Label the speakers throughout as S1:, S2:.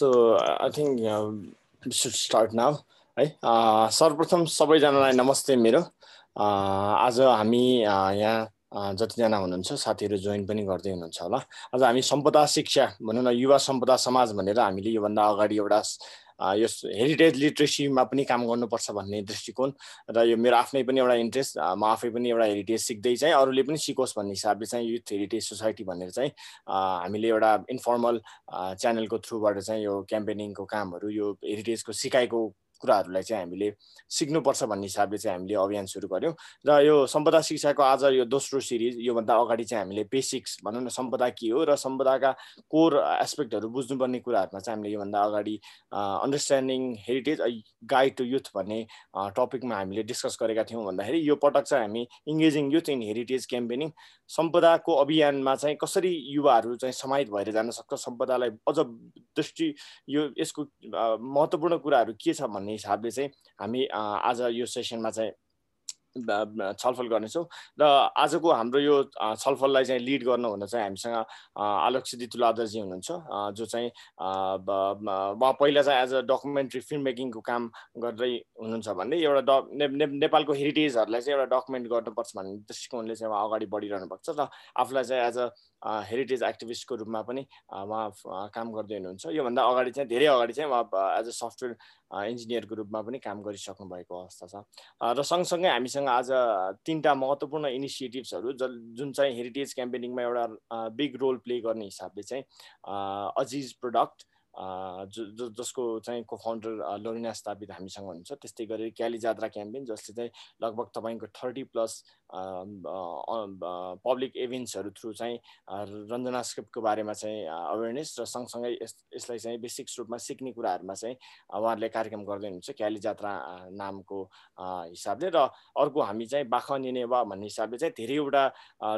S1: So I think should start now है सर्वप्रथम सबैजनालाई नमस्ते मेरो। आज हामी यहाँ जतिजना हुनुहुन्छ साथीहरू जोइन पनि गर्दै हुनुहुन्छ होला। आज हामी सम्पदा शिक्षा भनौँ न युवा सम्पदा समाज भनेर हामीले योभन्दा अगाडि एउटा यस हेरिटेज लिट्रेसीमा पनि काम गर्नुपर्छ भन्ने दृष्टिकोण र यो मेरो आफ्नै पनि एउटा इन्ट्रेस्ट म आफै पनि एउटा हेरिटेज सिक्दै चाहिँ अरूले पनि सिकोस् भन्ने हिसाबले चाहिँ युथ हेरिटेज सोसाइटी भनेर चाहिँ हामीले एउटा इन्फर्मल च्यानलको थ्रुबाट चाहिँ यो क्याम्पेनिङको कामहरू यो हेरिटेजको सिकाइको कुराहरूलाई चाहिँ हामीले सिक्नुपर्छ भन्ने हिसाबले चाहिँ हामीले अभियान सुरु गऱ्यौँ। र यो सम्पदा शिक्षाको आज यो दोस्रो सिरिज योभन्दा अगाडि चाहिँ हामीले बेसिक्स भनौँ न सम्पदा के हो र सम्पदाका कोर एस्पेक्टहरू बुझ्नुपर्ने कुराहरूमा चाहिँ हामीले योभन्दा अगाडि understanding heritage guide to youth भन्ने टपिकमा हामीले डिस्कस गरेका थियौँ भन्दाखेरि यो पटक चाहिँ हामी engaging youth in heritage campaigning सम्पदाको अभियानमा चाहिँ कसरी युवाहरू चाहिँ समाहित भएर जान सक्छ सम्पदालाई अझ दृष्टि यो यसको महत्त्वपूर्ण कुराहरू के छ भन्ने हिसाबले चाहिँ हामी आज यो सेसनमा चाहिँ छलफल गर्नेछौँ र आजको हाम्रो यो छलफललाई चाहिँ लिड गर्नुहुन चाहिँ हामीसँग आलोक सिद्धि तुलादरजी हुनुहुन्छ जो चाहिँ उहाँ पहिला चाहिँ एज अ डकुमेन्ट्री फिल्म मेकिङको काम गर्दै हुनुहुन्छ भन्दै एउटा ड ने, ने, नेपालको हेरिटेजहरूलाई चाहिँ एउटा डकुमेन्ट गर्नुपर्छ भन्ने दृष्टिकोणले चाहिँ उहाँ अगाडि बढिरहनु भएको छ र आफूलाई चाहिँ एज अ हेरिटेज एक्टिभिस्टको रूपमा पनि उहाँ काम गर्दै हुनुहुन्छ। योभन्दा अगाडि चाहिँ धेरै अगाडि चाहिँ उहाँ एज अ सफ्टवेयर इन्जिनियरको रूपमा पनि काम गरिसक्नु भएको अवस्था छ। र सँगसँगै हामीसँग आज तिनवटा महत्त्वपूर्ण इनिसिएटिभ्सहरू ज जुन चाहिँ हेरिटेज क्याम्पेनिङमा एउटा बिग रोल प्ले गर्ने हिसाबले चाहिँ अजिज प्रोडक्ट जो जसको चाहिँ को फाउन्डर लोरिना स्थापित हामीसँग हुनुहुन्छ त्यस्तै गरी क्याली जात्रा क्याम्पेन जसले चाहिँ लगभग तपाईँको थर्टी प्लस पब्लिक इभेन्ट्सहरू थ्रु चाहिँ रञ्जना स्क्रिप्टको बारेमा चाहिँ अवेरनेस र सँगसँगै यस यसलाई चाहिँ बेसिक रूपमा सिक्ने कुराहरूमा चाहिँ उहाँहरूले कार्यक्रम गर्दै हुनुहुन्छ क्याली जात्रा नामको हिसाबले र अर्को हामी चाहिँ बाख नेनेवा भन्ने हिसाबले चाहिँ धेरैवटा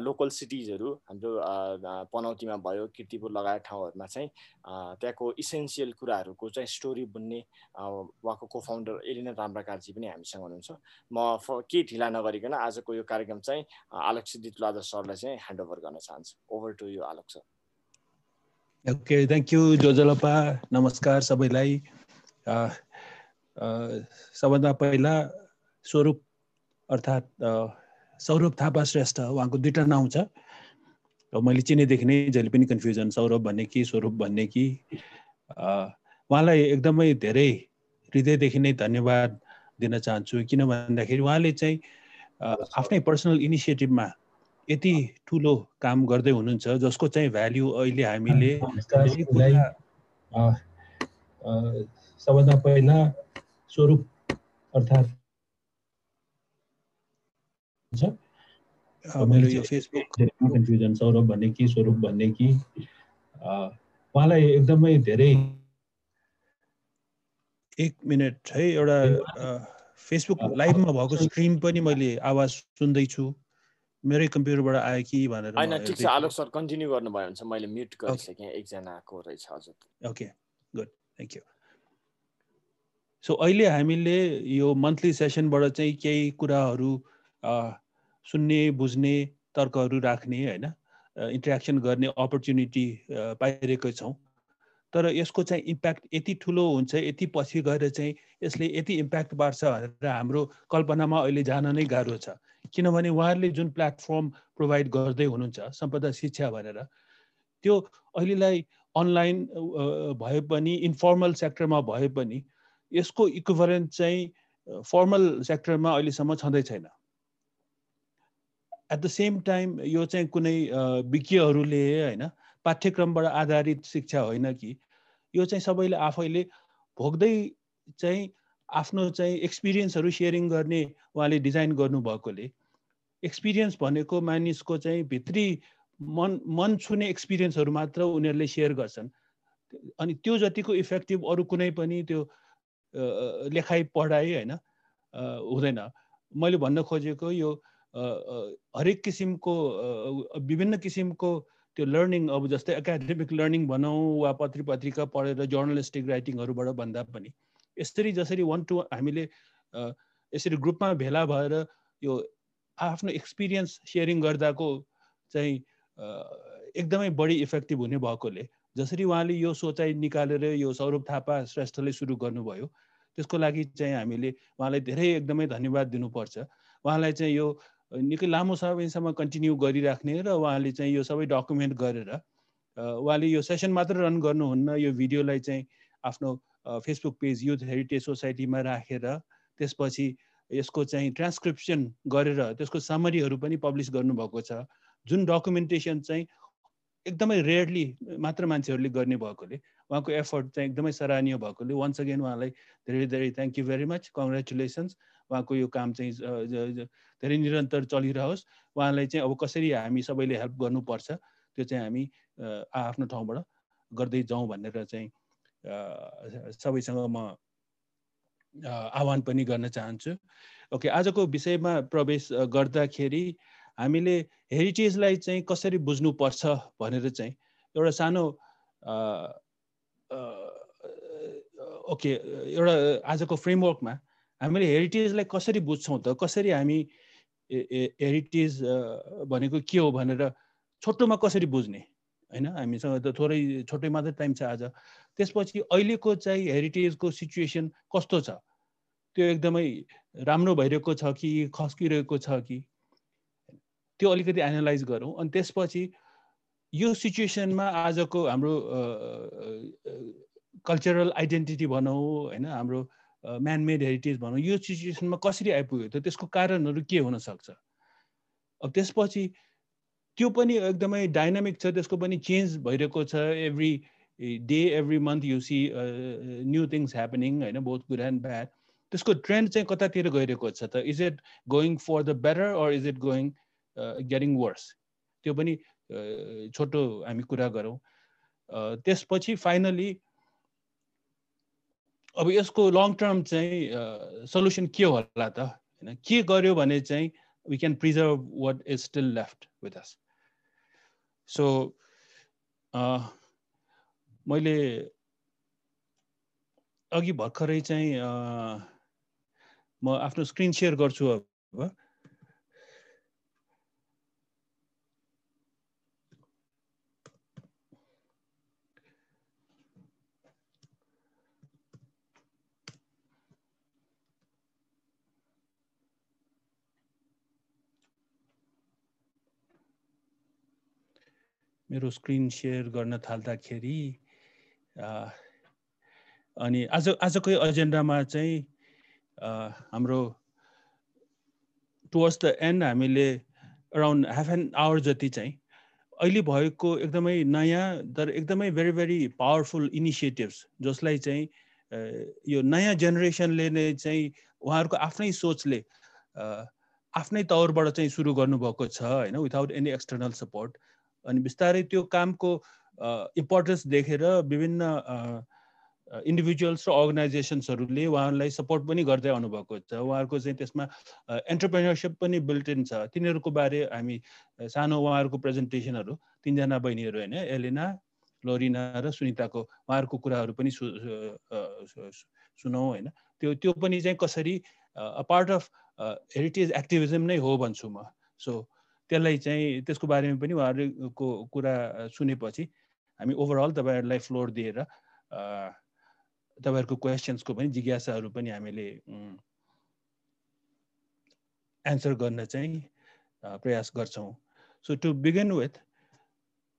S1: लोकल सिटिजहरू हाम्रो पनौतीमा भयो किर्तिपुर लगायत ठाउँहरूमा चाहिँ त्यहाँको इसेन्सियल कुराहरूको चाहिँ स्टोरी बुन्ने उहाँको को फाउन्डर एलिना राम्राकारजी पनि हामीसँग हुनुहुन्छ। म के ढिला नगरिकन आजको यो कार्य कार्यक्रम चाहिँ आलोक सिद्धित लादर सरलाई चाहिँ ह्यान्डओभर गर्न चाहन्छु। Over to you Alok sir
S2: okay thank you जोजलपा। नमस्कार सबैलाई। सबभन्दा पहिला स्वरूप अर्थात् सौरभ थापा श्रेष्ठ उहाँको दुईवटा नाउँ छ। मैले चिनेदेखि नै जहिले पनि कन्फ्युजन सौरभ भन्ने कि स्वरूप भन्ने कि? उहाँलाई एकदमै धेरै हृदयदेखि नै धन्यवाद दिन चाहन्छु। किन भन्दाखेरि उहाँले चाहिँ आफ्नै पर्सनल इनिसिएटिभमा यति ठुलो काम गर्दै हुनुहुन्छ जसको चाहिँ भ्याल्यु अहिले हामीले सबभन्दा पहिला स्वरूप अर्थात् मेरो यो फेसबुक कन्फ्युजन सौरभ भन्ने कि स्वरूप भन्ने कि उहाँलाई एकदमै धेरै। एक मिनट है एउटा फेसबुक लाइभमा भएको स्ट्रिम पनि मैले आवाज सुन्दैछु। मेरै कम्प्युटरबाट आयो कि भनेर
S1: होइन ठिक छ आलोक सर कन्टिन्यू गर्नुभयो भने मैले म्युट गरिसकेँ एकजनाको रहेछ हजुर।
S2: Okay good thank you so अहिले हामीले यो मन्थली सेसनबाट चाहिँ केही कुराहरू सुन्ने बुझ्ने तर्कहरू राख्ने होइन? इन्ट्रेक्सन गर्ने अपर्च्युनिटी पाइरहेको छौँ। तर यसको चाहिँ इम्प्याक्ट यति ठुलो हुन्छ यति पछि गएर चाहिँ यसले यति इम्प्याक्ट पार्छ भनेर हाम्रो कल्पनामा अहिले जान नै गाह्रो छ। किनभने उहाँहरूले जुन प्लेटफर्म प्रोभाइड गर्दै हुनुहुन्छ सम्पदा शिक्षा भनेर त्यो अहिलेलाई अनलाइन भए पनि इन्फर्मल सेक्टरमा भए पनि यसको इक्वरेन्ट चाहिँ फर्मल सेक्टरमा अहिलेसम्म छँदै छैन। एट द सेम टाइम यो चाहिँ कुनै विज्ञहरूले होइन पाठ्यक्रमबाट आधारित शिक्षा होइन कि यो चाहिँ सबैले आफैले भोग्दै चाहिँ आफ्नो चाहिँ एक्सपिरियन्सहरू सेयरिङ गर्ने उहाँले डिजाइन गर्नुभएकोले एक्सपिरियन्स भनेको मानिसको चाहिँ भित्री मन मन छुने एक्सपिरियन्सहरू मात्र उनीहरूले सेयर गर्छन्। अनि त्यो जतिको इफेक्टिभ अरू कुनै पनि त्यो लेखाइ पढाइ होइन हुँदैन। मैले भन्न खोजेको यो हरेक किसिमको विभिन्न किसिमको त्यो लर्निङ अब जस्तै एकाडेमिक लर्निङ भनौँ वा पत्र पत्रिका पढेर जर्नलिस्टिक राइटिङहरूबाट भन्दा पनि यसरी जसरी वान टू हामीले यसरी ग्रुपमा भेला भएर यो आफ्नो एक्सपिरियन्स सेयरिङ गर्दाको चाहिँ एकदमै बढी इफेक्टिभ हुने भएकोले जसरी उहाँले यो सोचाइ निकालेर यो सौरभ थापा श्रेष्ठले सुरु गर्नुभयो त्यसको लागि चाहिँ हामीले उहाँलाई धेरै एकदमै धन्यवाद दिनुपर्छ। उहाँलाई चाहिँ यो निकै लामो समयसम्म कन्टिन्यू गरिराख्ने र उहाँले चाहिँ यो सबै डकुमेन्ट गरेर उहाँले यो सेसन मात्र रन गर्नुहुन्न यो भिडियोलाई चाहिँ आफ्नो फेसबुक पेज युथ हेरिटेज सोसाइटीमा राखेर त्यसपछि यसको चाहिँ ट्रान्सक्रिप्सन गरेर त्यसको समरीहरू पनि पब्लिस गर्नुभएको छ। जुन डकुमेन्टेसन चाहिँ एकदमै रेयरली मात्र मान्छेहरूले गर्ने भएकोले उहाँको एफर्ट चाहिँ एकदमै सराहनीय भएकोले वान्स अगेन उहाँलाई धेरै धेरै thank you very much congratulations उहाँको यो काम चाहिँ धेरै निरन्तर चलिरहोस्। उहाँलाई चाहिँ अब कसरी हामी सबैले हेल्प गर्नुपर्छ त्यो चाहिँ हामी आफ्नो ठाउँबाट गर्दै जाउँ भनेर चाहिँ सबैसँग म आह्वान पनि गर्न चाहन्छु। ओके आजको विषयमा प्रवेश गर्दाखेरि हामीले हेरिटेजलाई चाहिँ कसरी बुझ्नुपर्छ भनेर चाहिँ एउटा सानो ओके एउटा आजको फ्रेमवर्कमा हामीले हेरिटेजलाई कसरी बुझ्छौँ त? कसरी हामी हेरिटेज भनेको के हो भनेर छोटोमा कसरी बुझ्ने? होइन हामीसँग त थोरै छोटै मात्रै टाइम छ आज। त्यसपछि अहिलेको चाहिँ हेरिटेजको सिचुएसन कस्तो छ? त्यो एकदमै राम्रो भइरहेको छ कि खस्किरहेको छ कि? त्यो अलिकति एनालाइज गरौँ। अनि त्यसपछि यो सिचुएसनमा आजको हाम्रो कल्चरल आइडेन्टिटी भनौँ होइन हाम्रो म्यानमेड हेरिटेज भनौँ यो सिचुएसनमा कसरी आइपुग्यो त त्यसको कारणहरू के हुनसक्छ अब त्यसपछि त्यो पनि एकदमै डाइनामिक छ त्यसको पनि चेन्ज भइरहेको छ। Every day every month you see new things happening होइन बोथ गुड एन्ड ब्याड त्यसको ट्रेन्ड चाहिँ कतातिर गइरहेको छ त? Is it going for the better or is it going getting worse त्यो पनि छोटो हामी कुरा गरौँ। त्यसपछि फाइनली अब यसको लङ टर्म चाहिँ सल्युसन के होला त? होइन के गर्यो भने चाहिँ we can preserve what is still left with us so मैले अघि भर्खरै चाहिँ म आफ्नो स्क्रिन सेयर गर्छु अब। मेरो स्क्रिन सेयर गर्न थाल्दाखेरि अनि आज आजकै एजेन्डामा चाहिँ हाम्रो टुवर्ड्स द एन्ड हामीले अराउन्ड हाफ एन आवर जति चाहिँ अहिले भएको एकदमै नयाँ तर एकदमै भेरी भेरी पावरफुल इनिसिएटिभ्स जसलाई चाहिँ यो नयाँ जेनेरेसनले नै चाहिँ उहाँहरूको आफ्नै सोचले आफ्नै तौरबाट चाहिँ सुरु गर्नुभएको छ होइन विदाउट एनी एक्सटर्नल सपोर्ट अनि बिस्तारै त्यो कामको इम्पोर्टेन्स देखेर विभिन्न इन्डिभिजुअल्स र अर्गनाइजेसन्सहरूले उहाँहरूलाई सपोर्ट पनि गर्दै आउनुभएको छ। उहाँहरूको चाहिँ त्यसमा एन्टरप्रेनरसिप पनि बिल्टिन छ। तिनीहरूको बारे हामी सानो उहाँहरूको प्रेजेन्टेसनहरू तिनजना बहिनीहरू होइन एलेना लोरिना र सुनिताको उहाँहरूको कुराहरू पनि सु सुनौँ होइन। त्यो त्यो पनि चाहिँ कसरी a part of heritage activism नै हो भन्छु म। सो त्यसलाई चाहिँ त्यसको बारेमा पनि उहाँहरूको कुरा सुनेपछि हामी ओभरअल तपाईँहरूलाई फ्लोर दिएर तपाईँहरूको क्वेसन्सको पनि जिज्ञासाहरू पनि हामीले एन्सर गर्न चाहिँ प्रयास गर्छौँ। सो टु बिगिन विथ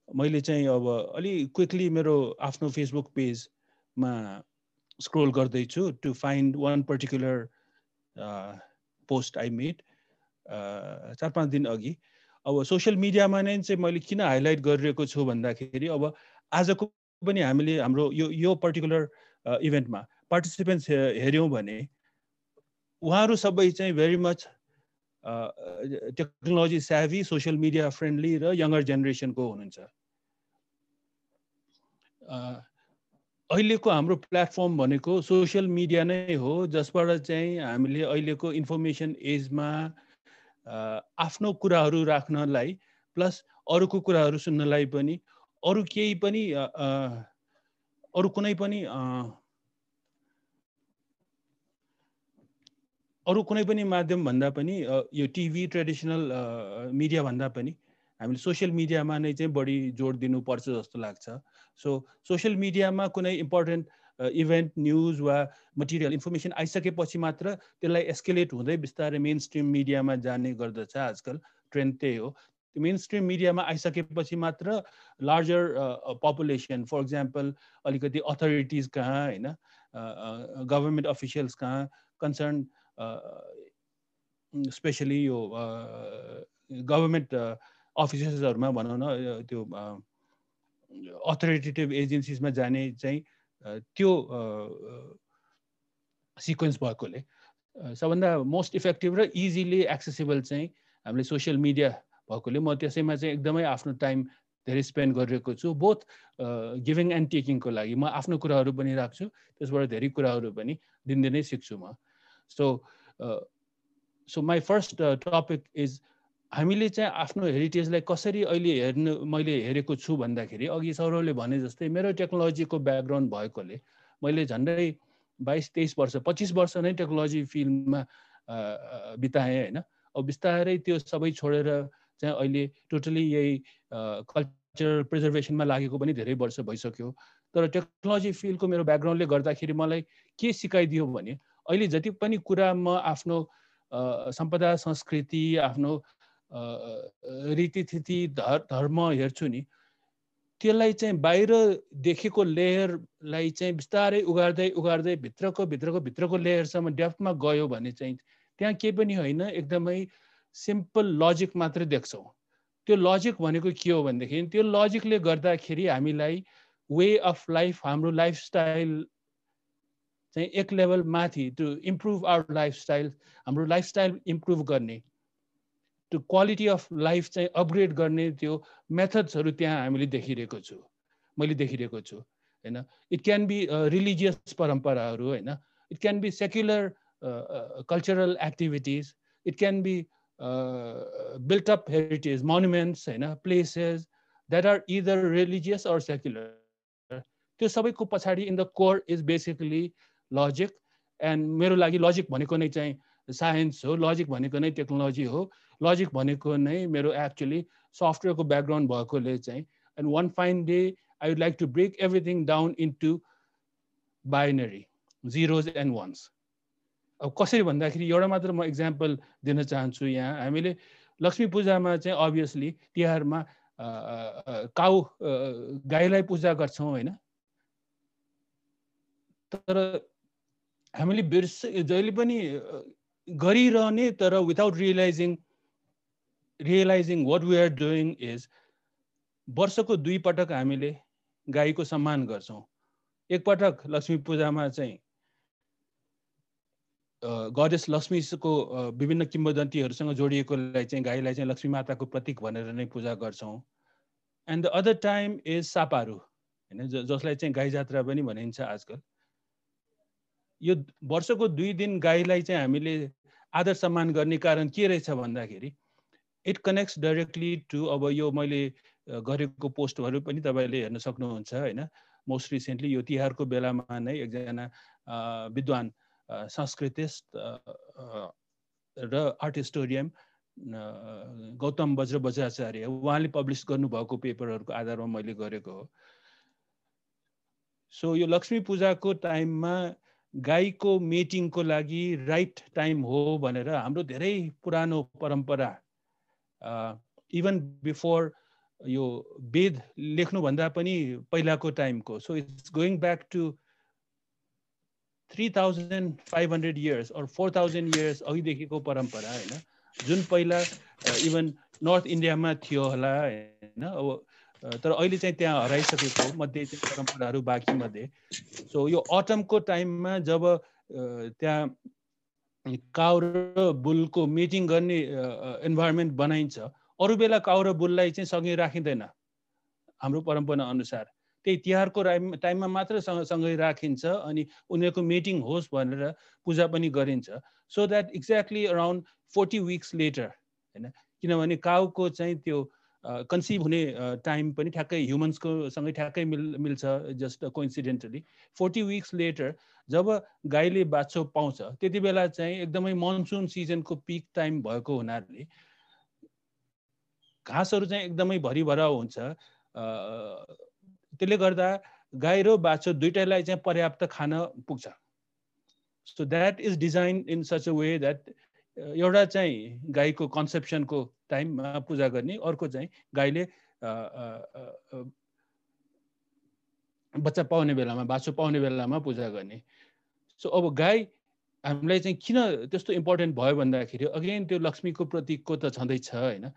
S2: मैले चाहिँ अब अलि क्विकली मेरो आफ्नो फेसबुक पेजमा स्क्रोल गर्दैछु to find one particular post I made चार पाँच दिन अघि। अब सोसियल मिडियामा नै चाहिँ मैले किन हाइलाइट गरिरहेको छु भन्दाखेरि अब आजको पनि हामीले हाम्रो यो यो पर्टिकुलर इभेन्टमा पार्टिसिपेन्ट्स हेऱ्यौँ भने उहाँहरू सबै चाहिँ very much technology savvy social media friendly र यङ्गर जेनेरेसनको हुनुहुन्छ। अहिलेको हाम्रो प्लेटफर्म भनेको सोसियल मिडिया नै हो जसबाट चाहिँ हामीले अहिलेको इन्फर्मेसन एजमा आफ्नो कुराहरू राख्नलाई प्लस अरूको कुराहरू सुन्नलाई पनि अरू केही पनि अरू कुनै पनि अरू कुनै पनि माध्यम भन्दा पनि यो टिभी ट्रेडिसनल मिडिया भन्दा पनि हामीले सोसियल मिडियामा नै चाहिँ बढी जोड दिनुपर्छ जस्तो लाग्छ। सो सोसियल मिडियामा कुनै इम्पोर्टेन्ट इभेन्ट न्युज वा मटेरियल इन्फर्मेसन आइसकेपछि मात्र त्यसलाई एस्केलेट हुँदै बिस्तारै मेन स्ट्रिम मिडियामा जाने गर्दछ आजकल ट्रेन्ड त्यही हो। त्यो मेन स्ट्रिम मिडियामा आइसकेपछि मात्र लार्जर पपुलेसन फर इक्जाम्पल अलिकति अथोरिटिज कहाँ होइन? गभर्मेन्ट अफिसियल्स कहाँ कन्सर्न स्पेसली यो गभर्मेन्ट अफिसेसहरूमा भनौँ न त्यो अथोरिटेटिभ एजेन्सिजमा जाने चाहिँ त्यो सिक्वेन्स भएकोले। सबभन्दा मोस्ट इफेक्टिभ र इजिली एक्सेसिबल चाहिँ हामीले सोसियल मिडिया भएकोले म त्यसैमा चाहिँ एकदमै आफ्नो टाइम धेरै स्पेन्ड गरिरहेको छु बोथ गिभिङ एन्ड टेकिङको लागि। म आफ्नो कुराहरू पनि राख्छु त्यसबाट धेरै कुराहरू पनि दिनदिनै सिक्छु म। So so my first topic is हामीले चाहिँ आफ्नो हेरिटेजलाई कसरी अहिले हेर्नु मैले हेरेको छु भन्दाखेरि अघि सौरवले भने जस्तै मेरो टेक्नोलोजीको ब्याकग्राउन्ड भएकोले मैले झन्डै बाइस तेइस वर्ष पच्चिस वर्ष नै टेक्नोलोजी फिल्डमा बिताएँ होइन। अब बिस्तारै त्यो सबै छोडेर चाहिँ अहिले टोटली यही कल्चरल प्रिजर्भेसनमा लागेको पनि धेरै वर्ष भइसक्यो। तर टेक्नोलोजी फिल्डको मेरो ब्याकग्राउन्डले गर्दाखेरि मलाई के सिकाइदियो भने अहिले जति पनि कुरा म आफ्नो सम्पदा संस्कृति आफ्नो रीतिथिति धर धर्म हेर्छु नि त्यसलाई चाहिँ बाहिर देखेको लेयरलाई चाहिँ बिस्तारै उगार्दै उगार्दै भित्रको भित्रको भित्रको लेयरसम्म डेप्थमा गयो भने चाहिँ त्यहाँ केही पनि होइन एकदमै सिम्पल लजिक मात्रै देख्छौँ। त्यो लजिक भनेको के हो भनेदेखि त्यो लजिकले गर्दाखेरि हामीलाई वे अफ लाइफ हाम्रो लाइफस्टाइल चाहिँ एक लेभल माथि टु इम्प्रुभ आवर लाइफस्टाइल हाम्रो लाइफस्टाइल इम्प्रुभ गर्ने त्यो क्वालिटी अफ लाइफ चाहिँ अपग्रेड गर्ने त्यो मेथड्सहरू त्यहाँ हामीले देखिरहेको छु। मैले देखिरहेको छु होइन? इट क्यान बी रिलिजियस परम्पराहरू होइन? It can be secular cultural activities it can be built up heritage, monuments, होइन? Places that are either religious or secular. त्यो सबैको पछाडि in the core is basically logic and मेरो लागि logic भनेको नै चाहिँ साइन्स हो। लजिक भनेको नै टेक्नोलोजी हो। लजिक भनेको नै मेरो एक्चुली सफ्टवेयरको ब्याकग्राउन्ड भएकोले चाहिँ and one fine day I would like to break everything down into binary zeros and ones अब कसरी भन्दाखेरि एउटा मात्र म इक्जाम्पल दिन चाहन्छु यहाँ। हामीले लक्ष्मी पूजामा चाहिँ अभियसली तिहारमा काउ गाईलाई पूजा गर्छौँ होइन? तर हामीले बिर्स जहिले पनि गरिरहने तर without realising realising what we are doing is वर्षको दुई पटक हामीले गाईको सम्मान गर्छौँ। एकपटक लक्ष्मी पूजामा चाहिँ गडेस लक्ष्मीको विभिन्न किम्बदन्तीहरूसँग जोडिएकोलाई चाहिँ गाईलाई चाहिँ लक्ष्मी माताको प्रतीक भनेर नै पूजा गर्छौँ। And the other time is Saparu होइन जसलाई चाहिँ गाई जात्रा पनि भनिन्छ आजकल। यो वर्षको दुई दिन गाईलाई चाहिँ हामीले आदर सम्मान गर्ने कारण के रहेछ भन्दाखेरि इट कनेक्ट्स डाइरेक्टली टु अब यो मैले गरेको पोस्टहरू पनि तपाईँले हेर्न सक्नुहुन्छ होइन? मोस्ट रिसेन्टली यो तिहारको बेलामा नै एकजना विद्वान संस्कृतिस्ट र आर्ट हिस्टोरियम गौतम वज्र बज्राचार्य उहाँले पब्लिस गर्नुभएको पेपरहरूको आधारमा मैले गरेको हो। सो यो लक्ष्मी पूजाको टाइममा गाईको मेटिङको लागि राइट टाइम हो भनेर हाम्रो धेरै पुरानो परम्परा इभन बिफोर यो वेद लेख्नुभन्दा पनि पहिलाको टाइमको so it's going back to three thousand five hundred years or four thousand years अघिदेखिको परम्परा होइन? जुन पहिला इभन नर्थ इन्डियामा थियो होला होइन? अब तर अहिले चाहिँ त्यहाँ हराइसकेको मध्ये परम्पराहरू बाँकी मध्ये। सो यो अटमको टाइममा जब त्यहाँ काउ र बुलको मिटिङ गर्ने इन्भाइरोमेन्ट बनाइन्छ। अरू बेला काउ र बुललाई चाहिँ सँगै राखिँदैन। हाम्रो परम्परा अनुसार। त्यही तिहारको टाइममा मात्र सँगै राखिन्छ अनि उनीहरूको मिटिङ होस् भनेर पूजा पनि गरिन्छ। So that exactly around forty weeks later होइन? किनभने काउको चाहिँ त्यो कन्सिभ हुने टाइम पनि ठ्याक्कै ह्युमन्सको सँगै ठ्याक्कै मिल मिल्छ just coincidentally forty weeks later जब गाईले बाछो पाउँछ त्यति बेला चाहिँ एकदमै मनसुन सिजनको पिक टाइम भएको हुनाले घाँसहरू चाहिँ एकदमै भरिभर हुन्छ। त्यसले गर्दा गाई र बाछो दुइटैलाई चाहिँ पर्याप्त खान पुग्छ। So that is design in such a way that एउटा चाहिँ गाईको कन्सेप्सनको टाइममा पूजा गर्ने अर्को चाहिँ गाईले बच्चा पाउने बेलामा बाछो पाउने बेलामा पूजा गर्ने। सो अब गाई हामीलाई चाहिँ किन त्यस्तो इम्पोर्टेन्ट भयो भन्दाखेरि अगेन त्यो लक्ष्मीको प्रतीकको त छँदैछ होइन?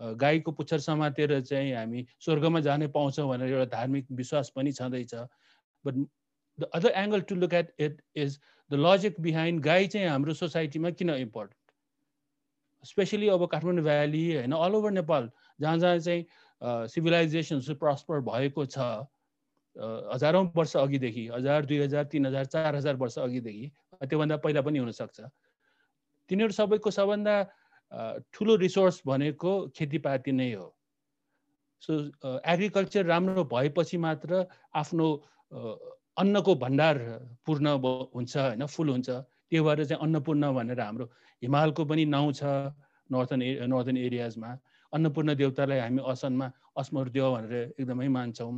S2: गाईको पुच्छर समातेर चाहिँ हामी स्वर्गमा जाने पाउँछौँ भनेर एउटा धार्मिक विश्वास पनि छँदैछ। But the other angle to look at it is the logic behind गाई चाहिँ हाम्रो सोसाइटीमा किन इम्पोर्टेन्ट स्पेसली अब काठमाडौँ भ्याली होइन अल ओभर नेपाल जहाँ जहाँ चाहिँ सिभिलाइजेसन प्रस्पर भएको छ हजारौँ वर्ष अघिदेखि हजार दुई हजार तिन हजार चार हजार वर्ष अघिदेखि त्योभन्दा पहिला पनि हुनसक्छ। तिनीहरू सबैको सबभन्दा ठुलो रिसोर्स भनेको खेतीपाती नै हो। सो एग्रिकल्चर राम्रो भएपछि मात्र आफ्नो अन्नको भण्डार पूर्ण हुन्छ होइन फुल हुन्छ। त्यो भएर चाहिँ अन्नपूर्ण भनेर हाम्रो हिमालको पनि नाउँ छ नर्थन ए नर्थन एरियाजमा। अन्नपूर्ण देवतालाई हामी असनमा अस्मृत्य भनेर एकदमै मान्छौँ।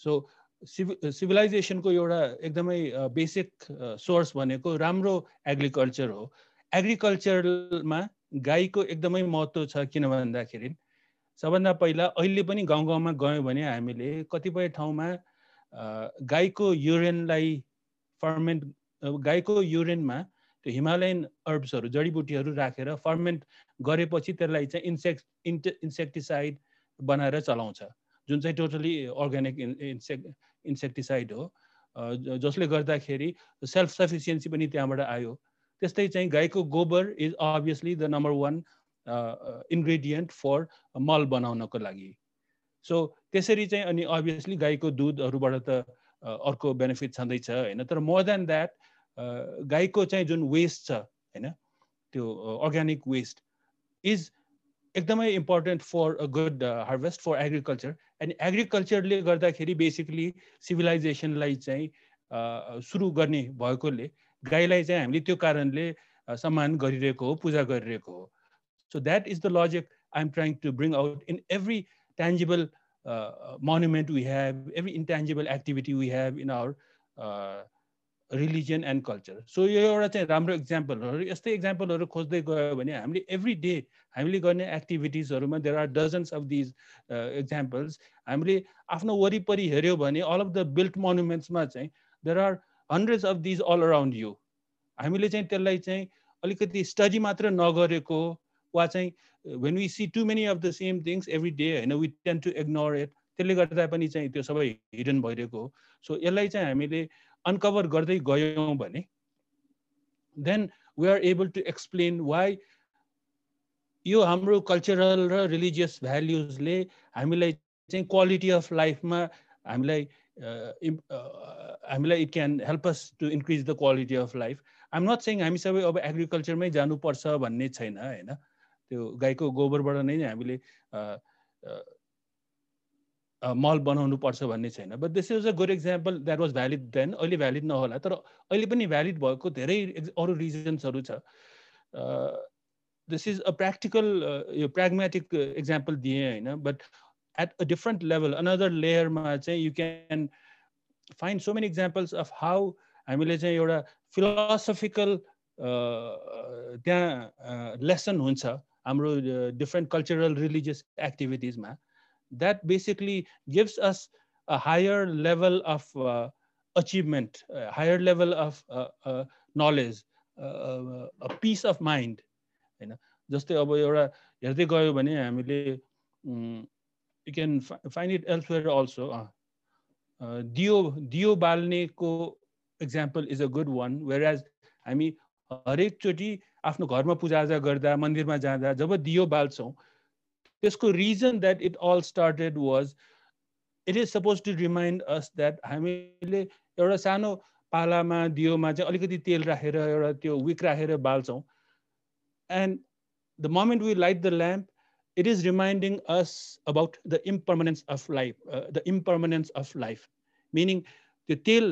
S2: सो सिभि सिभिलाइजेसनको एउटा एकदमै बेसिक सोर्स भनेको राम्रो एग्रिकल्चर हो। एग्रिकल्चरमा गाईको एकदमै महत्त्व छ किन भन्दाखेरि सबभन्दा पहिला अहिले पनि गाउँ गाउँमा गयौँ भने हामीले कतिपय ठाउँमा गाईको युरेनलाई फर्मेन्ट गाईको युरेनमा त्यो हिमालयन अर्ब्सहरू जडीबुटीहरू राखेर फर्मेन्ट गरेपछि त्यसलाई चाहिँ इन्सेक्ट इन्टे इन्सेक्टिसाइड बनाएर चलाउँछ। जुन चाहिँ टोटली अर्ग्यानिक इन्सेक्ट इन्सेक्टिसाइड हो। जसले गर्दाखेरि सेल्फ सफिसियन्सी पनि त्यहाँबाट आयो। त्यस्तै चाहिँ गाईको गोबर is obviously the number one ingredient for मल बनाउनको लागि। सो त्यसरी चाहिँ अनि अभियसली गाईको दुधहरूबाट त अर्को बेनिफिट छँदैछ होइन? तर मोर देन द्याट गाईको चाहिँ जुन वेस्ट छ होइन त्यो अर्ग्यानिक वेस्ट इज एकदमै important for a good harvest for agriculture and एग्रिकल्चरले गर्दाखेरि बेसिकली सिभिलाइजेसनलाई चाहिँ सुरु गर्ने भएकोले गाईलाई चाहिँ हामीले त्यो कारणले सम्मान गरिरहेको हो पूजा गरिरहेको हो. So that is the logic I am trying to bring out in every tangible monument we have every intangible activity we have in our religion and culture so यो एउटा चाहिँ राम्रो इक्जाम्पलहरू यस्तै इक्जाम्पलहरू खोज्दै गयो भने हामीले एभ्री डे हामीले गर्ने एक्टिभिटिजहरूमा there are dozens of these examples हामीले आफ्नो वरिपरि हेऱ्यो भने अल अफ द बिल्ट मोन्युमेन्ट्समा चाहिँ there are hundreds of these all around you हामीले चाहिँ त्यसलाई चाहिँ अलिकति स्टडी मात्र नगरेको वा चाहिँ when we see too many of the same things every day होइन we tend to ignore it त्यसले गर्दा पनि चाहिँ त्यो सबै हिडन भइरहेको हो। सो यसलाई चाहिँ हामीले अनकभर गर्दै गयौँ भने then we are able to explain why यो हाम्रो कल्चरल र रिलिजियस भ्याल्युजले हामीलाई चाहिँ क्वालिटी अफ लाइफमा हामीलाई हामीलाई it can help us to increase the quality of life I'm not saying हामी सबै अब एग्रिकल्चरमै जानुपर्छ भन्ने छैन होइन? त्यो गाईको गोबरबाट नै हामीले मल बनाउनु पर्छ भन्ने छैन। But this is a good example that was valid then अहिले भ्यालिड नहोला। तर अहिले पनि भ्यालिड भएको धेरै अरू रिजन्सहरू छ। दिस इज अ प्र्याक्टिकल यो प्र्याग्मेटिक इक्जाम्पल दिएँ होइन। But at a different level, another layer मा चाहिँ you can find so many examples of how हामीले चाहिँ एउटा फिलोसफिकल त्यहाँ लेसन हुन्छ हाम्रो डिफ्रेन्ट कल्चरल रिलिजियस एक्टिभिटिजमा that basically gives us a higher level of uh, achievement, a higher level of uh, uh, knowledge, a peace of mind होइन जस्तै अब एउटा हेर्दै गयो भने हामीले you can find it elsewhere also. Uh, uh, Dio, Dio Balneko example is a good one, whereas हामी हरेकचोटि आफ्नो घरमा पूजाआजा गर्दा मन्दिरमा जाँदा जब दियो बाल्छौँ त्यसको reason that it all started was it is suppose to remind us that हामीले एउटा सानो पालामा दियोमा चाहिँ अलिकति तेल राखेर एउटा त्यो विक राखेर बाल्छौँ। And the moment we light the lamp is reminding us about the impermanence of life, uh, the impermanence of life, meaning the till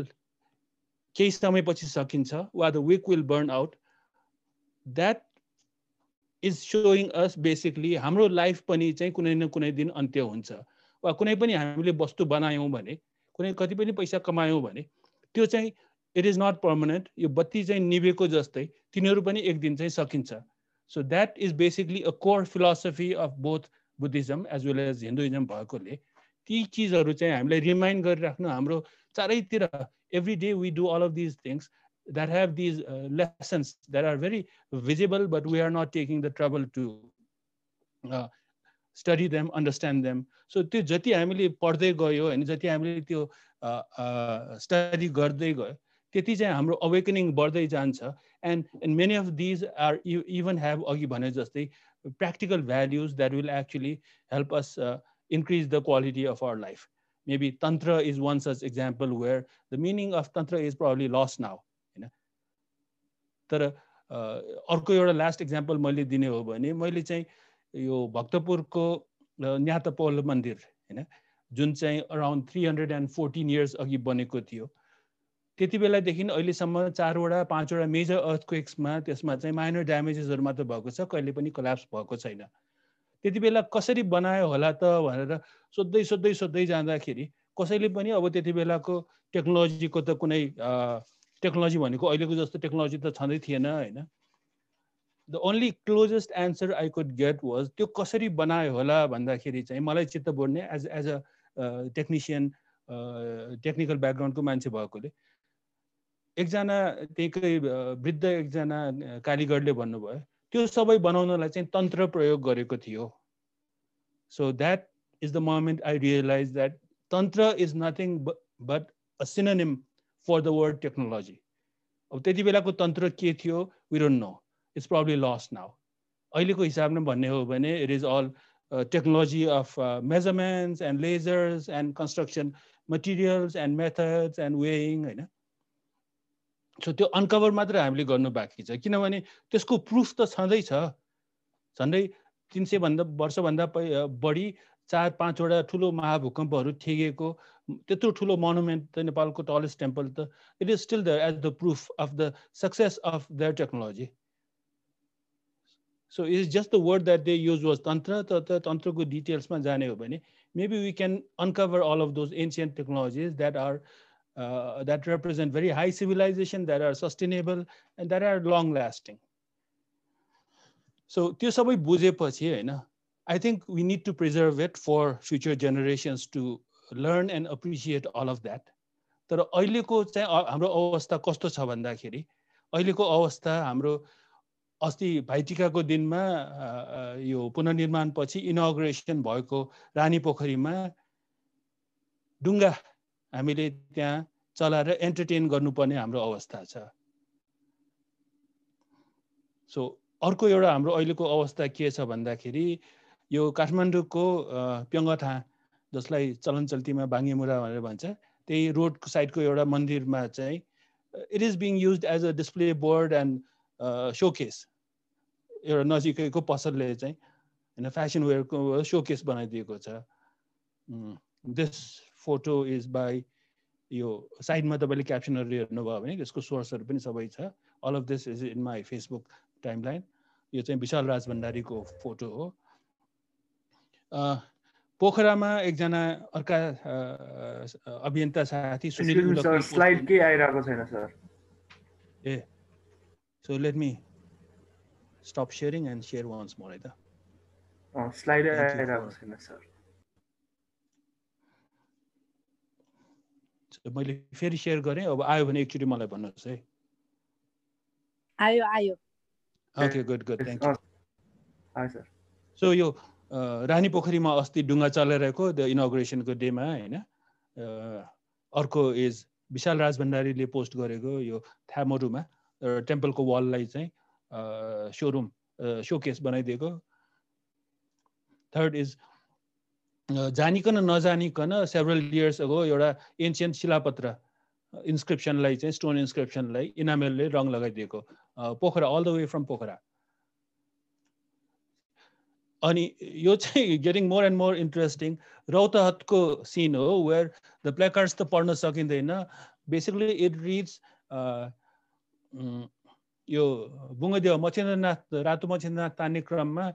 S2: केही समयपछि सकिन्छ वा the wick will burn out that is showing us basically हाम्रो life पनि चाहिँ कुनै न कुनै दिन अन्त्य हुन्छ। वा कुनै पनि हामीले वस्तु बनायौँ भने कुनै कति पनि पैसा कमायौँ भने त्यो चाहिँ इट इज नट पर्मानेन्ट यो बत्ती चाहिँ निभेको जस्तै तिनीहरू पनि एक दिन चाहिँ सकिन्छ। So that is basically a core philosophy of both Buddhism as well as Hinduism भएकोले। ती चिजहरू चाहिँ हामीलाई रिमाइन्ड गरिराख्नु हाम्रो चारैतिर every day we do all of these things that have these uh, lessons that are very visible, but we are not taking the trouble to uh, study them, understand them. So त्यो जति हामीले पढ्दै गयो होइन जति हामीले त्यो study गर्दै गयो त्यति चाहिँ हाम्रो अवेकनिङ बढ्दै जान्छ and and many of these are even have अघि भने जस्तै practical values that will actually help us uh, increase the quality of our life. Maybe Tantra is one such example where the meaning of Tantra is probably lost now. तर अर्को एउटा last example मैले दिने हो भने मैले चाहिँ यो भक्तपुरको न्यातपोल मन्दिर होइन जुन चाहिँ around three hundred and fourteen years अघि बनेको थियो। त्यति बेलादेखि अहिलेसम्म चारवटा पाँचवटा मेजर अर्थक्वेक्समा त्यसमा चाहिँ माइनर ड्यामेजेसहरू मात्र भएको छ कहिले पनि कोल्याप्स भएको छैन। त्यति बेला कसरी बनायो होला त भनेर सोध्दै सोध्दै सोध्दै जाँदाखेरि कसैले पनि अब त्यति बेलाको टेक्नोलोजीको त कुनै टेक्नोलोजी भनेको अहिलेको जस्तो टेक्नोलोजी त छँदै थिएन होइन? The only closest answer I could get was त्यो कसरी बनायो होला भन्दाखेरि चाहिँ मलाई चित्त बुझ्ने as as a technician technical ब्याकग्राउन्डको मान्छे भएकोले एकजना त्यहीकै वृद्ध एकजना कारिगरले भन्नुभयो त्यो सबै बनाउनलाई चाहिँ तन्त्र प्रयोग गरेको थियो। So that is the moment I realise that tantra is nothing but a synonym for the word technology अब त्यति बेलाको तन्त्र के थियो we know it's probably lost now अहिलेको हिसाबले भन्ने हो भने it is all technology of measurements and ledgers and construction materials and methods and weighing होइन? सो त्यो अनकभर मात्र हामीले गर्नु बाँकी छ। किनभने त्यसको प्रुफ त छँदैछ। झन्डै तिन सयभन्दा वर्षभन्दा बढी चार पाँचवटा ठुलो महाभूकम्पहरू ठेगेको त्यत्रो ठुलो मोनुमेन्ट त नेपालको टलेस्ट टेम्पल त it is still the as the proof of the success of their technology so is just the word that they use was tantra त तन्त्रको डिटेल्समा जाने हो भने maybe we can uncover all of those ancient technologies that are uh, that represent very high civilization, that are sustainable, and that are long lasting. So त्यो सबै बुझेपछि होइन I think we need to preserve it for future generations to learn and appreciate all of that. तर अहिलेको चाहिँ हाम्रो अवस्था कस्तो छ भन्दाखेरि अहिलेको अवस्था हाम्रो अस्ति भाइटिकाको दिनमा यो पुनर्निर्माण पछि इनोग्रेसन भएको रानी पोखरीमा डुङ्गा हामीले त्यहाँ चलाएर एन्टरटेन गर्नुपर्ने हाम्रो अवस्था छ सो अर्को एउटा हाम्रो अहिलेको अवस्था के छ भन्दाखेरि यो काठमाडौँको प्यङ्गथा जसलाई चलन चल्तीमा बाङ्गेमुरा भनेर भन्छ त्यही रोडको साइडको एउटा मन्दिरमा चाहिँ it is being used as a display board and showcase एउटा नजिकैको पसलले चाहिँ होइन फेसन वेयरको सोकेस बनाइदिएको छ। दिस फोटो इज बाई यो साइडमा तपाईँले क्याप्सनहरू हेर्नुभयो भने त्यसको सोर्सहरू पनि सबै छ। All of this is in my Facebook timeline यो चाहिँ विशाल राज भण्डारीको फोटो हो। पोखरामा एकजना अर्का अभियन्ता साथी सुनिल
S3: स्लाइड के आइरहेको छैन sir
S2: uh so let me stop sharing and share once more है त?
S3: स्लाइड आइरहेको छैन सर
S2: मैले फेरि सेयर गरेँ अब आयो भने एकचोटि मलाई भन्नुहोस् है?
S4: आयो आयो।
S2: Okay good good thank
S3: you
S2: so यो रानी पोखरीमा अस्ति डुङ्गा चलाइरहेको द इनोग्रेसनको डेमा होइन? अर्को इज विशाल राज भण्डारीले पोस्ट गरेको यो थ्यामोरुमा टेम्पलको वाललाई चाहिँ सोरुम सोकेस बनाइदिएको। थर्ड इज जानिकन नजानिकन सेभरल इयर्स अगो एउटा एन्सियन्ट शिलापत्र इन्सक्रिप्सनलाई चाहिँ स्टोन इन्सक्रिप्सनलाई इनामेलले रङ लगाइदिएको। Pokhara all the way from Pokhara. अनि यो चाहिँ getting more and more interesting रौतहतको scene हो वेयर द प्लेकार्ड्स त पढ्न सकिँदैन। बेसिकली इट रिड्स यो बुङ्गदेव मच्छेन्द्रनाथ रातो मच्छेन्द्रनाथ तान्ने क्रममा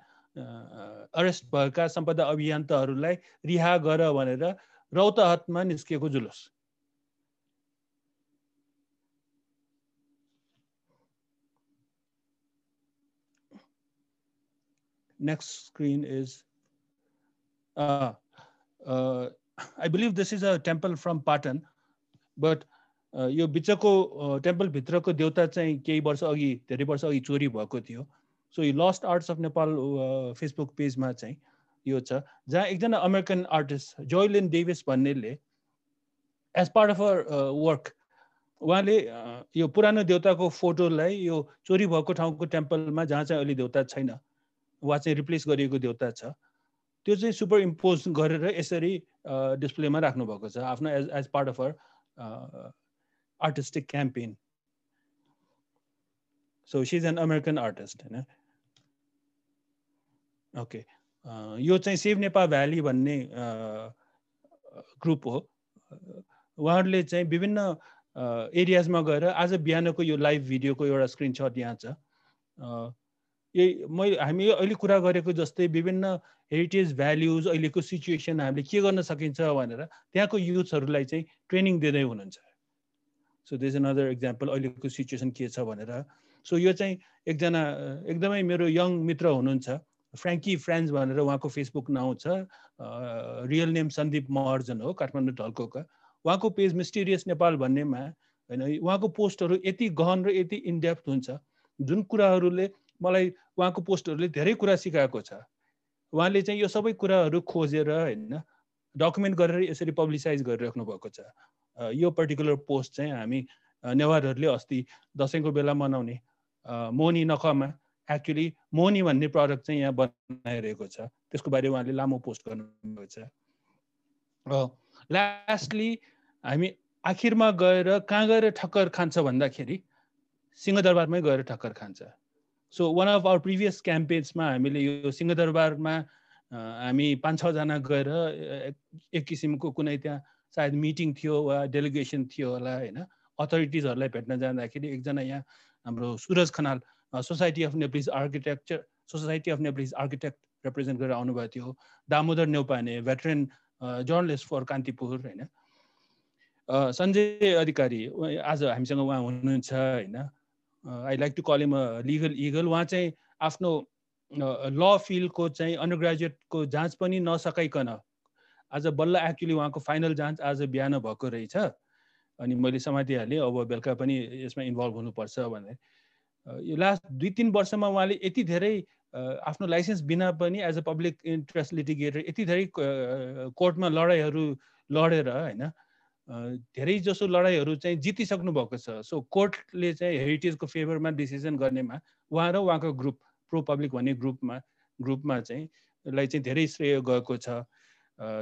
S2: अरेस्ट भएका सम्पदा अभियन्ताहरूलाई रिहा गर भनेर रौतहतमा निस्किएको जुलुस। Next screen is uh, uh, I believe this is a temple from Patan, but uh, यो बिचको टेम्पलभित्रको देउता चाहिँ केही वर्ष अघि धेरै वर्ष अघि चोरी भएको थियो। सो यो lost arts of Nepal Facebook पेजमा चाहिँ यो छ जहाँ एकजना अमेरिकन आर्टिस्ट जोइलिन डेभिस भन्नेले as part of her work उहाँले यो पुरानो देउताको फोटोलाई यो चोरी भएको ठाउँको टेम्पलमा जहाँ चाहिँ अहिले देउता छैन। वा चाहिँ रिप्लेस गरिएको देउता छ त्यो चाहिँ सुपर इम्पोज गरेर यसरी डिस्प्लेमा राख्नुभएको छ आफ्नो as as part of her artistic campaign so she is an American artist होइन? ओके यो चाहिँ सेभ नेपाल भ्याली भन्ने ग्रुप हो। उहाँहरूले चाहिँ विभिन्न एरियाजमा गएर आज बिहानको यो लाइभ भिडियोको एउटा स्क्रिनसट यहाँ छ। यही मैले हामी अहिले कुरा गरेको जस्तै विभिन्न हेरिटेज भ्याल्युज अहिलेको सिचुएसन हामीले के गर्न सकिन्छ भनेर त्यहाँको युथहरूलाई चाहिँ ट्रेनिङ दिँदै हुनुहुन्छ। सो दिस अनदर इक्जाम्पल अहिलेको सिचुएसन के छ भनेर। सो यो चाहिँ एकजना एकदमै मेरो यङ मित्र हुनुहुन्छ फ्रेङ्की फ्रेन्ड्स भनेर उहाँको फेसबुक नाउँ छ। रियल नेम सन्दीप महर्जन हो काठमाडौँ ढल्कोका उहाँको पेज मिस्टिरियस नेपाल भन्नेमा होइन उहाँको पोस्टहरू यति गहन र यति इनडेप्थ हुन्छ। जुन कुराहरूले मलाई उहाँको पोस्टहरूले धेरै कुरा सिकाएको छ। उहाँले चाहिँ यो सबै कुराहरू खोजेर होइन डकुमेन्ट गरेर यसरी पब्लिसाइज गरिराख्नु भएको छ। यो पर्टिकुलर पोस्ट चाहिँ हामी नेवारहरूले अस्ति दसैँको बेला मनाउने मोनी नखमा एक्चुली मोनी भन्ने प्रडक्ट चाहिँ यहाँ बनाइरहेको छ। त्यसको बारे उहाँले लामो पोस्ट गर्नुभएको छ। लास्टली हामी आखिरमा गएर कहाँ गएर ठक्कर खान्छ भन्दाखेरि सिंहदरबारमै गएर ठक्कर खान्छ। So one of our previous क्याम्पेन्समा हामीले यो सिंहदरबारमा हामी पाँच छजना गएर एक किसिमको कुनै त्यहाँ सायद मिटिङ थियो वा डेलिगेसन थियो होला होइन? अथोरिटिजहरूलाई भेट्न जाँदाखेरि एकजना यहाँ हाम्रो Suraj Khanal society of Nepalese architecture society of Nepalese architect represent गरेर आउनुभएको थियो Damodar Neupane veteran journalist for Kantipur होइन? सञ्जय अधिकारी आज हामीसँग उहाँ हुनुहुन्छ होइन? I like to call him a legal eagle उहाँ चाहिँ आफ्नो ल फिल्डको चाहिँ अन्डर ग्रेजुएटको जाँच पनि नसकाइकन आज बल्ल एक्चुली उहाँको फाइनल जाँच आज बिहान भएको रहेछ अनि मैले समातिहालेँ अब बेलुका पनि यसमा इन्भल्भ हुनुपर्छ भनेर यो लास्ट दुई तिन वर्षमा उहाँले यति धेरै आफ्नो लाइसेन्स बिना पनि as a public interest litigator यति धेरै कोर्टमा लडाइँहरू लडेर होइन धेरै जसो लडाइँहरू चाहिँ जितिसक्नु भएको छ। सो कोर्टले चाहिँ हेरिटेजको फेभरमा डिसिजन गर्नेमा उहाँ र उहाँको ग्रुप प्रो पब्लिक भन्ने ग्रुपमा ग्रुपमा चाहिँ लाई चाहिँ धेरै श्रेय गएको छ।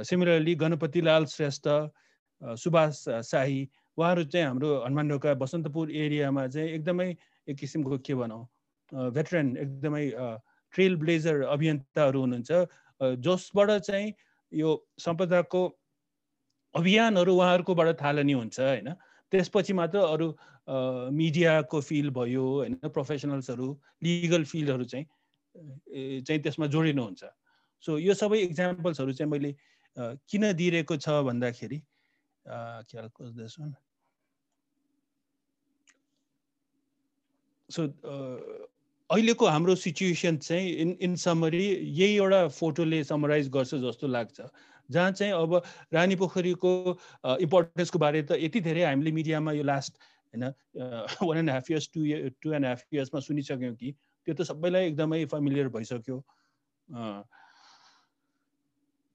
S2: सिमिलरली गणपतिलाल श्रेष्ठ सुभाष शाही उहाँहरू चाहिँ हाम्रो हनुमान ढोका बसन्तपुर एरियामा चाहिँ एकदमै एक किसिमको के भनौँ भेटरेन एकदमै ट्रेल ब्लेजर अभियन्ताहरू हुनुहुन्छ। जसबाट चाहिँ यो सम्पदाको अभियानहरू उहाँहरूकोबाट थालनी हुन्छ होइन? त्यसपछि मात्र अरू मिडियाको फिल्ड भयो होइन? प्रोफेसनल्सहरू लिगल फिल्डहरू चाहिँ चाहिँ त्यसमा जोडिनुहुन्छ। सो यो सबै इक्जाम्पल्सहरू चाहिँ मैले किन दिइरहेको छ भन्दाखेरि ख्याल खोज्दैछु? सो अहिलेको हाम्रो सिचुएसन चाहिँ इन इन समरी यही एउटा फोटोले समराइज गर्छ जस्तो लाग्छ। जहाँ चाहिँ अब रानी पोखरीको इम्पोर्टेन्सको बारे त यति धेरै हामीले मिडियामा यो लास्ट होइन one and half years two year two and half इयर्समा सुनिसक्यौँ कि त्यो त सबैलाई एकदमै फेमिलियर भइसक्यो।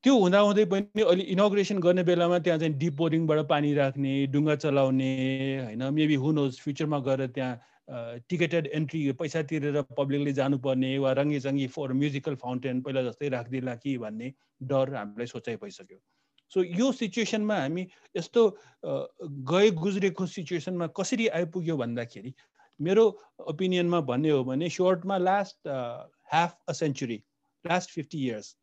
S2: त्यो हुँदाहुँदै पनि अहिले इनोग्रेसन गर्ने बेलामा त्यहाँ चाहिँ डिप बोरिङबाट पानी राख्ने डुङ्गा चलाउने होइन मेबी हुनुहोस् फ्युचरमा गएर त्यहाँ टिकेटेड एन्ट्री पैसा तिरेर पब्लिकले जानुपर्ने वा रङ्गी फोर म्युजिकल फाउन्टेन पहिला जस्तै राखिदिएला कि भन्ने डर हामीलाई सोचाइ भइसक्यो। सो यो सिचुएसनमा हामी यस्तो गए गुज्रेको सिचुएसनमा कसरी आइपुग्यो भन्दाखेरि मेरो ओपिनियनमा भन्ने हो भने सर्टमा last half a century last fifty years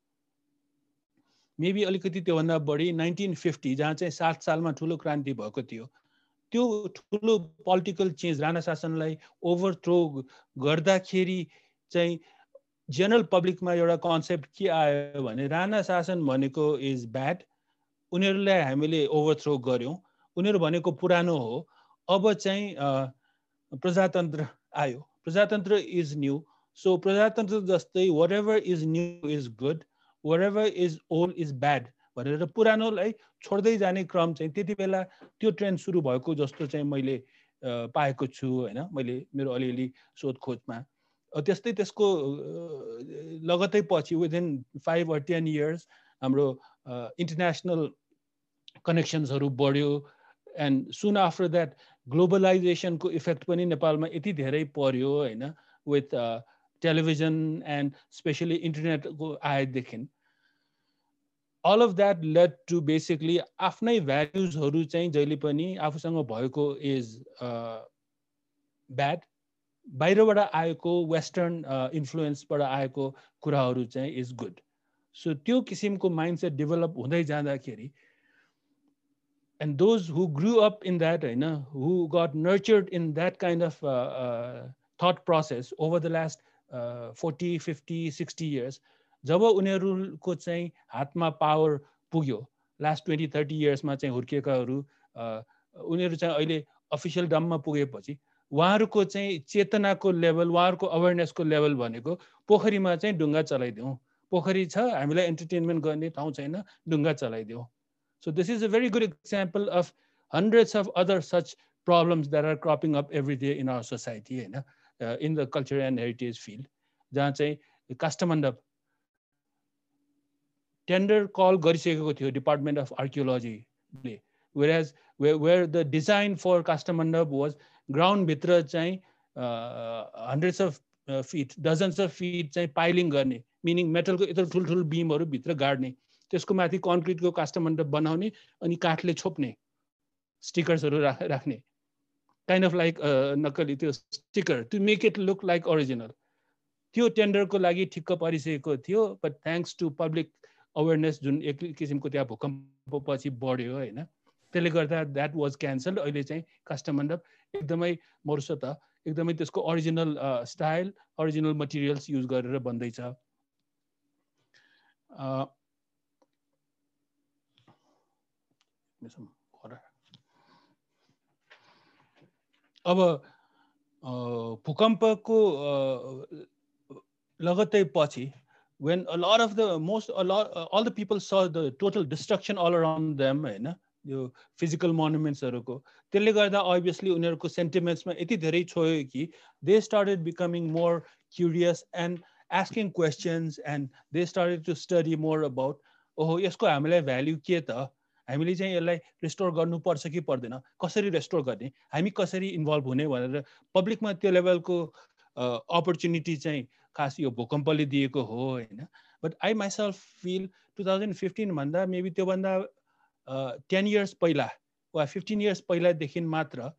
S2: maybe अलिकति त्योभन्दा बढी नाइन्टिन फिफ्टी जहाँ चाहिँ सात सालमा ठुलो क्रान्ति भएको थियो त्यो ठुलो पोलिटिकल चेन्ज राणा शासनलाई ओभरथ्रो गर्दाखेरि चाहिँ जेनरल पब्लिकमा एउटा कन्सेप्ट के आयो भने राणा शासन भनेको इज ब्याड उनीहरूलाई हामीले ओभरथ्रो गऱ्यौँ। उनीहरू भनेको पुरानो हो। अब चाहिँ प्रजातन्त्र आयो। प्रजातन्त्र इज न्यू सो प्रजातन्त्र जस्तै whatever is new is good whatever is old is bad भनेर पुरानोलाई छोड्दै जाने क्रम चाहिँ त्यति बेला त्यो ट्रेन्ड सुरु भएको जस्तो चाहिँ मैले पाएको छु होइन? मैले मेरो अलिअलि सोधखोजमा। त्यस्तै त्यसको लगतै पछि within five or ten years हाम्रो इन्टरनेसनल कनेक्सन्सहरू बढ्यो एन्ड सुन आफ्टर द्याट ग्लोबलाइजेसनको इफेक्ट पनि नेपालमा यति धेरै पर्यो होइन? विथ टेलिभिजन एन्ड स्पेसली इन्टरनेटको आएदेखि all of that led to basically आफ्नै भ्याल्युजहरू चाहिँ जहिले पनि आफूसँग भएको इज ब्याड बाहिरबाट आएको वेस्टर्न इन्फ्लुएन्सबाट आएको कुराहरू चाहिँ इज गुड सो त्यो किसिमको माइन्ड सेट डेभलप हुँदै जाँदाखेरि and those who grew up in that you know, who got nurtured in that kind of uh, uh, thought process over the last uh, 40 50 60 years जब उनीहरूको चाहिँ हातमा power पुग्यो last twenty thirty इयर्समा चाहिँ हुर्किएकाहरू उनीहरू चाहिँ अहिले अफिसियल डममा पुगेपछि उहाँहरूको चाहिँ चेतनाको लेभल उहाँहरूको अवेरनेसको लेभल भनेको पोखरीमा चाहिँ ढुङ्गा चलाइदिउँ पोखरी छ हामीलाई इन्टरटेनमेन्ट गर्ने ठाउँ छैन ढुङ्गा चलाइदिउँ So this is a very good example of hundreds of other such problems that are cropping up every day in our society होइन in the culture and heritage field जहाँ चाहिँ काष्ठमण्डप टेन्डर कल गरिसकेको थियो department of आर्कियोलोजीले where where the design for Kasthamandap was ग्राउन्डभित्र चाहिँ hundreds of feet dozens of feet चाहिँ piling गर्ने meaning मेटलको यत्रो ठुल्ठुलो बिमहरू भित्र गाड्ने। त्यसको माथि कन्क्रिटको काष्ठमण्डप बनाउने अनि काठले छोप्ने स्टिकर्सहरू राख्ने। काइन्ड अफ लाइक नक्कली त्यो sticker to make it look like original त्यो टेन्डरको लागि ठिक्क परिसकेको थियो but thanks to public awareness जुन एक किसिमको त्यहाँ भूकम्प पछि बढ्यो होइन? त्यसले गर्दा द्याट वाज क्यान्सल अहिले चाहिँ काष्ठमण्डप एकदमै मर्सो त। एकदमै त्यसको original style original materials use गरेर बन्दैछ। अब भूकम्पको लगत्तै पछि when a lot of the most a lot uh, all the people saw the total destruction all around them होइन यो फिजिकल मोनुमेन्ट्सहरूको त्यसले गर्दा अभियसली उनीहरूको सेन्टिमेन्ट्समा यति धेरै छोयो कि they started becoming more curious and asking questions and they started to study more about ओहो यसको हामीलाई भ्याल्यु के त हामीले चाहिँ यसलाई रेस्टोर गर्नुपर्छ कि पर्दैन कसरी रेस्टोर गर्ने हामी कसरी इन्भल्भ हुने भनेर पब्लिकमा त्यो लेभलको अपर्च्युनिटी चाहिँ खास यो भूकम्पले दिएको हो होइन? But I myself feel two thousand फिफ्टिनभन्दा maybe त्योभन्दा टेन इयर्स पहिला वा फिफ्टिन इयर्स पहिलादेखि मात्र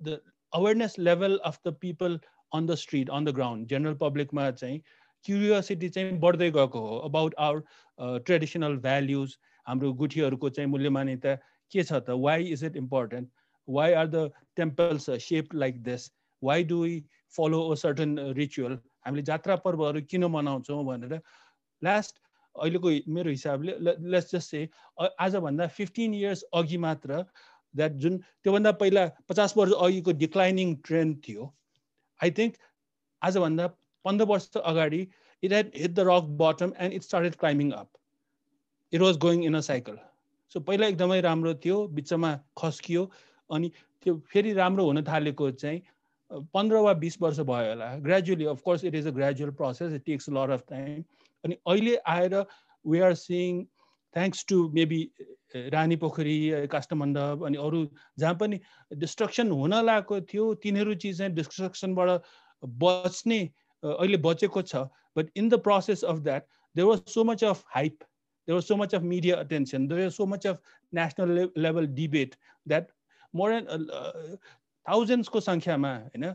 S2: the awareness level of the people on the street on the ground general पब्लिकमा चाहिँ क्युरियोसिटी चाहिँ बढ्दै गएको हो अबाउट आवर ट्रेडिसनल भ्याल्युज हाम्रो गुठीहरूको चाहिँ मूल्य मान्यता के छ त? Why is it important why are the temples shape like this why do we follow a certain ritual हामीले जात्रा पर्वहरू किन मनाउँछौँ भनेर लास्ट अहिलेको मेरो हिसाबले लेट्स जस्ट से आजभन्दा फिफ्टिन इयर्स अघि मात्र द्याट जुन त्योभन्दा पहिला पचास वर्ष अघिको डिक्लाइनिङ ट्रेन्ड थियो आई थिङ्क आजभन्दा पन्ध्र वर्ष अगाडि it had hit the rock bottom and it started climbing up it was going in a cycle so पहिला एकदमै राम्रो थियो बिचमा खस्कियो अनि त्यो फेरि राम्रो हुन थालेको चाहिँ पन्ध्र वा बिस वर्ष भयो होला। Gradually of course it is a gradual process it takes lot of time अनि अहिले आएर we are seeing thanks to maybe Rani Pokhari Kasthamandap अनि अरू जहाँ पनि डिस्ट्रक्सन हुन लागेको थियो तिनीहरू चिज चाहिँ डिस्ट्रक्सनबाट बच्ने अहिले बचेको छ। But in the process of that there was so much of hype there was so much of media attention there was so much of national le level debate that more than uh, thousands को सङ्ख्यामा होइन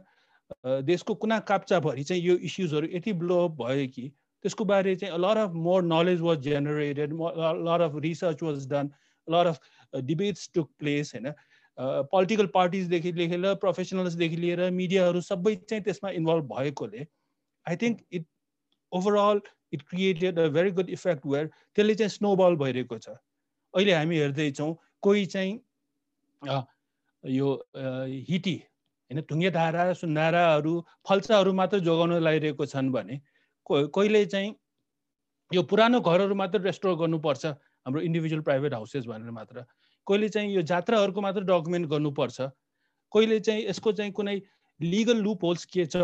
S2: देशको कुना काप्चाभरि चाहिँ यो इस्युजहरू यति blow up भयो कि त्यसको बारे चाहिँ lot of more knowledge was generated lot of research was done lot of debates took place होइन पोलिटिकल पार्टिजदेखि लिएर प्रोफेसनल्सदेखि लिएर मिडियाहरू सबै चाहिँ त्यसमा इन्भल्भ भएकोले I think it overall it created a very good effect where त्यसले चाहिँ स्नोबल भइरहेको छ। अहिले हामी हेर्दैछौँ कोही चाहिँ यो हिटी होइन ढुङ्गे धारा सुन्धाराहरू फल्साहरू मात्र जोगाउन लगाइरहेको छन् भने कोहीले चाहिँ यो पुरानो घरहरू मात्र रेस्टोर गर्नुपर्छ हाम्रो इन्डिभिजुअल प्राइभेट हाउसेस भनेर मात्र? कोहीले चाहिँ यो जात्राहरूको मात्र डकुमेन्ट गर्नुपर्छ? कोहीले चाहिँ यसको चाहिँ कुनै लिगल लुप होल्स के छ?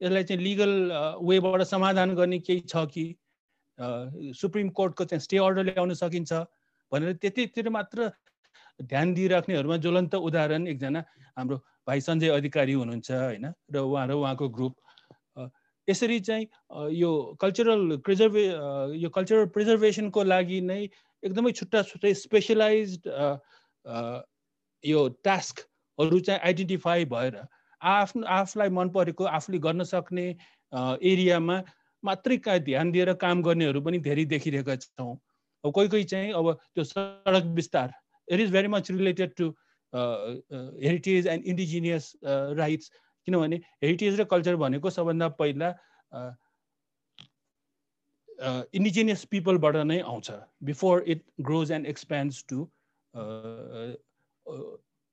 S2: यसलाई चाहिँ लिगल वेबाट समाधान गर्ने केही छ कि सुप्रिम कोर्टको चाहिँ स्टे अर्डर ल्याउन सकिन्छ भनेर त्यतितिर मात्र ध्यान दिइराख्नेहरूमा ज्वलन्त उदाहरण एकजना हाम्रो भाइ सञ्जय अधिकारी हुनुहुन्छ होइन? र उहाँ र उहाँको ग्रुप। यसरी चाहिँ यो कल्चरल प्रिजर्भे यो कल्चरल प्रिजर्भेसनको लागि नै एकदमै छुट्टा छुट्टै स्पेसलाइज यो टास्कहरू चाहिँ आइडेन्टिफाई भएर आफ्नो आफूलाई मन परेको आफूले गर्न सक्ने एरियामा मात्रै का ध्यान दिएर काम गर्नेहरू पनि धेरै देखिरहेका छौँ। अब कोही कोही चाहिँ अब त्यो सडक विस्तार it is very much related to heritage and indigenous rights किनभने हेरिटेज र कल्चर भनेको सबभन्दा पहिला इन्डिजिनियस पिपलबाट नै आउँछ। Before it grows and expands to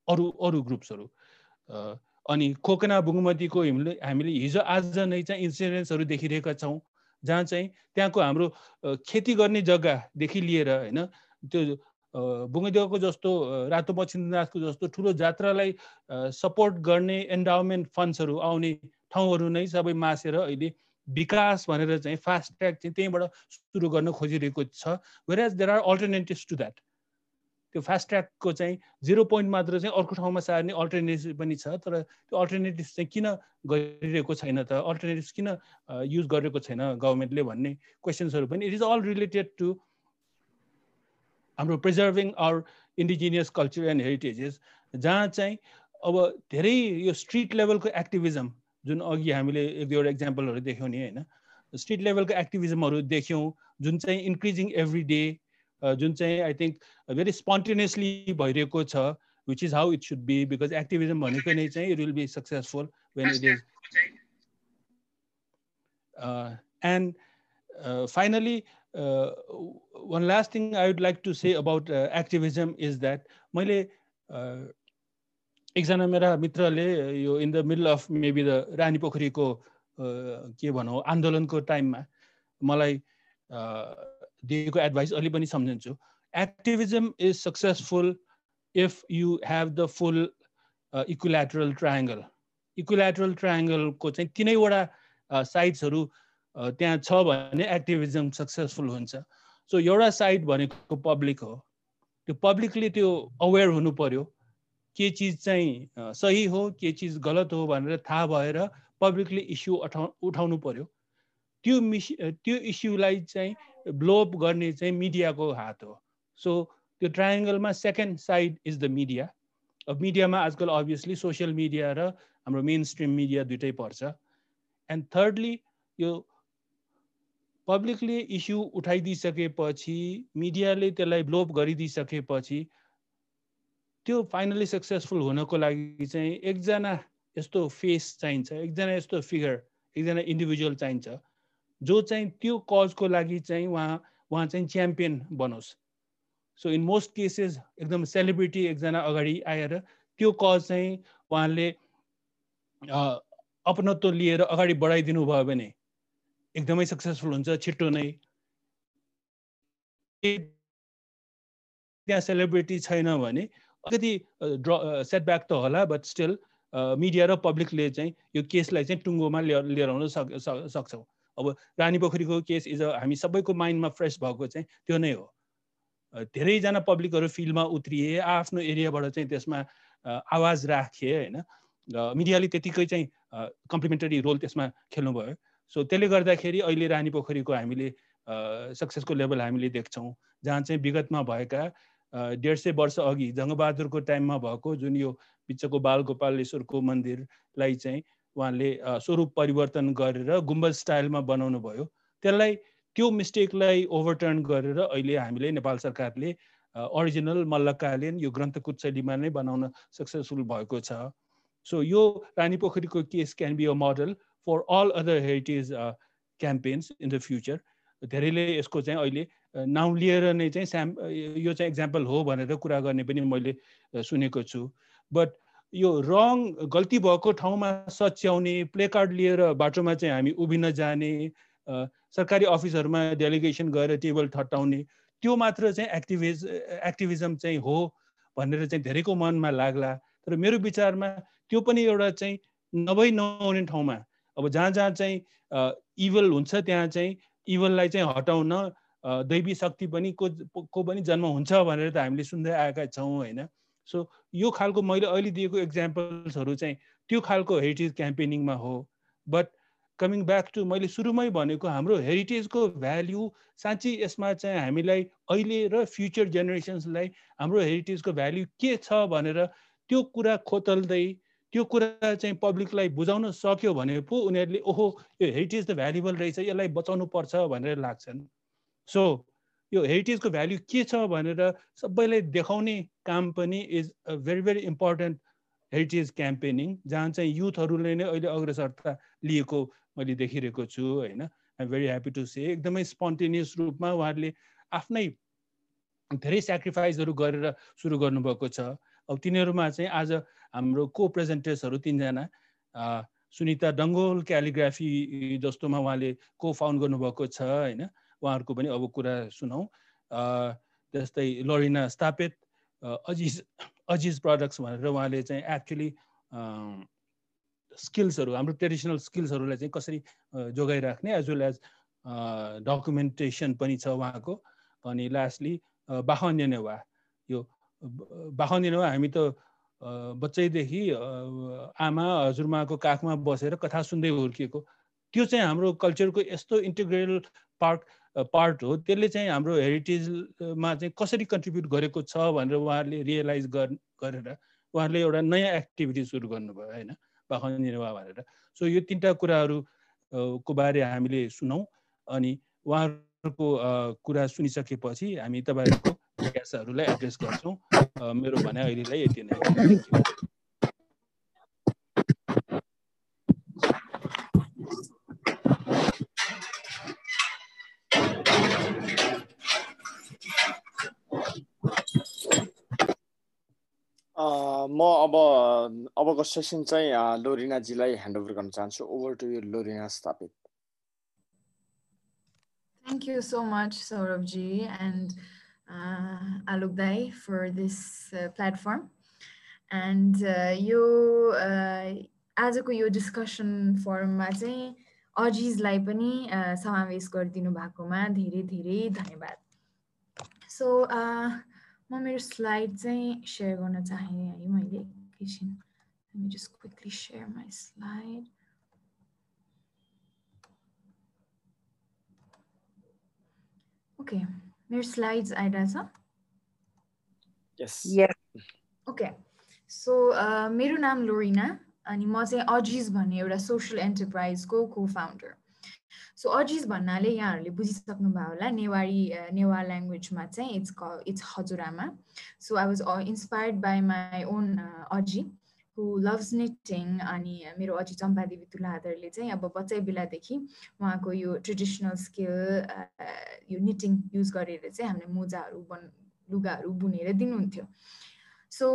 S2: अरू अरू ग्रुप्सहरू अनि खोकना बुङमतीको हामीले हामीले हिजो आज नै चाहिँ इन्सिडेन्ट्सहरू देखिरहेका छौँ। जहाँ चाहिँ त्यहाँको हाम्रो खेती गर्ने जग्गादेखि लिएर होइन त्यो बुङ्गदेवको जस्तो रातो मच्छिन्द्रनाथको जस्तो ठुलो जात्रालाई सपोर्ट गर्ने एन्डाउमेन्ट फन्ड्सहरू आउने ठाउँहरू नै सबै मासेर अहिले विकास भनेर चाहिँ फास्ट ट्र्याक चाहिँ त्यहीँबाट सुरु गर्न खोजिरहेको छ। Whereas there are alternatives to that त्यो फास्ट ट्र्याकको चाहिँ जिरो पोइन्ट मात्र चाहिँ अर्को ठाउँमा सार्ने अल्टरनेटिभ पनि छ तर त्यो अल्टरनेटिभ चाहिँ किन गरिरहेको छैन त? अल्टरनेटिभ्स किन युज गरिरहेको छैन गभर्मेन्टले भन्ने क्वेसन्सहरू पनि। It is all related to हाम्रो preserving our indigenous culture and heritages जहाँ चाहिँ अब धेरै यो स्ट्रिट लेभलको एक्टिभिजम जुन अघि हामीले एक दुईवटा इक्जाम्पलहरू देख्यौँ नि होइन स्ट्रिट लेभलको एक्टिभिजमहरू देख्यौँ जुन चाहिँ इन्क्रिजिङ एभ्री डे जुन चाहिँ आई थिङ्क भेरी स्पोन्टेनियसली भइरहेको छ which is how it should be because activism भनेको नै चाहिँ it will be successful when it is and finally uh, one last thing I would like to say about uh, activism is that मैले uh, एकजना मेरा मित्रले यो in the middle of maybe the Rani पोखरीको के भनौँ आन्दोलनको टाइममा मलाई दिएको एडभाइस अहिले पनि सम्झन्छु। Activism is successful if you have the full equilateral triangle equilateral ट्रायङ्गलको चाहिँ तिनैवटा साइड्सहरू त्यहाँ छ भने एक्टिभिजम सक्सेसफुल हुन्छ। सो एउटा साइड भनेको पब्लिक हो। त्यो पब्लिकले त्यो अवेर हुनु पर्यो। के चिज चाहिँ सही हो के चिज गलत हो भनेर थाहा भएर पब्लिकले इस्यु उठाउ उठाउनु पर्यो। त्यो मिस त्यो इस्युलाई चाहिँ ब्लोअप गर्ने चाहिँ मिडियाको हात हो। सो त्यो ट्रायङ्गलमा second side is the media अब मिडियामा आजकल अभियसली सोसियल मिडिया र हाम्रो मेन स्ट्रिम मिडिया दुइटै पर्छ। एन्ड थर्डली यो पब्लिकले इस्यु उठाइदिइसकेपछि मिडियाले त्यसलाई ब्लोप गरिदिइसकेपछि त्यो फाइनली सक्सेसफुल हुनको लागि चाहिँ एकजना यस्तो फेस चाहिन्छ एकजना यस्तो फिगर एकजना इन्डिभिजुअल चाहिन्छ जो चाहिँ त्यो कजको लागि चाहिँ उहाँ उहाँ चाहिँ च्याम्पियन बनोस्। सो इन मोस्ट केसेस एकदम सेलिब्रिटी एकजना अगाडि आएर त्यो कज चाहिँ उहाँले अपनत्व लिएर अगाडि बढाइदिनु भयो भने एकदमै सक्सेसफुल हुन्छ छिट्टो नै। त्यहाँ सेलिब्रिटी छैन भने अलिकति ड्र सेटब्याक त होला बट स्टिल मिडिया र पब्लिकले चाहिँ यो केसलाई चाहिँ टुङ्गोमा लिएर लिएर आउन सक् सक्छौँ। अब रानी पोखरीको केस इज हामी सबैको माइन्डमा फ्रेस भएको चाहिँ त्यो नै हो। धेरैजना पब्लिकहरू फिल्डमा उत्रिए आफ्नो एरियाबाट चाहिँ त्यसमा आवाज राखे होइन? मिडियाले त्यतिकै चाहिँ कम्प्लिमेन्टरी रोल त्यसमा खेल्नुभयो। सो त्यसले गर्दाखेरि अहिले रानी पोखरीको हामीले सक्सेसको लेभल हामीले देख्छौँ जहाँ चाहिँ विगतमा भएका डेढ सय वर्ष अघि जङ्गबहादुरको टाइममा भएको जुन यो बिचको बालगोपालेश्वरको मन्दिरलाई चाहिँ उहाँले स्वरूप परिवर्तन गरेर गुम्बज स्टाइलमा बनाउनु भयो। त्यसलाई त्यो मिस्टेकलाई ओभरटर्न गरेर अहिले हामीले नेपाल सरकारले अरिजिनल मल्लकालीन यो ग्रन्थकुट शैलीमा नै बनाउन सक्सेसफुल भएको छ। सो यो रानी पोखरीको case can be a model for all other heritage campaigns in the future धेरैले यसको चाहिँ अहिले नाउँ लिएर नै चाहिँ स्याम यो चाहिँ इक्जाम्पल हो भनेर कुरा गर्ने पनि मैले सुनेको छु। बट यो रङ गल्ती भएको ठाउँमा सच्याउने प्ले कार्ड लिएर बाटोमा चाहिँ हामी उभिन जाने सरकारी अफिसहरूमा डेलिगेसन गएर टेबल ठट्टाउने त्यो मात्र चाहिँ एक्टिभिज एक्टिभिजम चाहिँ हो भनेर चाहिँ धेरैको मनमा लाग्ला। तर मेरो विचारमा त्यो पनि एउटा चाहिँ नभई नहुने ठाउँमा अब जहाँ जहाँ चाहिँ इभल हुन्छ त्यहाँ चाहिँ इभललाई चाहिँ हटाउन दैवी शक्ति पनि को को पनि जन्म हुन्छ भनेर त हामीले सुन्दै आएका छौँ होइन? सो यो खालको मैले अहिले दिएको इक्जाम्पल्सहरू चाहिँ त्यो खालको हेरिटेज क्याम्पेनिङमा हो। बट कमिङ ब्याक टु मैले सुरुमै भनेको हाम्रो हेरिटेजको भ्याल्यु साँच्ची यसमा चाहिँ हामीलाई अहिले र फ्युचर जेनेरेसन्सलाई हाम्रो हेरिटेजको भ्याल्यु के छ भनेर त्यो कुरा खोतल्दै त्यो कुरा चाहिँ पब्लिकलाई बुझाउन सक्यो भने पो उनीहरूले ओहो यो हेरिटेज त भ्यालुबल रहेछ यसलाई बचाउनु पर्छ भनेर लाग्छन्। सो यो हेरिटेजको भ्याल्यु के छ भनेर सबैलाई देखाउने काम पनि is a very very important heritage campaigning जहाँ चाहिँ युथहरूले नै अहिले अग्रसरता लिएको मैले देखिरहेको छु होइन। I very happy to say एकदमै स्पोन्टेनियस रूपमा उहाँहरूले आफ्नै धेरै सेक्रिफाइसहरू गरेर सुरु गर्नुभएको छ। अब तिनीहरूमा चाहिँ आज हाम्रो को प्रेजेन्टर्सहरू तिनजना सुनिता डङ्गोल क्यालिग्राफी जस्तोमा उहाँले को फाउन्ड गर्नुभएको छ होइन? उहाँहरूको पनि अब कुरा सुनौँ। जस्तै लरिना स्थापित अजिज अजिज प्रडक्ट्स भनेर उहाँले चाहिँ एक्चुली स्किल्सहरू हाम्रो ट्रेडिसनल स्किल्सहरूलाई चाहिँ कसरी जोगाइराख्ने एज वेल एज डकुमेन्टेसन पनि छ उहाँको। अनि लास्टली बाखन्यनेवा यो बाखन्यनेवा हामी त बच्चैदेखि आमा हजुरमाको काखमा बसेर कथा सुन्दै हुर्किएको। त्यो चाहिँ हाम्रो कल्चरको यस्तो इन्टिग्रेल पार्ट पार्ट हो। त्यसले चाहिँ हाम्रो हेरिटेजमा चाहिँ कसरी कन्ट्रिब्युट गरेको छ भनेर उहाँहरूले रियलाइज गरेर उहाँहरूले एउटा नयाँ एक्टिभिटी सुरु गर्नुभयो होइन? पाखन निर्वाह भनेर। सो यो तिनवटा कुराहरू को बारे हामीले सुनौँ। अनि उहाँहरूको कुरा सुनिसकेपछि हामी तपाईँहरूको जिज्ञासाहरूलाई एड्रेस गर्छौँ मेरो भनाइ अहिलेलाई यति नै
S1: म अब अबको सेसन चाहिँ लोरिनाजीलाई ह्यान्डओभर गर्न चाहन्छु ओभर टु यु लोरिना स्थापित
S5: Thank you so much, Saurabhji. And uh, Alok Dai for this uh, platform. And uh, यो आजको यो डिस्कसन फर्ममा चाहिँ अजिजलाई पनि समावेश गरिदिनु भएकोमा धेरै धेरै धन्यवाद सो म मेरो स्लाइड चाहिँ सेयर गर्न चाहेँ है मैले एकैछिन Let me just quickly share my slide. Okay, मेरो स्लाइड्स आइरहेछ
S1: Yes.
S5: Yes. ओके सो मेरो नाम लोरिना अनि म चाहिँ अजिज भन्ने एउटा सोसियल एन्टरप्राइजको को फाउन्डर सो अजिज भन्नाले यहाँहरूले बुझिसक्नुभयो होला नेवारी नेवार ल्याङ्ग्वेजमा चाहिँ इट्स क इट्स हजुरआमा so I was inspired by my own Aji who loves knitting अनि मेरो अजी चम्पादेवी तुलाधरले चाहिँ अब बच्चै बेलादेखि उहाँको यो ट्रेडिसनल स्किल यो निटिङ युज गरेर चाहिँ हामीले मोजाहरू बन लुगाहरू बुनेर दिनुहुन्थ्यो। So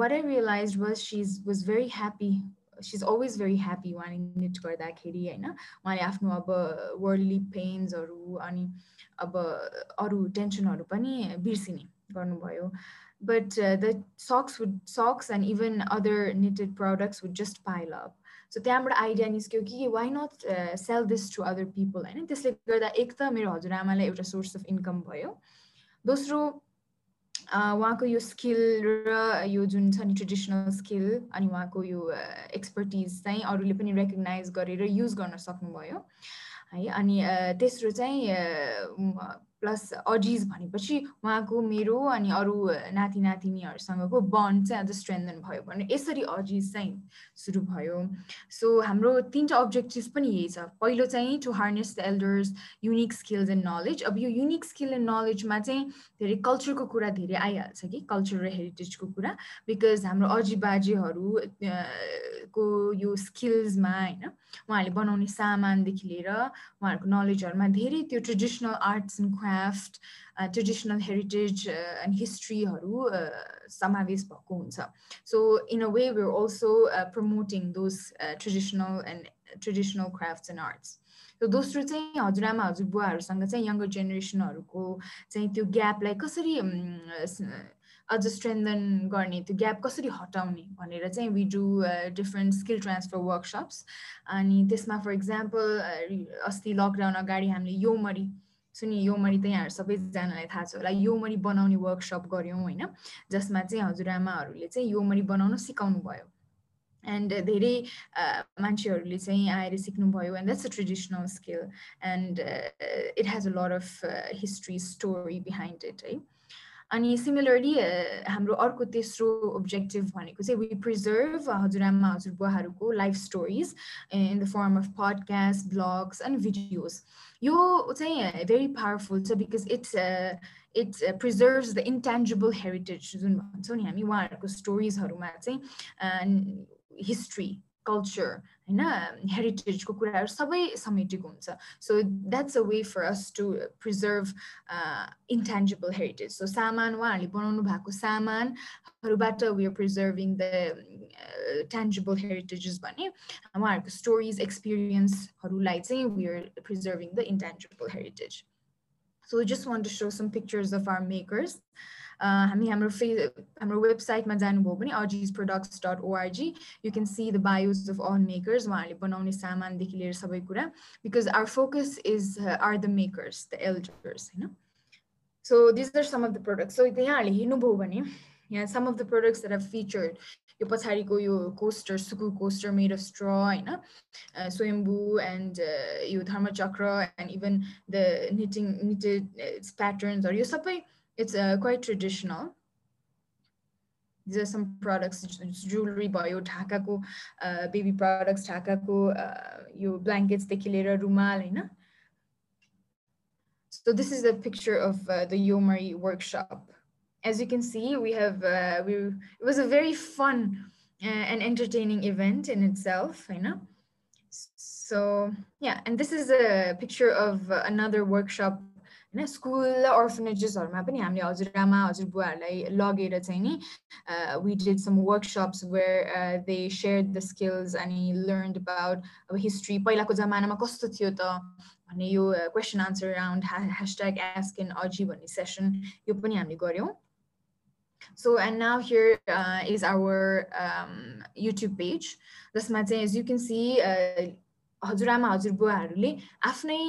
S5: what I realize was she was very happy she's always very happy उहाँले निट गर्दाखेरि होइन? उहाँले आफ्नो अब वर्ल्डली पेन्सहरू अनि अब अरू टेन्सनहरू पनि बिर्सिने गर्नुभयो। But uh, the socks would socks and even other knitted products would just pile up. So त्यहाँबाट आइडिया निस्क्यो कि why not sell this to other people होइन? त्यसले गर्दा एक त मेरो हजुरआमालाई एउटा सोर्स अफ इन्कम भयो। दोस्रो उहाँको यो स्किल र यो जुन छ नि ट्रेडिसनल स्किल अनि उहाँको यो एक्सपर्टिज चाहिँ अरूले पनि रेकगनाइज गरेर युज गर्न सक्नुभयो। है? अनि तेस्रो चाहिँ प्लस अजिज भनेपछि उहाँको मेरो अनि अरू नाति नातिनीहरूसँगको बन्ड चाहिँ अझ स्ट्रेन्थन भयो भने यसरी अजिज चाहिँ सुरु भयो। सो हाम्रो तिनवटा अब्जेक्टिभ पनि यही छ। पहिलो चाहिँ to harness the elders unique skills and knowledge अब यो युनिक स्किल एन्ड नलेजमा चाहिँ धेरै कल्चरको कुरा धेरै आइहाल्छ कि कल्चर र हेरिटेजको कुरा। बिकज हाम्रो अजी बाजेहरू को यो स्किल्समा होइन उहाँहरूले बनाउने सामानदेखि लिएर उहाँहरूको नलेजहरूमा धेरै त्यो traditional arts and craft traditional heritage and हिस्ट्रीहरू समावेश भएको हुन्छ। So in a way we're also promoting those traditional and traditional crafts and arts र दोस्रो चाहिँ हजुरआमा हजुरबुवाहरूसँग चाहिँ यङ्गर जेनेरेसनहरूको चाहिँ त्यो ग्यापलाई कसरी अझ स्ट्रेन्थन गर्ने त्यो ग्याप कसरी हटाउने भनेर चाहिँ we do different skill transfer workshops अनि त्यसमा फर इक्जाम्पल अस्ति लकडाउन अगाडि हामीले यो मरी सुनि यो मरी त यहाँहरू सबैजनालाई थाहा छ होला। यो मरी बनाउने वर्कसप गऱ्यौँ होइन? जसमा चाहिँ हजुरआमाहरूले चाहिँ यो मरी बनाउन सिकाउनु भयो एन्ड धेरै मान्छेहरूले चाहिँ आएर सिक्नुभयो। And that's a traditional skill and it has a lot of history story behind it है अनि सिमिलरली हाम्रो अर्को तेस्रो ओब्जेक्टिभ भनेको चाहिँ वी प्रिजर्भ हजुरआमा हजुरबुवाहरूको life stories in the form of podcast blogs and videos यो चाहिँ भेरी पावरफुल छ because it's it's preserves the intangible heritage जुन भन्छौँ नि हामी उहाँहरूको स्टोरिजहरूमा चाहिँ हिस्ट्री कल्चर होइन हेरिटेजको कुराहरू सबै समेटेको हुन्छ। So that's a way for us to preserve intangible heritage so सामान उहाँहरूले बनाउनु भएको सामानहरूबाट we are preserving the tangible heritages भने उहाँहरूको स्टोरिज एक्सपिरियन्सहरूलाई चाहिँ we are preserving the intangible heritage so just want to show some pictures of our makers हामी हाम्रो फे हाम्रो वेबसाइटमा जानुभयो भने Ajiz products dot ORG you can see the bios of all makers उहाँहरूले बनाउने सामानदेखि लिएर सबै कुरा because our focus is are the makers the elders होइन? So these are some of the products so यहाँहरूले हेर्नुभयो भने यहाँ some of the products that are featured यो पछाडिको यो coaster suku coaster made of straw होइन? स्वयम्बु एन्ड यो dharmachakra and even the knitting knitted प्याटर्न्सहरू यो सबै it's uh, quite traditional. These are some products, jewelry भयो ढाकाको बेबी प्रडक्ट्स ढाकाको यो ब्ल्याङ्केट्सदेखि लिएर रुमाल होइन So this is a picture of uh, the Yomari workshop. As you can see, we have, uh, we, it was a very fun uh, and entertaining event in itself, you know. So yeah, and this is a picture of another workshop होइन school अर्फनेजेसहरूमा पनि हामीले हजुरआमा हजुरबुवाहरूलाई लगेर चाहिँ नि we did some workshops where they share the skills अनि लर्न अबाउट अब हिस्ट्री पहिलाको जमानामा कस्तो थियो त? भन्ने यो question answer round hashtag ask an Aji भन्ने सेसन यो पनि हामीले गऱ्यौँ. So and now here is our YouTube page जसमा चाहिँ एज यु क्यान सी हजुरआमा हजुरबुवाहरूले आफ्नै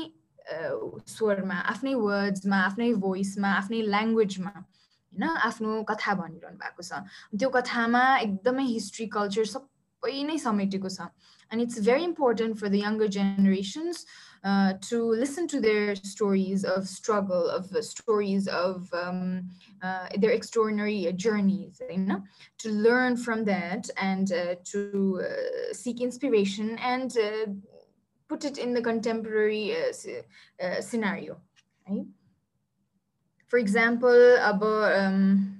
S5: स्वरमा आफ्नै वर्ड्समा आफ्नै भोइसमा आफ्नै ल्याङ्ग्वेजमा होइन आफ्नो कथा भनिरहनु भएको छ त्यो कथामा एकदमै हिस्ट्री कल्चर सबै नै समेटेको छ and it's very important for the younger generations uh, to listen to their stories of struggle, of uh, stories of um, uh, their extraordinary journeys, you know, to learn from that put it in the contemporary uh, uh, scenario, right? For example, about um,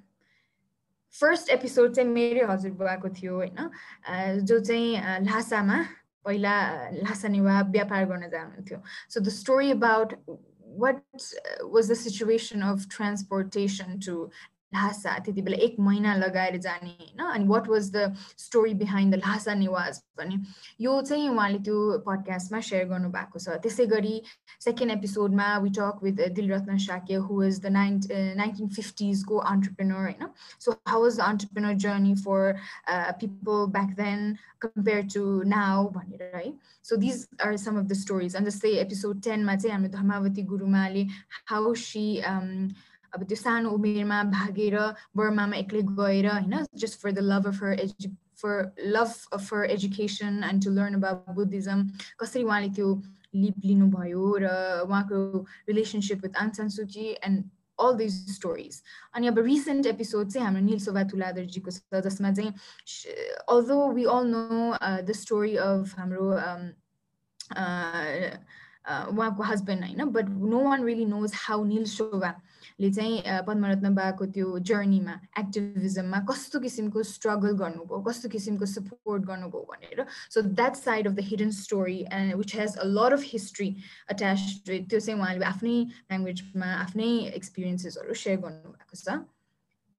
S5: first episode चाहिँ मेरै हजुरबुवाको थियो होइन जो चाहिँ ल्हासामा पहिला ल्हासा नेवा व्यापार गर्न जानुहुन्थ्यो so the story about what was the situation of transportation to Lhasa त्यति बेला एक महिना लगाएर जाने होइन अनि what was the story behind the Lhasa Newas भने यो चाहिँ उहाँले त्यो पडकास्टमा सेयर गर्नुभएको छ त्यसै गरी सेकेन्ड एपिसोडमा we talk with Dilratna Shakya who is the nine nineteen फिफ्टिजको entrepreneur होइन so how was the entrepreneur journey for people back then compare to now भनेर है so these are some of the stories अनि जस्तै episode टेनमा चाहिँ हाम्रो Dharmavati गुरुमाले how C अब त्यो सानो उमेरमा भागेर बर्मामा एक्लै गएर होइन just for the love of her एजु for love of her education and to learn about Buddhism कसरी उहाँले त्यो लिप लिनुभयो र उहाँको रिलेसनसिप विथ आङसान सुची एन्ड अल दिज स्टोरिज अनि अब रिसेन्ट एपिसोड चाहिँ हाम्रो निल शोभा तुलादरजीको छ जसमा चाहिँ although we all know the story of हाम्रो उहाँको हस्बेन्ड होइन but no one really knows how Nil शोभाले चाहिँ पद्मरत्न बाको त्यो जर्नीमा एक्टिभिजममा कस्तो किसिमको स्ट्रगल गर्नुभयो कस्तो किसिमको सपोर्ट गर्नुभयो भनेर। So that side of the hidden story and which has a lot of history attach त्यो चाहिँ उहाँले आफ्नै ल्याङ्ग्वेजमा आफ्नै एक्सपिरियन्सेसहरू सेयर गर्नुभएको छ।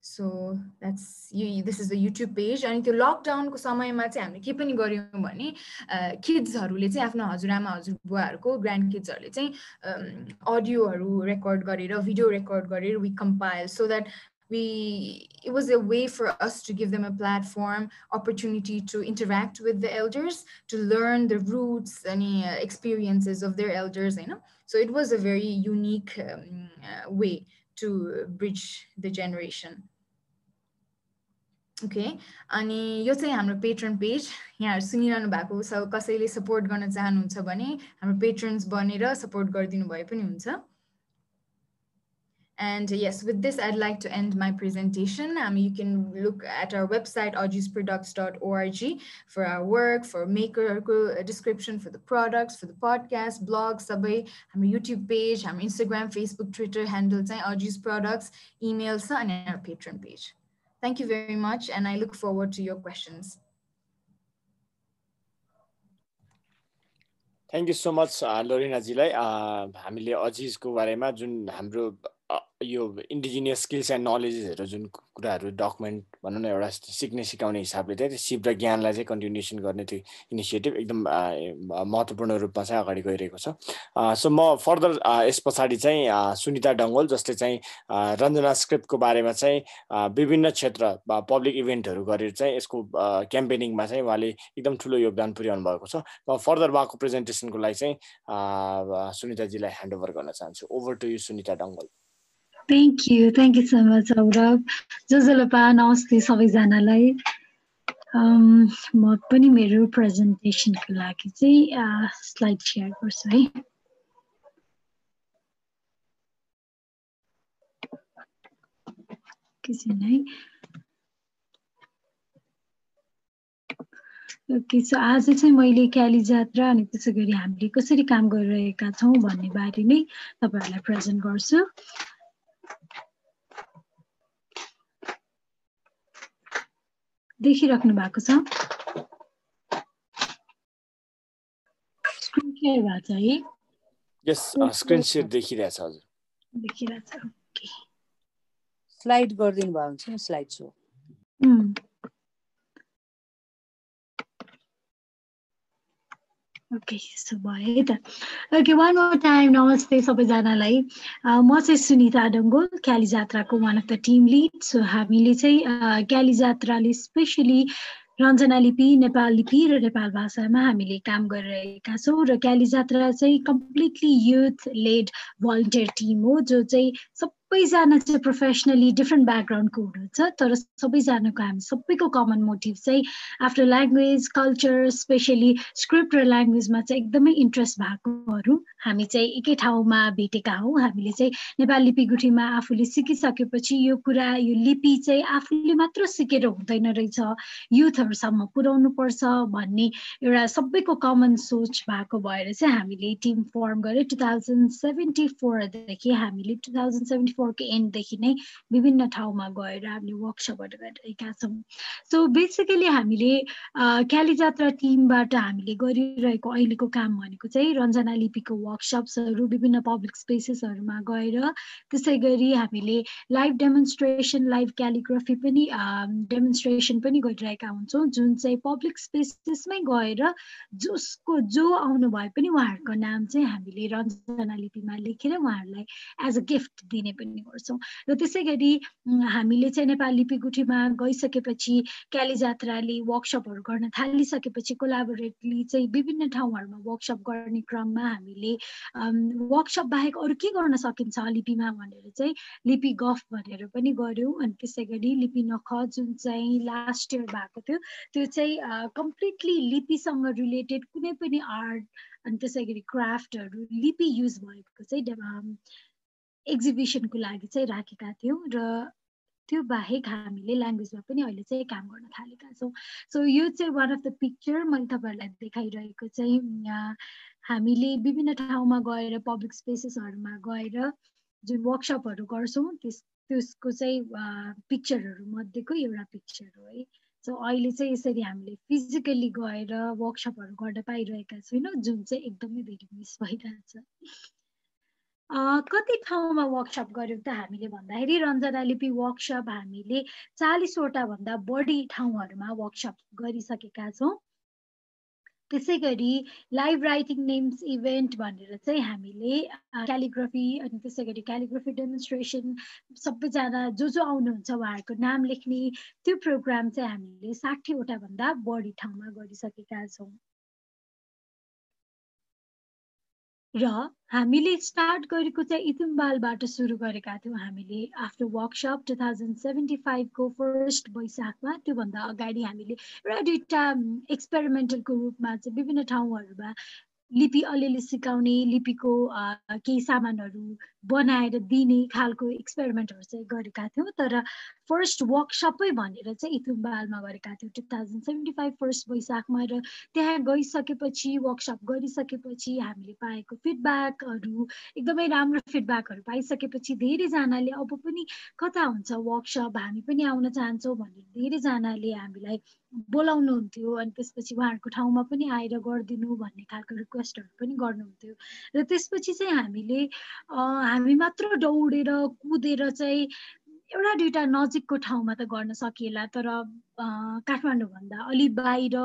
S5: so that's you this is the YouTube page अनि त्यो लकडाउनको समयमा चाहिँ हामीले के पनि गऱ्यौँ भने किड्सहरूले चाहिँ आफ्नो हजुरआमा हजुरबुवाहरूको ग्रान्ड किड्सहरूले चाहिँ अडियोहरू रेकर्ड गरेर भिडियो रेकर्ड गरेर we compile so that we it was a way for us to give them a platform opportunity to interact with the elders to learn the roots any uh, experiences of their elders you know so it was a very unique um, uh, way to bridge the generation okay अनि यो चाहिँ हाम्रो patron page यहाँहरू सुनिरहनु भएको छ कसैले support गर्न चाहनुहुन्छ भने हाम्रो पेट्रन्स बनेर सपोर्ट गरिदिनु भए पनि हुन्छ And yes, with this, I'd like to end my presentation. Um, you can look at our website, aujisproducts.org, for our work, for maker description, for the products, for the podcast, blog, subway, our YouTube page, our Instagram, Facebook, Twitter handles, Aujis Products, email, and our Patreon page. Thank you very much, and I look forward to your questions.
S1: Thank you so much लोरिनाजीलाई हामीले अजिजको बारेमा जुन हाम्रो यो indigenous skills and नलेजेसहरू जुन कुराहरू document भनौँ न एउटा सिक्ने सिकाउने हिसाबले चाहिँ त्यो सिप र ज्ञानलाई चाहिँ कन्टिन्युसन गर्ने त्यो इनिसिएटिभ एकदम महत्त्वपूर्ण रूपमा चाहिँ अगाडि गइरहेको छ। सो म फर्दर यस पछाडि चाहिँ सुनिता डङ्गोल जसले चाहिँ रञ्जना स्क्रिप्टको बारेमा चाहिँ विभिन्न क्षेत्र पब्लिक इभेन्टहरू गरेर चाहिँ यसको क्याम्पेनिङमा चाहिँ उहाँले एकदम ठुलो योगदान पुर्याउनु भएको छ। म फर्दर उहाँको प्रेजेन्टेसनको लागि चाहिँ सुनिताजीलाई ह्यान्डओभर गर्न चाहन्छु। Over to you Sunita Dangol.
S6: Thank you thank you so much Saurabh जो जोलोपा नमस्ते सबैजनालाई. म पनि मेरो प्रेजेन्टेसनको लागि चाहिँ स्लाइड सेयर गर्छु है। है ओके सो आज चाहिँ मैले क्याली जात्रा अनि त्यसै गरी हामीले कसरी काम गरिरहेका छौँ भन्ने बारे नै तपाईँहरूलाई प्रेजेन्ट गर्छु। देखिराख्नु भएको छ। स्क्रिन सेयर भएको छ है?
S1: यस स्क्रिन सेयर देखिरहेछ हजुर।
S6: देखिरहेछ ओके
S7: स्लाइड गरिदिनु भएको हुन्छ नि स्लाइड सो
S6: ओके यसो भयो है त ओके वान मोर टाइम नमस्ते सबैजनालाई म चाहिँ सुनिता डङ्गोल क्याली जात्राको one of the team lead so हामीले चाहिँ क्याली जात्राले स्पेसली रञ्जना लिपि नेपाल लिपि र नेपाल भाषामा हामीले काम गरिरहेका छौँ र क्याली जात्रा चाहिँ completely youth led volunteer team हो जो चाहिँ सबैजना चाहिँ प्रोफेसनली डिफ्रेन्ट ब्याकग्राउन्डको हुनुहुन्छ तर सबैजनाको हामी सबैको कमन मोटिभ चाहिँ आफ्नो ल्याङ्ग्वेज कल्चर स्पेसली स्क्रिप्ट र ल्याङ्ग्वेजमा चाहिँ एकदमै इन्ट्रेस्ट भएकोहरू हामी चाहिँ एकै ठाउँमा भेटेका हौँ। हामीले चाहिँ नेपाल लिपि गुठीमा आफूले सिकिसकेपछि यो कुरा यो लिपि चाहिँ आफूले मात्र सिकेर हुँदैन रहेछ। युथहरूसम्म पुर्याउनु पर्छ भन्ने एउटा सबैको कमन सोच भएको भएर चाहिँ हामीले टिम फर्म गऱ्यो। टु थाउजन्ड सेभेन्टी फोरदेखि हामीले टु थाउजन्ड सेभेन्टी फोरको एन्डदेखि नै विभिन्न ठाउँमा गएर हामीले वर्कसपहरू गरिरहेका छौँ। सो बेसिकली हामीले क्याली जात्रा टिमबाट हामीले गरिरहेको अहिलेको काम भनेको चाहिँ रञ्जना लिपिको वर्कसप्सहरू विभिन्न पब्लिक स्पेसेसहरूमा गएर त्यसै गरी हामीले लाइभ डेमोन्स्ट्रेसन लाइभ क्यालिग्राफी पनि डेमोन्स्ट्रेसन पनि गरिरहेका हुन्छौँ। जुन चाहिँ पब्लिक स्पेसेसमै गएर जसको जो आउनु भए पनि उहाँहरूको नाम चाहिँ हामीले रञ्जना लिपिमा लेखेर उहाँहरूलाई एज अ गिफ्ट दिने पनि गर्छौँ। र त्यसै गरी हामीले चाहिँ नेपाल लिपि गुठीमा गइसकेपछि क्याली जात्राले वर्कसपहरू गर्न थालिसकेपछि कोलाबोरेटली चाहिँ विभिन्न ठाउँहरूमा वर्कसप गर्ने क्रममा हामीले वर्कसप बाहेक अरू के गर्न सकिन्छ लिपिमा भनेर चाहिँ लिपि गफ भनेर पनि गऱ्यौँ। अनि त्यसै गरी लिपि नख जुन चाहिँ लास्ट इयर भएको थियो त्यो चाहिँ कम्प्लिटली लिपिसँग रिलेटेड कुनै पनि आर्ट अनि त्यसै गरी क्राफ्टहरू लिपि युज भएको चाहिँ एक्जिबिसनको लागि चाहिँ राखेका थियौँ र त्यो बाहेक हामीले ल्याङ्ग्वेजमा पनि अहिले चाहिँ काम गर्न थालेका छौँ। सो यो चाहिँ वान अफ द पिक्चर मैले तपाईँहरूलाई देखाइरहेको चाहिँ हामीले विभिन्न ठाउँमा गएर पब्लिक स्पेसेसहरूमा गएर जुन वर्कसपहरू गर्छौँ त्यस त्यसको चाहिँ पिक्चरहरू मध्येको एउटा पिक्चर हो है। सो अहिले चाहिँ यसरी हामीले फिजिकल्ली गएर वर्कसपहरू गर्न पाइरहेका छैनौँ जुन चाहिँ एकदमै धेरै मिस भइरहेछ। कति ठाउँमा वर्कसप गऱ्यौँ त हामीले भन्दाखेरि रञ्जना लिपि वर्कसप हामीले चालिसवटा भन्दा बढी ठाउँहरूमा वर्कसप गरिसकेका छौँ। त्यसै गरी लाइभ राइटिङ नेम्स इभेन्ट भनेर चाहिँ हामीले क्यालिग्राफी अनि त्यसै गरी क्यालिग्राफी डेमोन्स्ट्रेसन सबैजना जो जो आउनुहुन्छ उहाँहरूको नाम लेख्ने त्यो प्रोग्राम चाहिँ हामीले साठीवटा भन्दा बढी ठाउँमा गरिसकेका छौँ। र हामीले स्टार्ट गरेको चाहिँ इथुम्बालबाट सुरु गरेका थियौँ। हामीले आफ्नो वर्कसप टु थाउजन्ड सेभेन्टी फाइभको फर्स्ट वैशाखमा त्योभन्दा अगाडि हामीले एउटा दुइटा एक्सपेरिमेन्टलको रूपमा चाहिँ विभिन्न ठाउँहरूमा लिपि अलिअलि सिकाउने लिपिको केही सामानहरू बनाएर दिने खालको एक्सपेरिमेन्टहरू चाहिँ गरेका थियौँ। तर फर्स्ट वर्कसपै भनेर चाहिँ इथुम्बालमा गरेका थियौँ। Two thousand seventy five first वैशाखमा र त्यहाँ गइसकेपछि वर्कसप गरिसकेपछि हामीले पाएको फिडब्याकहरू एकदमै राम्रो फिडब्याकहरू पाइसकेपछि धेरैजनाले अब पनि कता हुन्छ वर्कसप हामी पनि आउन चाहन्छौँ भनेर धेरैजनाले हामीलाई बोलाउनुहुन्थ्यो अनि त्यसपछि उहाँहरूको ठाउँमा पनि आएर गरिदिनु भन्ने खालको रिक्वेस्टहरू पनि गर्नुहुन्थ्यो। र त्यसपछि चाहिँ हामीले हामी मात्र दौडेर कुदेर चाहिँ एउटा दुइटा नजिकको ठाउँमा त गर्न सकिएला तर काठमाडौँभन्दा अलि बाहिर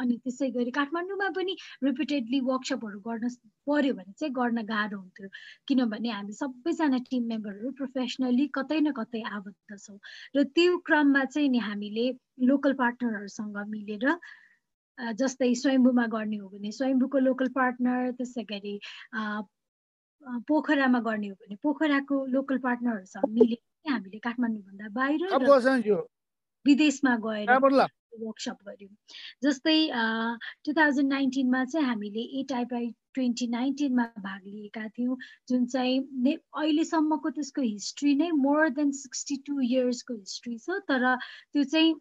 S6: अनि त्यसै गरी काठमाडौँमा पनि रिपिटेडली वर्कसपहरू गर्न पर्यो भने चाहिँ गर्न गाह्रो हुन्थ्यो। किनभने हामी सबैजना टिम मेम्बरहरू प्रोफेसनली कतै न कतै आबद्ध छौँ। र त्यो क्रममा चाहिँ नि हामीले लोकल पार्टनरहरूसँग मिलेर जस्तै स्वयम्भूमा गर्ने हो भने स्वयम्भूको लोकल पार्टनर त्यसै गरी पोखरामा गर्ने हो भने पोखराको लोकल पार्टनरहरूसँग मिलेर हामीले काठमाडौँभन्दा बाहिर विदेशमा गएर वर्कसप गऱ्यौँ। जस्तै टु थाउजन्ड नाइन्टिनमा चाहिँ हामीले ए टाइप ट्वेन्टी नाइन्टिनमा भाग लिएका थियौँ जुन चाहिँ अहिलेसम्मको त्यसको हिस्ट्री नै मोर देन सिक्सटी टू इयर्सको हिस्ट्री छ तर त्यो चाहिँ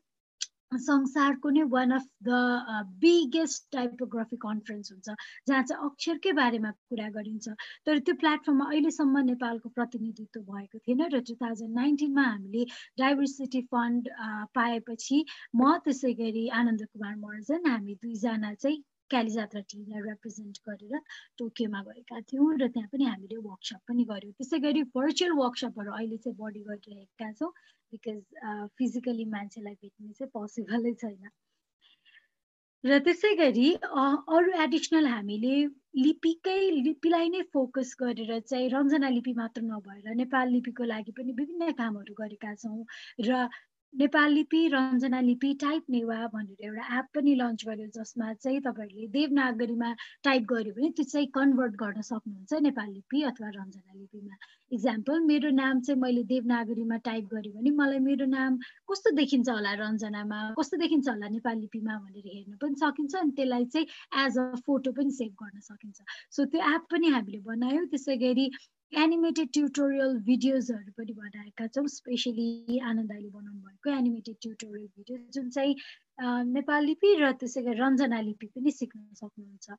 S6: संसारको नै one of the biggest typography conference हुन्छ जहाँ चाहिँ अक्षरकै बारेमा कुरा गरिन्छ। तर त्यो प्लेटफर्ममा अहिलेसम्म नेपालको प्रतिनिधित्व भएको थिएन र टु थाउजन्ड नाइन्टिनमा हामीले डाइभर्सिटी फन्ड पाएपछि म त्यसै गरी आनन्द कुमार मर्जन हामी दुईजना चाहिँ क्याली जात्रा टिमलाई रिप्रेजेन्ट गरेर टोकियोमा गएका थियौँ र त्यहाँ पनि हामीले वर्कसप पनि गऱ्यौँ। त्यसै गरी भर्चुअल वर्कसपहरू अहिले चाहिँ बढी गरिरहेका छौँ बिकज फिजिकली मान्छेलाई भेट्ने चाहिँ पोसिबलै छैन। र त्यसै गरी अरू एडिसनल हामीले लिपिकै लिपिलाई नै फोकस गरेर चाहिँ रञ्जना लिपि मात्र नभएर नेपाल लिपिको लागि पनि विभिन्न कामहरू गरेका छौँ र नेपाल लिपि रञ्जना लिपि टाइप नेवा भनेर एउटा एप पनि लन्च गर्यो जसमा चाहिँ तपाईँहरूले देवनागरीमा टाइप गर्यो भने त्यो चाहिँ कन्भर्ट गर्न सक्नुहुन्छ नेपाल लिपि अथवा रञ्जना लिपिमा. इक्जाम्पल मेरो नाम चाहिँ मैले देवनागरीमा टाइप गरेँ भने मलाई मेरो नाम कस्तो देखिन्छ होला रञ्जनामा? कस्तो देखिन्छ होला नेपाल लिपिमा भनेर हेर्न पनि सकिन्छ अनि त्यसलाई चाहिँ एज अ फोटो पनि सेभ गर्न सकिन्छ। सो त्यो एप पनि हामीले बनायौँ। त्यसै गरी एनिमेटेड ट्युटोरियल भिडियोजहरू पनि बनाएका छौँ स्पेसली आनन्द दाईले बनाउनु भएको एनिमेटेड ट्युटोरियल भिडियो जुन चाहिँ नेपाली लिपि र त्यसै गरी रञ्जना लिपि पनि सिक्न सक्नुहुन्छ।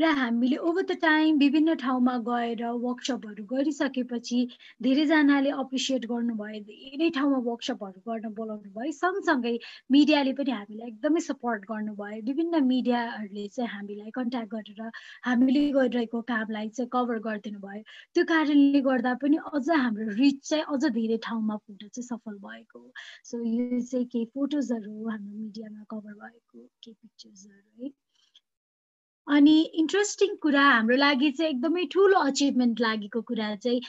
S6: र हामीले ओभर द टाइम विभिन्न ठाउँमा गएर वर्कसपहरू गरिसकेपछि धेरैजनाले अप्रिसिएट गर्नुभयो। धेरै ठाउँमा वर्कसपहरू गर्न बोलाउनु भयो। सँगसँगै मिडियाले पनि हामीलाई एकदमै सपोर्ट गर्नुभयो। विभिन्न मिडियाहरूले चाहिँ हामीलाई कन्ट्याक्ट गरेर हामीले गरिरहेको कामलाई चाहिँ कभर गरिदिनु भयो त्यो कारणले गर्दा पनि अझ हाम्रो रिच चाहिँ अझ धेरै ठाउँमा पुग्न चाहिँ सफल भएको सो यो चाहिँ केही फोटोजहरू हाम्रो मिडियामा कभर भएको केही पिक्चर्सहरू है। अनि इन्ट्रेस्टिङ कुरा हाम्रो लागि चाहिँ एकदमै ठुलो अचिभमेन्ट लागेको कुरा चाहिँ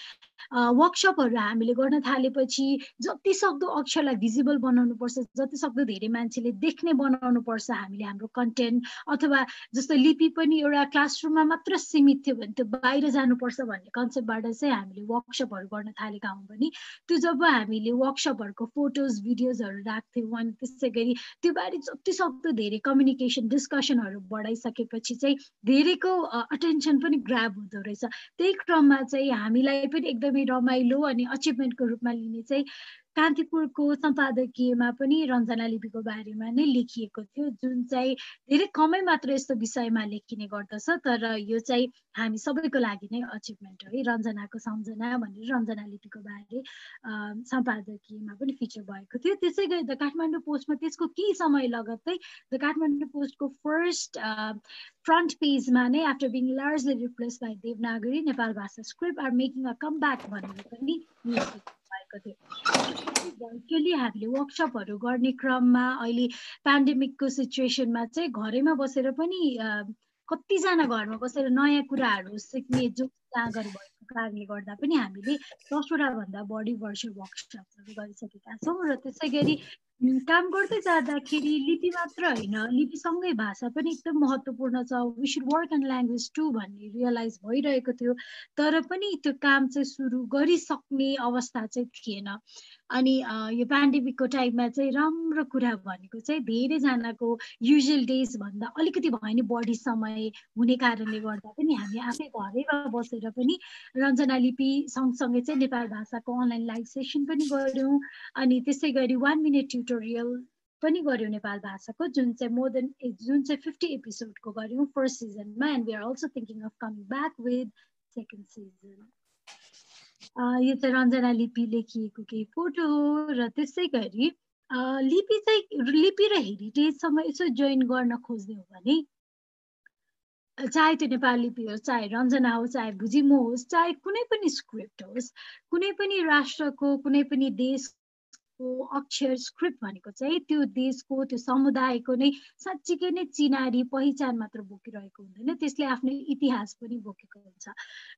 S6: वर्कसपहरू हामीले गर्न थालेपछि जति सक्दो अक्षरलाई भिजिबल बनाउनु पर्छ जति सक्दो धेरै मान्छेले देख्ने बनाउनु पर्छ हामीले हाम्रो कन्टेन्ट अथवा जस्तो लिपि पनि एउटा क्लासरुममा मात्र सीमित थियो भने त्यो बाहिर जानुपर्छ भन्ने कन्सेप्टबाट चाहिँ हामीले वर्कसपहरू गर्न थालेका हौँ भने त्यो जब हामीले वर्कसपहरूको फोटोज भिडियोजहरू राख्थ्यौँ अनि त्यसै गरी त्यो बारे जति सक्दो धेरै कम्युनिकेसन डिस्कसनहरू बढाइसकेपछि चाहिँ धेरैको अटेन्सन पनि ग्राब हुँदो रहेछ। त्यही क्रममा चाहिँ हामीलाई पनि एकदमै रमाइलो अनि अचिभमेन्टको रूपमा लिने चाहिँ कान्तिपुरको सम्पादकीयमा पनि रञ्जना लिपिको बारेमा नै लेखिएको थियो जुन चाहिँ धेरै कमै मात्र यस्तो विषयमा लेखिने गर्दछ तर यो चाहिँ हामी सबैको लागि नै अचिभमेन्ट हो। है रञ्जनाको सम्झना भनेर रञ्जना लिपिको बारे सम्पादकीयमा पनि फिचर भएको थियो। त्यसै गरी द काठमाडौँ पोस्टमा त्यसको केही समय लगत्तै द काठमाडौँ पोस्टको फर्स्ट फ्रन्ट पेजमा नै after being largely replace by Devanagari Nepal Bhasa script are making a come back भनेर पनि थियो भर्चुअली हामीले वर्कसपहरू गर्ने क्रममा अहिले पेन्डेमिकको सिचुएसनमा चाहिँ घरैमा बसेर पनि कतिजना घरमा बसेर नयाँ कुराहरू सिक्ने जो जाँगर भएको कारणले गर्दा पनि हामीले दसवटा भन्दा बढी वर्चुअल वर्कसपहरू गरिसकेका छौँ र त्यसै गरी काम गर्दै जाँदाखेरि लिपि मात्र होइन लिपिसँगै भाषा पनि एकदम महत्त्वपूर्ण छ। We should work and language too भन्ने रियलाइज भइरहेको थियो तर पनि त्यो काम चाहिँ सुरु गरिसक्ने अवस्था चाहिँ थिएन। अनि यो पेन्डेमिकको टाइममा चाहिँ राम्रो कुरा भनेको चाहिँ धेरैजनाको युजुअल डेज भन्दा अलिकति भयो नि बढी समय हुने कारणले गर्दा पनि हामी आफै घरैमा बसेर पनि रञ्जना लिपि सँगसँगै चाहिँ नेपाली भाषाको अनलाइन लाइभ सेसन पनि गऱ्यौँ। अनि त्यसै गरी वान मिनट ट्युटोरियल पनि गऱ्यौँ नेपाल भाषाको जुन चाहिँ मोर देन जुन चाहिँ फिफ्टी एपिसोडको गऱ्यौँ फर्स्ट सिजनमा and we are also thinking of coming back with second season यो चाहिँ रञ्जना लिपि लेखिएको केही फोटो हो र त्यसै गरी लिपि चाहिँ लिपि र हेरिटेजसँग यसो जोइन गर्न खोज्ने हो भने चाहे त्यो नेपाली लिपि होस् चाहे रञ्जना होस् चाहे भुजिमो होस् चाहे कुनै पनि स्क्रिप्ट होस् कुनै पनि राष्ट्रको कुनै पनि देश देशको अक्षर स्क्रिप्ट भनेको चाहिँ त्यो देशको त्यो समुदायको नै साँच्चीकै नै चिनारी पहिचान मात्र बोकिरहेको हुँदैन। त्यसले आफ्नो इतिहास पनि बोकेको हुन्छ।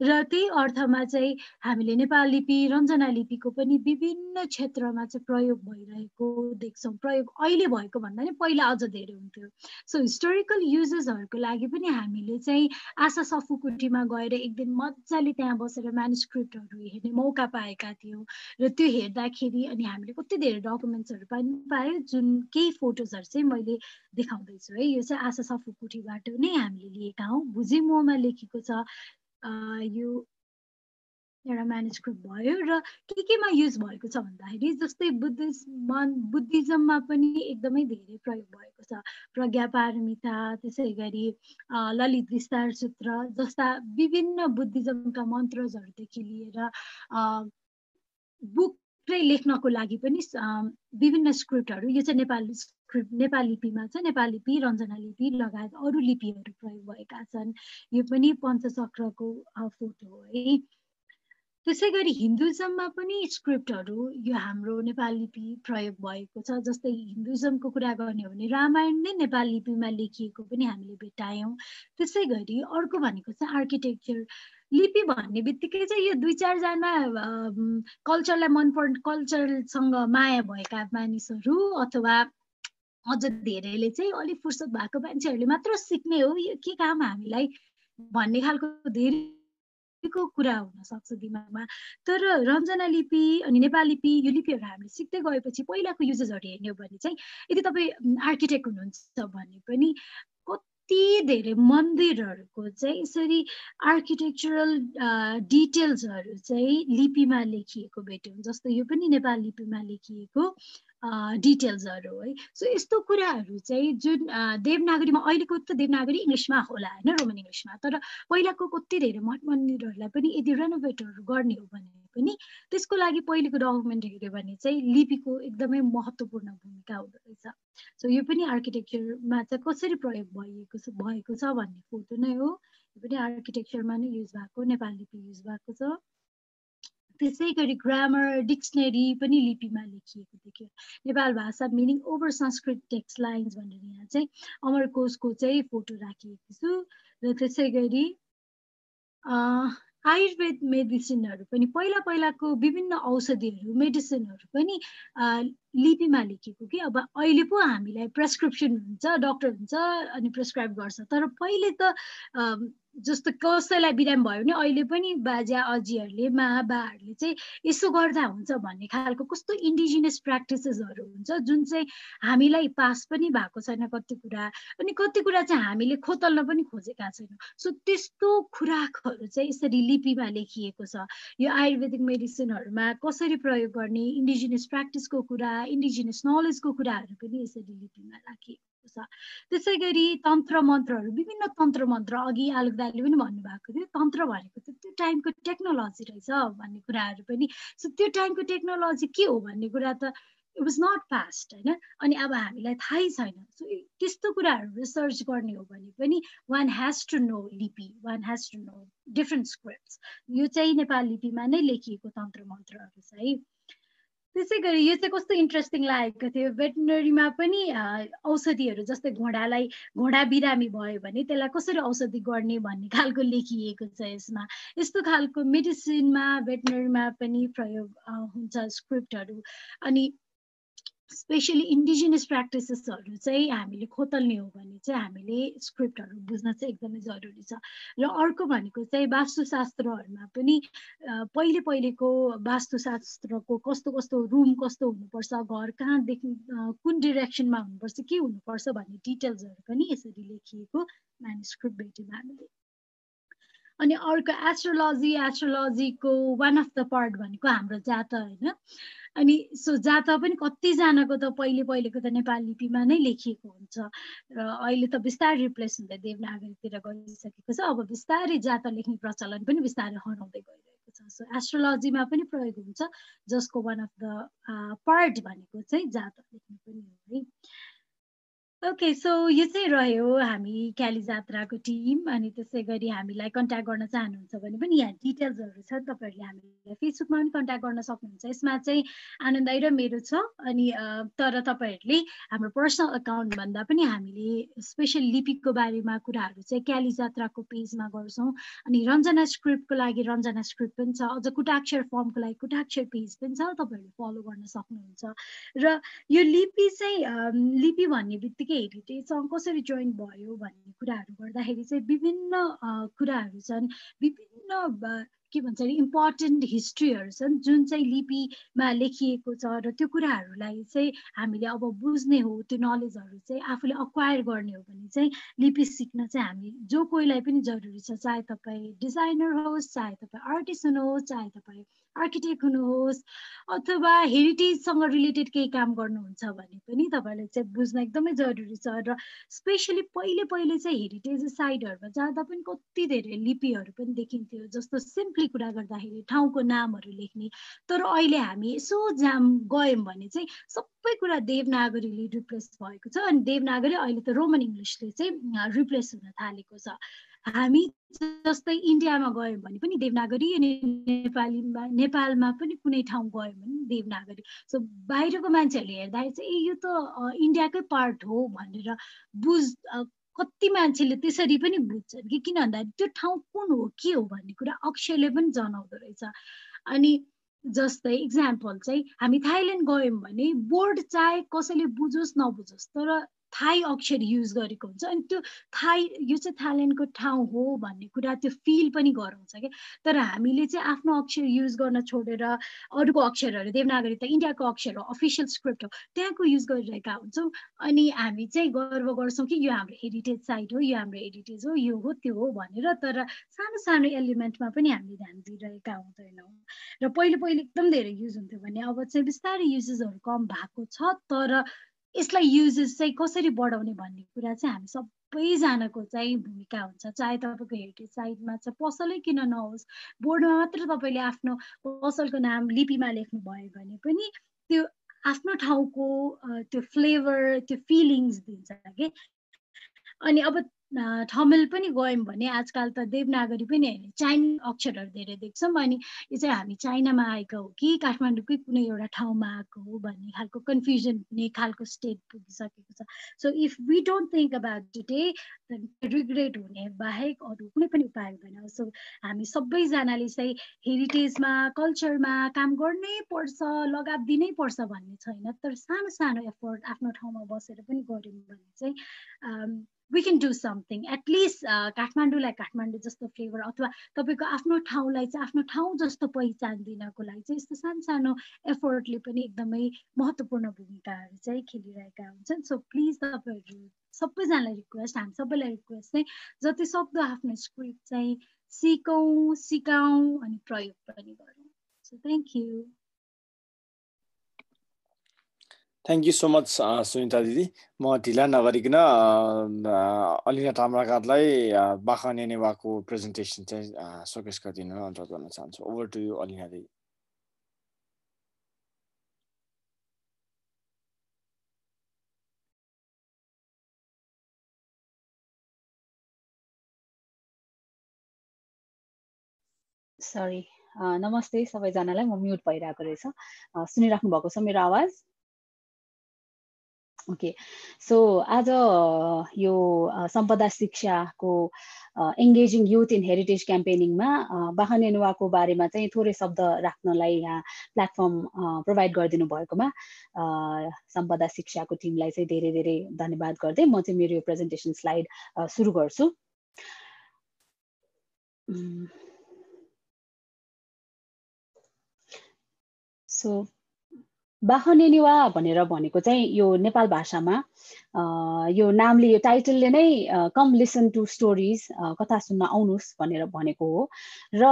S6: र त्यही अर्थमा चाहिँ हामीले नेपाल लिपि रञ्जना लिपिको पनि विभिन्न क्षेत्रमा चाहिँ प्रयोग भइरहेको देख्छौँ। प्रयोग अहिले भएको भन्दा नि पहिला अझ धेरै हुन्थ्यो। सो हिस्टोरिकल युजेसहरूको लागि पनि हामीले चाहिँ आशा सफुकुटीमा गएर एक दिन मजाले त्यहाँ बसेर म्यानुस्क्रिप्टहरू हेर्ने मौका पाएका थियौँ। र त्यो हेर्दाखेरि अनि हामीले धेरै डकुमेन्ट्सहरू पनि पाएँ जुन केही फोटोजहरू चाहिँ मैले देखाउँदैछु है। यो चाहिँ आशा सफुकुटीबाट नै हामीले लिएका हौँ। भुजिमोमा लेखेको छ यो एउटा म्यानेजमेन्ट भयो र के केमा युज भएको छ भन्दाखेरि जस्तै बुद्धिज्म बुद्धिज्ममा पनि एकदमै धेरै प्रयोग भएको छ। प्रज्ञा पारमिता त्यसै गरी ललित विस्तार सूत्र जस्ता विभिन्न बुद्धिज्मका मन्त्रजहरूदेखि लिएर बुक लेख्नको लागि पनि विभिन्न स्क्रिप्टहरू यो चाहिँ नेपाली स्क्रिप्ट नेपाली लिपिमा चाहिँ नेपाली लिपि रञ्जना लिपि लगायत अरू लिपिहरू प्रयोग भएका छन्। यो पनि पञ्चचक्रको फोटो हो है। त्यसै गरी हिन्दुजममा पनि स्क्रिप्टहरू यो हाम्रो नेपाली लिपि प्रयोग भएको छ। जस्तै हिन्दुजमको कुरा गर्ने हो भने रामायण नै नेपाली लिपिमा लेखिएको पनि हामीले भेटायौँ त्यसै गरी अर्को भनेको चाहिँ आर्किटेक्चर लिपि भन्ने बित्तिकै चाहिँ यो दुई चारजना कल्चरलाई मन पर्ने कल्चरसँग माया भएका मानिसहरू अथवा अझ धेरैले चाहिँ अलिक फुर्सद भएको मान्छेहरूले मात्र सिक्ने हो। यो के काम हामीलाई भन्ने खालको धेरैको कुरा हुनसक्छ दिमागमा। तर रञ्जना लिपि अनि नेपाली लिपि यो लिपिहरू हामीले सिक्दै गएपछि पहिलाको युजेसहरू हेर्ने हो भने चाहिँ यदि तपाईँ आर्किटेक्ट हुनुहुन्छ भने पनि कति धेरै मन्दिरहरूको चाहिँ यसरी आर्किटेक्चरल डिटेल्सहरू चाहिँ लिपिमा लेखिएको भेट्यौँ जस्तो यो पनि नेपाल लिपिमा लेखिएको डिटेल्सहरू है सो यस्तो कुराहरू चाहिँ जुन देवनागरीमा अहिलेको त देवनागरी इङ्ग्लिसमा होला होइन रोमन इङ्ग्लिसमा तर पहिलाको कति धेरै मठ मन्दिरहरूलाई पनि यदि रेनोभेटहरू गर्ने हो भने पनि त्यसको लागि पहिलेको डकुमेन्ट हेऱ्यो भने चाहिँ लिपिको एकदमै महत्त्वपूर्ण भूमिका हुँदो रहेछ। सो यो पनि आर्किटेक्चरमा चाहिँ कसरी प्रयोग भइएको छ भएको छ भन्ने फोटो नै हो। यो पनि आर्किटेक्चरमा नै युज भएको नेपाली लिपि युज भएको छ। त्यसै गरी ग्रामर डिक्सनरी पनि लिपिमा लेखिएको देखियो। Nepal Bhasa meaning over Sanskrit text lines भनेर यहाँ चाहिँ अमर कोशको चाहिँ फोटो राखिएको छु। र त्यसै गरी आयुर्वेद मेडिसिनहरू पनि पहिला पहिलाको विभिन्न औषधिहरू मेडिसिनहरू पनि लिपिमा लेखेको कि अब अहिले पो हामीलाई प्रेसक्रिप्सन हुन्छ डक्टर हुन्छ अनि प्रेसक्राइब गर्छ। तर पहिले त जस्तो कसैलाई बिरामी भयो भने अहिले पनि बाजा अजीहरूले माबाहरूले चाहिँ यसो गर्दा हुन्छ भन्ने खालको कस्तो इन्डिजिनियस प्र्याक्टिसेसहरू हुन्छ जुन चाहिँ हामीलाई पास पनि भएको छैन कति कुरा अनि कति कुरा चाहिँ हामीले खोतल्न पनि खोजेका छैनौँ। सो त्यस्तो खुराकहरू चाहिँ यसरी लिपिमा लेखिएको छ। यो आयुर्वेदिक मेडिसिनहरूमा कसरी प्रयोग गर्ने इन्डिजिनियस प्र्याक्टिसको कुरा इन्डिजिनियस नलेजको कुराहरू पनि यसरी लिपिमा राखिएको छ। त्यसै गरी तन्त्र मन्त्रहरू विभिन्न तन्त्र मन्त्र अघि आलोक दाले पनि भन्नुभएको थियो तन्त्र भनेको त त्यो टाइमको टेक्नोलोजी रहेछ भन्ने कुराहरू पनि। सो त्यो टाइमको टेक्नोलोजी के हो भन्ने कुरा त इट वाज नट पास्ट होइन? अनि अब हामीलाई थाहै छैन। सो त्यस्तो कुराहरू रिसर्च गर्ने हो भने पनि वान हेज टु नो लिपि one has to know different scripts यो चाहिँ नेपाली लिपिमा नै लेखिएको तन्त्र मन्त्रहरू छ है। त्यसै गरी यो चाहिँ कस्तो इन्ट्रेस्टिङ लागेको थियो भेटनरीमा पनि औषधिहरू जस्तै घोडालाई घोडा बिरामी भयो भने त्यसलाई कसरी औषधि गर्ने भन्ने खालको लेखिएको छ यसमा। यस्तो खालको मेडिसिनमा भेटनरीमा पनि प्रयोग हुन्छ स्क्रिप्टहरू। अनि स्पेसली इन्डिजिनियस प्र्याक्टिसेसहरू चाहिँ हामीले खोतल्ने हो भने चाहिँ हामीले स्क्रिप्टहरू बुझ्न चाहिँ एकदमै जरुरी छ। र अर्को भनेको चाहिँ वास्तुशास्त्रहरूमा पनि पहिले पहिलेको वास्तुशास्त्रको कस्तो कस्तो रुम कस्तो हुनुपर्छ घर कहाँदेखि कुन डिरेक्सनमा हुनुपर्छ के हुनुपर्छ भन्ने डिटेल्सहरू पनि यसरी लेखिएको म्यानुस्क्रिप्ट भेट्यौँ हामीले। अनि अर्को एस्ट्रोलोजी एस्ट्रोलोजीको वान अफ द पार्ट भनेको हाम्रो जात होइन? अनि सो जात पनि कतिजनाको त पहिले पहिलेको त नेपाली लिपिमा नै लेखिएको हुन्छ। र अहिले त बिस्तारै रिप्लेस हुँदै देवनागरीतिर गइसकेको छ। अब बिस्तारै जात लेख्ने प्रचलन पनि बिस्तारै हराउँदै गइरहेको छ। सो एस्ट्रोलोजीमा पनि प्रयोग हुन्छ जसको वान अफ द पार्ट भनेको चाहिँ जात लेख्ने पनि हो है। ओके सो यो चाहिँ रह्यो हामी क्याली जात्राको टिम अनि त्यसै गरी हामीलाई कन्ट्याक्ट गर्न चाहनुहुन्छ भने पनि यहाँ डिटेल्सहरू छ तपाईँहरूले हामीलाई फेसबुकमा पनि कन्ट्याक्ट गर्न सक्नुहुन्छ। यसमा चाहिँ आनन्दाई र मेरो छ अनि तर तपाईँहरूले हाम्रो पर्सनल अकाउन्ट भन्दा पनि हामीले स्पेसल लिपिकको बारेमा कुराहरू चाहिँ क्याली जात्राको पेजमा गर्छौँ। अनि रञ्जना स्क्रिप्टको लागि रञ्जना स्क्रिप्ट पनि छ अझ कुटाक्षर फर्मको लागि कुटाक्षर पेज पनि छ तपाईँहरूले फलो गर्न सक्नुहुन्छ। र यो लिपि चाहिँ लिपि भन्ने बित्तिकै हेरिटेजसँग कसरी जोइन भयो भन्ने कुराहरू गर्दाखेरि चाहिँ विभिन्न कुराहरू छन्। विभिन्न के भन्छ अरे इम्पोर्टेन्ट हिस्ट्रीहरू छन् जुन चाहिँ लिपिमा लेखिएको छ र त्यो कुराहरूलाई चाहिँ हामीले अब बुझ्ने हो त्यो नलेजहरू चाहिँ आफूले अक्वायर गर्ने हो भने चाहिँ लिपि सिक्न चाहिँ हामी जो कोहीलाई पनि जरुरी छ चाहे तपाईँ डिजाइनर होस् चाहे तपाईँ आर्टिस्ट हुनुहोस् चाहे तपाईँ आर्किटेक्ट हुनुहोस् अथवा हेरिटेजसँग रिलेटेड केही काम गर्नुहुन्छ भने पनि तपाईँलाई चाहिँ बुझ्न एकदमै जरुरी छ र स्पेसली पहिले पहिले चाहिँ हेरिटेज साइडहरूमा जाँदा पनि कति धेरै लिपिहरू पनि देखिन्थ्यो जस्तो सिम्पली कुरा गर्दाखेरि ठाउँको नामहरू लेख्ने। तर अहिले हामी यसो जाम गयौँ भने चाहिँ सबै कुरा देवनागरीले रिप्लेस भएको छ अनि देवनागरी अहिले त रोमन इङ्ग्लिसले चाहिँ रिप्लेस हुन थालेको छ। हामी जस्तै इन्डियामा गयौँ भने पनि देवनागरी अनि नेपालीमा नेपालमा पनि कुनै ठाउँ गयौँ भने देवनागरी। सो बाहिरको मान्छेहरूले हेर्दाखेरि चाहिँ यो त इन्डियाकै पार्ट हो भनेर बुझ कति मान्छेले त्यसरी पनि बुझ्छन् कि किन भन्दाखेरि त्यो ठाउँ कुन हो के हो भन्ने कुरा अक्षरले पनि जनाउँदो रहेछ। अनि जस्तै इक्जाम्पल चाहिँ हामी थाइल्यान्ड गयौँ भने बोर्ड चाहे कसैले बुझोस् नबुझोस् तर थाई अक्षर युज गरेको हुन्छ। अनि त्यो थाई यो चाहिँ थाइल्यान्डको ठाउँ हो भन्ने कुरा त्यो फिल पनि गराउँछ क्या। तर हामीले चाहिँ आफ्नो अक्षर युज गर्न छोडेर अरूको अक्षरहरू देवनागरी त इन्डियाको अक्षर हो अफिसियल स्क्रिप्ट हो त्यहाँको युज गरिरहेका हुन्छौँ। अनि हामी चाहिँ गर्व गर्छौँ कि यो हाम्रो हेरिटेज साइट हो यो हाम्रो हेरिटेज हो यो हो त्यो हो भनेर। तर सानो सानो एलिमेन्टमा पनि हामीले ध्यान दिइरहेका हुँदैनौँ। र पहिले पहिले एकदम धेरै युज हुन्थ्यो भने अब चाहिँ बिस्तारै युजेसहरू कम भएको छ। तर यसलाई युजेस चाहिँ कसरी बढाउने भन्ने कुरा चाहिँ हामी सबैजनाको चाहिँ भूमिका हुन्छ चाहे तपाईँको हेरिटेज साइडमा चाहिँ पसलै किन नहोस् बोर्डमा मात्र तपाईँले आफ्नो पसलको नाम लिपिमा लेख्नु भयो भने पनि त्यो आफ्नो ठाउँको त्यो फ्लेभर त्यो फिलिङ्स दिन्छ कि। अनि अब ठमेल पनि गयौँ भने आजकल त देवनागरी पनि चाइनिज अक्षरहरू धेरै देख्छौँ अनि यो चाहिँ हामी चाइनामा आएको हो कि काठमाडौँकै कुनै एउटा ठाउँमा आएको हो भन्ने खालको कन्फ्युजन हुने खालको स्टेट पुगिसकेको छ। So if we don't think about today regret हुने बाहेक अरू कुनै पनि उपाय हुँदैन। सो हामी सबैजनाले चाहिँ हेरिटेजमा कल्चरमा काम गर्नै पर्छ लगाव दिनै पर्छ भन्ने छैन। तर सानो सानो एफोर्ट आफ्नो ठाउँमा बसेर पनि गऱ्यौँ भने चाहिँ we can do something at least काठमाडौँलाई काठमाडौँ जस्तो फ्लेभर अथवा तपाईँको आफ्नो ठाउँलाई चाहिँ आफ्नो ठाउँ जस्तो पहिचान दिनको लागि चाहिँ यस्तो सानो सानो एफोर्टले पनि एकदमै महत्त्वपूर्ण भूमिकाहरू चाहिँ खेलिरहेका हुन्छन्. सो प्लिज तपाईँहरू सबैजनालाई रिक्वेस्ट हामी सबैलाई रिक्वेस्ट चाहिँ जति सक्दो आफ्नो स्क्रिप्ट चाहिँ सिकौँ सिकाउँ अनि प्रयोग पनि गरौँ. So thank you
S1: thank you so much Sunita दिदी म ढिला नगरिकन अलिना ताम्राकारलाई बाखा नेनेवाको प्रेजेन्टेसन चाहिँ सोकेस गरिदिनु अनुरोध गर्न चाहन्छु। ओभर टु यु अलिना दिदी
S8: सरी नमस्ते सबैजनालाई। म म्युट भइरहेको रहेछ। सुनिराख्नु भएको छ मेरो आवाज? ओके सो आज यो सम्पदा शिक्षाको एङ्गेजिङ युथ इन हेरिटेज क्याम्पेनिङमा बाहनेनुवाको बारेमा चाहिँ थोरै शब्द राख्नलाई यहाँ प्लेटफर्म प्रोभाइड गरिदिनु भएकोमा सम्पदा शिक्षाको टिमलाई चाहिँ धेरै धेरै धन्यवाद गर्दै म चाहिँ मेरो यो प्रेजेन्टेसन स्लाइड सुरु गर्छु। सो बाहनेनिवा भनेर भनेको चाहिँ यो नेपाल भाषामा यो नामले यो टाइटलले नै कम लिसन टु स्टोरिज कथा सुन्न आउनुहोस् भनेर भनेको हो। र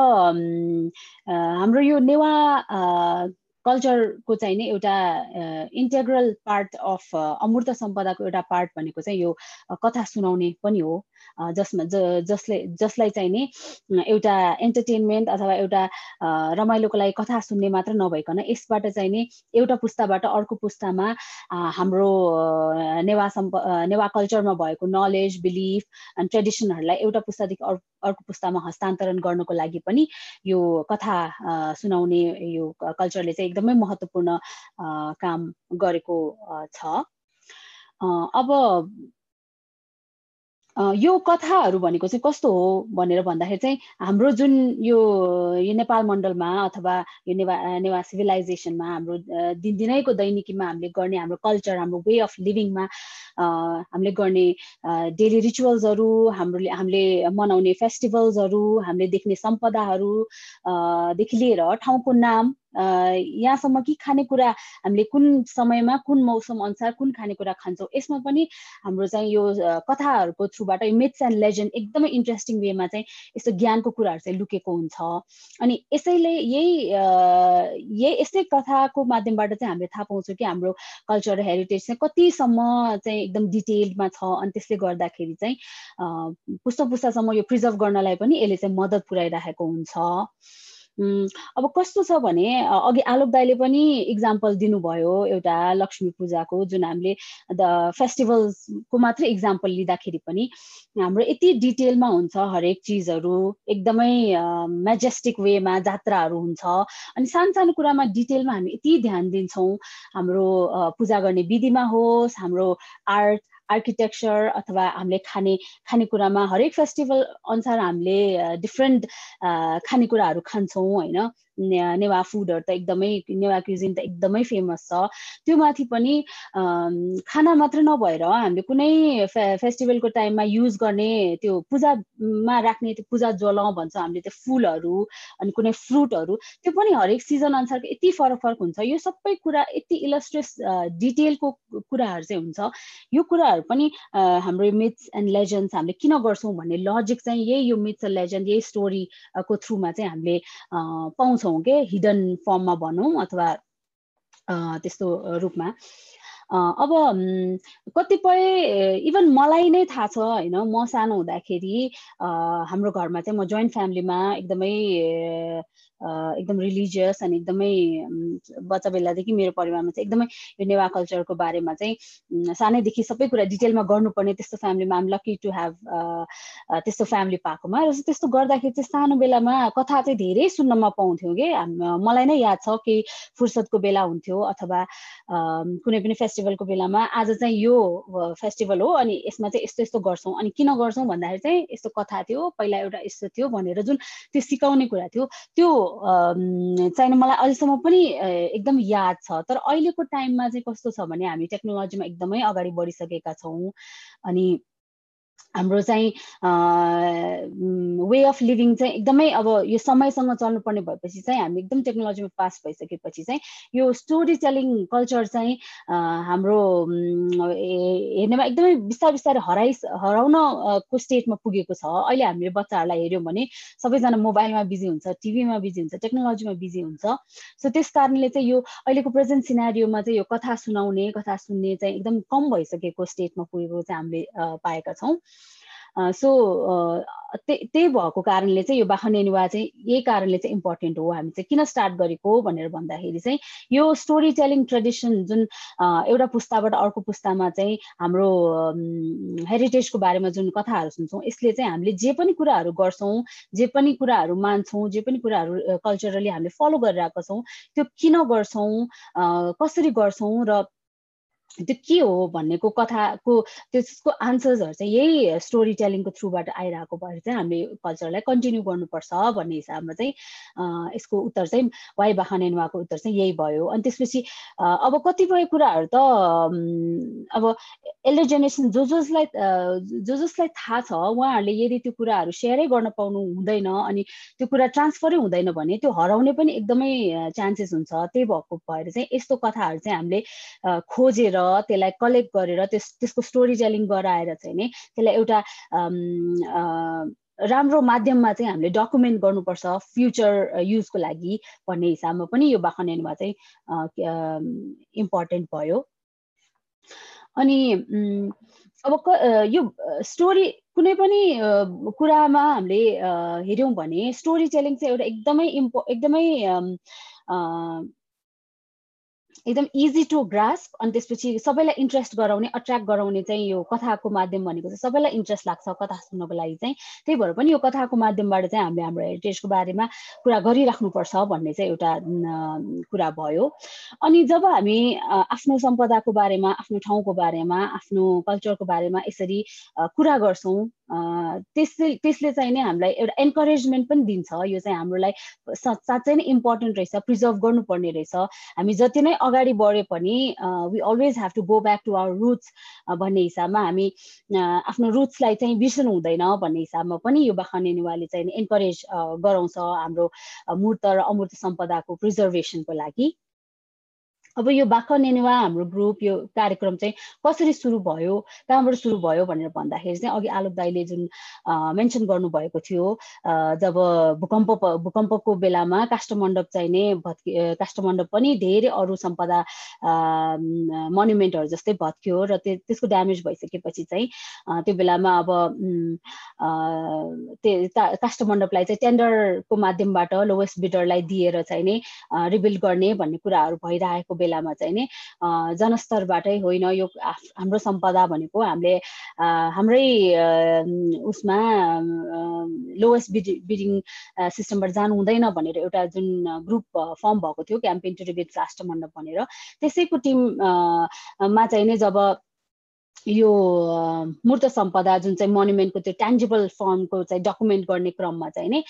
S8: हाम्रो यो नेवा कल्चरको चाहिँ नि एउटा इन्टेग्रल पार्ट अफ अमूर्त सम्पदाको एउटा पार्ट भनेको चाहिँ यो कथा सुनाउने पनि हो। जसमा ज जसले जसलाई चाहिँ नि एउटा एन्टरटेनमेन्ट अथवा एउटा रमाइलोको लागि कथा सुन्ने मात्र नभइकन यसबाट चाहिँ नि एउटा पुस्ताबाट अर्को पुस्तामा हाम्रो नेवा सम्प नेवा कल्चरमा भएको नलेज बिलिफ एन्ड ट्रेडिसनहरूलाई एउटा पुस्तादेखि अर्को पुस्तामा हस्तान्तरण गर्नको लागि पनि यो कथा सुनाउने यो कल्चरले चाहिँ एकदमै महत्त्वपूर्ण काम गरेको छ। अब यो कथाहरू भनेको चाहिँ कस्तो हो भनेर भन्दाखेरि चाहिँ हाम्रो जुन यो यो नेपाल मण्डलमा अथवा यो नेवा नेवा सिभिलाइजेसनमा हाम्रो दिनदिनैको दैनिकीमा हामीले गर्ने हाम्रो कल्चर हाम्रो वे अफ लिभिङमा हामीले गर्ने डेली रिचुअल्सहरू हाम्रो हामीले मनाउने फेस्टिभल्सहरू हामीले देख्ने सम्पदाहरूदेखि लिएर ठाउँको नाम यहाँसम्म कि खानेकुरा हामीले कुन समयमा कुन मौसम अनुसार कुन खानेकुरा खान्छौँ यसमा पनि हाम्रो चाहिँ यो कथाहरूको थ्रुबाट यो मिथ्स एन्ड लेजेन्ड एकदमै इन्ट्रेस्टिङ वेमा चाहिँ यस्तो ज्ञानको कुराहरू चाहिँ लुकेको हुन्छ। अनि यसैले यही यही यस्तै कथाको माध्यमबाट चाहिँ हामीले थाहा पाउँछौँ कि हाम्रो कल्चर हेरिटेज चाहिँ कतिसम्म चाहिँ एकदम डिटेल्डमा छ। अनि त्यसले गर्दाखेरि चाहिँ पुस्ता पुस्तासम्म यो प्रिजर्भ गर्नलाई पनि यसले चाहिँ मद्दत पुऱ्याइरहेको हुन्छ। अब कस्तो छ भने अघि आलोक दाईले पनि इक्जाम्पल दिनुभयो एउटा लक्ष्मी पूजाको जुन हामीले द फेस्टिभल्सको मात्रै इक्जाम्पल लिँदाखेरि पनि हाम्रो यति डिटेलमा हुन्छ हरेक चिजहरू एकदमै मेजेस्टिक वेमा जात्राहरू हुन्छ। अनि सानो सानो कुरामा डिटेलमा हामी यति ध्यान दिन्छौँ हाम्रो पूजा गर्ने विधिमा होस् हाम्रो आर्ट आर्किटेक्चर अथवा हामीले खाने खानेकुरामा हरेक फेस्टिभल अनुसार हामीले डिफ्रेन्ट खानेकुराहरू खान्छौँ होइन। नेवा फुडहरू त एकदमै नेवा क्युजिन त एकदमै फेमस छ। त्यो माथि पनि खाना मात्र नभएर हामीले कुनै फे फेस्टिभलको टाइममा युज गर्ने त्यो पूजामा राख्ने त्यो पूजा जलाउँ भन्छ हामीले त्यो फुलहरू अनि कुनै फ्रुटहरू त्यो पनि हरेक सिजन अनुसारको यति फरक फरक हुन्छ। यो सबै कुरा यति इलस्ट्रेस डिटेलको कुराहरू चाहिँ हुन्छ। यो कुराहरू पनि हाम्रो मिथ्स एन्ड लेजेन्ड्स हामीले किन गर्छौँ भन्ने लजिक चाहिँ यही यो मिथ्स एन्ड लेजेन्ड यही स्टोरीको थ्रुमा चाहिँ हामीले पाउँछौँ। पाउँछौँ के हिडन फर्ममा भनौँ अथवा त्यस्तो रूपमा। अब कतिपय इभन मलाई नै थाहा छ होइन म सानो हुँदाखेरि हाम्रो घरमा चाहिँ म जोइन्ट फ्यामिलीमा एकदमै एकदम रिलिजियस अनि एकदमै बच्चा बेलादेखि मेरो परिवारमा चाहिँ एकदमै यो नेवा कल्चरको बारेमा चाहिँ सानैदेखि सबै कुरा डिटेलमा गर्नुपर्ने त्यस्तो फ्यामिलीमा आम लकी टु हेभ त्यस्तो फ्यामिली पाएकोमा। र त्यस्तो गर्दाखेरि चाहिँ सानो बेलामा कथा चाहिँ धेरै सुन्नमा पाउँथ्यौँ कि। मलाई नै याद छ कि फुर्सदको बेला हुन्थ्यो अथवा कुनै पनि फेस्टिभलको बेलामा आज चाहिँ यो फेस्टिभल हो अनि यसमा चाहिँ यस्तो यस्तो गर्छौँ। अनि किन गर्छौँ भन्दाखेरि चाहिँ यस्तो कथा थियो पहिला एउटा यस्तो थियो भनेर जुन त्यो सिकाउने कुरा थियो त्यो चाहिँ मलाई अहिलेसम्म पनि एकदम याद छ। तर अहिलेको टाइममा चाहिँ कस्तो छ भने हामी टेक्नोलोजीमा एकदमै अगाडि बढिसकेका छौँ। अनि हाम्रो चाहिँ वे अफ लिभिङ चाहिँ एकदमै अब यो समयसँग चल्नुपर्ने भएपछि चाहिँ हामी एकदम टेक्नोलोजीमा पास भइसकेपछि चाहिँ यो स्टोरी टेलिङ कल्चर चाहिँ हाम्रो हेर्नेमा एकदमै बिस्तारै बिस्तारै हराइ हराउनको स्टेटमा पुगेको छ। अहिले हामीले बच्चाहरूलाई हेऱ्यौँ भने सबैजना मोबाइलमा बिजी हुन्छ टिभीमा बिजी हुन्छ टेक्नोलोजीमा बिजी हुन्छ। सो त्यस कारणले चाहिँ यो अहिलेको प्रेजेन्ट सिनारीमा चाहिँ यो कथा सुनाउने कथा सुन्ने चाहिँ एकदम कम भइसकेको स्टेटमा पुगेको चाहिँ हामीले पाएका छौँ। सो त्यही भएको कारणले चाहिँ यो बाखनेनुवा चाहिँ यही कारणले चाहिँ इम्पोर्टेन्ट हो। हामी चाहिँ किन स्टार्ट गरेको भनेर भन्दाखेरि चाहिँ यो स्टोरी टेलिङ ट्रेडिसन जुन एउटा पुस्ताबाट अर्को पुस्तामा चाहिँ हाम्रो हेरिटेजको बारेमा जुन कथाहरू सुन्छौँ यसले चाहिँ हामीले जे पनि कुराहरू गर्छौँ जे पनि कुराहरू मान्छौँ जे पनि कुराहरू कल्चरली हामीले फलो गरिरहेको छौँ त्यो किन गर्छौँ कसरी गर्छौँ र त्यो के हो भन्नेको कथाको त्यसको आन्सर्सहरू चाहिँ यही स्टोरी टेलिङको थ्रुबाट आइरहेको भएर चाहिँ हामीले कल्चरलाई कन्टिन्यू गर्नुपर्छ भन्ने हिसाबमा चाहिँ यसको उत्तर चाहिँ वाइ बाखानेनुवाको उत्तर चाहिँ यही भयो। अनि त्यसपछि अब कतिपय कुराहरू त अब एल्डर जेनेरेसन जो जसलाई जो जसलाई थाहा छ उहाँहरूले यदि त्यो कुराहरू सेयरै गर्न पाउनु हुँदैन अनि त्यो कुरा ट्रान्सफरै हुँदैन भने त्यो हराउने पनि एकदमै चान्सेस हुन्छ। त्यही भएको भएर चाहिँ यस्तो कथाहरू चाहिँ हामीले खोजेर त्यसलाई कलेक्ट गरेर त्यस त्यसको स्टोरी टेलिङ गराएर चाहिँ नि त्यसलाई एउटा राम्रो माध्यममा चाहिँ हामीले डकुमेन्ट गर्नुपर्छ फ्युचर युजको लागि भन्ने हिसाबमा पनि यो बाखनेनुमा चाहिँ इम्पोर्टेन्ट भयो। अनि अब यो स्टोरी कुनै पनि कुरामा हामीले हेऱ्यौँ भने स्टोरी टेलिङ चाहिँ एउटा एकदमै इम्पो एकदमै एकदम इजी टु ग्रास्प अनि त्यसपछि सबैलाई इन्ट्रेस्ट गराउने अट्र्याक्ट गराउने चाहिँ यो कथाको माध्यम भनेको चाहिँ सबैलाई इन्ट्रेस्ट लाग्छ कथा सुन्नको लागि चाहिँ। त्यही भएर पनि यो कथाको माध्यमबाट चाहिँ हामीले हाम्रो हेरिटेजको बारेमा कुरा गरिराख्नुपर्छ भन्ने चाहिँ एउटा कुरा भयो। अनि जब हामी आफ्नो सम्पदाको बारेमा आफ्नो ठाउँको बारेमा आफ्नो कल्चरको बारेमा यसरी कुरा गर्छौँ त्यसले त्यसले चाहिँ नै हामीलाई एउटा एन्करेजमेन्ट पनि दिन्छ। यो चाहिँ हाम्रोलाई साँच्चै नै इम्पोर्टेन्ट रहेछ प्रिजर्भ गर्नुपर्ने रहेछ। हामी जति नै अगाडि बढे पनि we always have to go back to our roots भन्ने हिसाबमा हामी आफ्नो रुट्सलाई चाहिँ बिर्सनु हुँदैन भन्ने हिसाबमा पनि यो बाखनेनुवाले चाहिँ इन्करेज गराउँछ हाम्रो मूर्त र अमूर्त सम्पदाको प्रिजर्भेसनको लागि। अब यो बाख नेनुवा हाम्रो ग्रुप यो कार्यक्रम चाहिँ कसरी सुरु भयो कहाँबाट सुरु भयो भनेर भन्दाखेरि चाहिँ अघि आलोक दाईले जुन मेन्सन गर्नुभएको थियो जब भूकम्प भूकम्पको बेलामा काष्ठमण्डप चाहिने भत्कि काष्ठमण्डप पनि धेरै अरू सम्पदा मोन्युमेन्टहरू जस्तै भत्क्यो र त्यसको ड्यामेज भइसकेपछि चाहिँ त्यो बेलामा अब त्यो काष्ठमण्डपलाई चाहिँ टेन्डरको माध्यमबाट लोवेस्ट बिडरलाई दिएर चाहिँ नै रिबिल्ड गर्ने भन्ने कुराहरू भइरहेको बेलामा चाहिँ नि जनस्तरबाटै होइन यो हाम्रो सम्पदा भनेको हामीले हाम्रै उसमा लोवेस्ट बिडि बिडिङ सिस्टमबाट जानु हुँदैन भनेर एउटा जुन ग्रुप फर्म भएको थियो क्याम्पेन टु रिबिट राष्ट्रमण्डप भनेर। त्यसैको टिममा चाहिँ नै जब यो मूर्त सम्पदा जुन चाहिँ मोन्युमेन्टको त्यो ट्यान्जिबल फर्मको चाहिँ डकुमेन्ट गर्ने क्रममा चाहिँ नि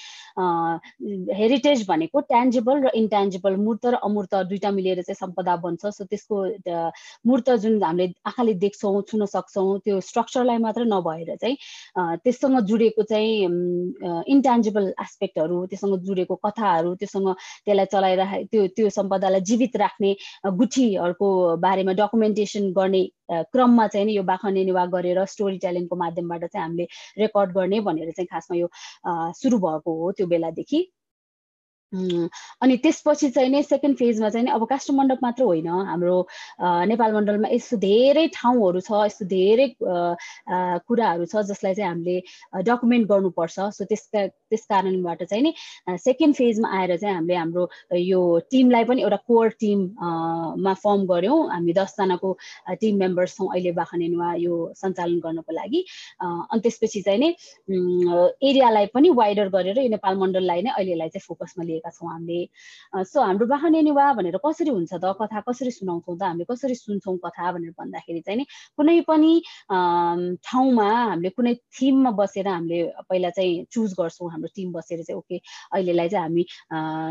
S8: हेरिटेज भनेको ट्यान्जिबल र इन्ट्यान्जिबल मूर्त र अमूर्त दुइटा मिलेर चाहिँ सम्पदा बन्छ। सो त्यसको मूर्त जुन हामीले आँखाले देख्छौँ छुन सक्छौँ त्यो स्ट्रक्चरलाई मात्र नभएर चाहिँ त्यससँग जुडेको चाहिँ इन्ट्यान्जिबल एस्पेक्टहरू त्योसँग जुडेको कथाहरू त्योसँग त्यसलाई चलाइराख त्यो त्यो सम्पदालाई जीवित राख्ने गुठीहरूको बारेमा डकुमेन्टेसन गर्ने क्रममा चाहिँ नि यो निवाह गरेर स्टोरी टेलिङको माध्यमबाट चाहिँ हामीले रेकर्ड गर्ने भनेर चाहिँ खासमा यो सुरु भएको हो त्यो बेलादेखि। अनि त्यसपछि चाहिँ नै सेकेन्ड फेजमा चाहिँ अब काष्ठमण्डप मात्र होइन हाम्रो नेपाल मण्डलमा यस्तो धेरै ठाउँहरू छ यस्तो धेरै कुराहरू छ जसलाई चाहिँ हामीले डकुमेन्ट गर्नुपर्छ। सो त्यसका त्यस कारणबाट चाहिँ नि सेकेन्ड फेजमा आएर चाहिँ हामीले हाम्रो यो टिमलाई पनि एउटा कोर टिममा फर्म गऱ्यौँ। हामी दसजनाको टिम मेम्बर्स छौँ अहिले बाखनेनुवा यो सञ्चालन गर्नको लागि। अनि त्यसपछि चाहिँ नि एरियालाई पनि वाइडर गरेर यो नेपाल मण्डललाई नै अहिलेलाई चाहिँ फोकसमा लिएका छौँ हामीले। सो हाम्रो बाखनेनुवा भनेर कसरी हुन्छ त? कथा कसरी सुनाउँछौँ त? हामीले कसरी सुन्छौँ कथा भनेर भन्दाखेरि चाहिँ नि कुनै पनि ठाउँमा हामीले कुनै थिममा बसेर हामीले पहिला चाहिँ चुज गर्छौँ हाम्रो टिम बसेर चाहिँ ओके अहिलेलाई चाहिँ हामी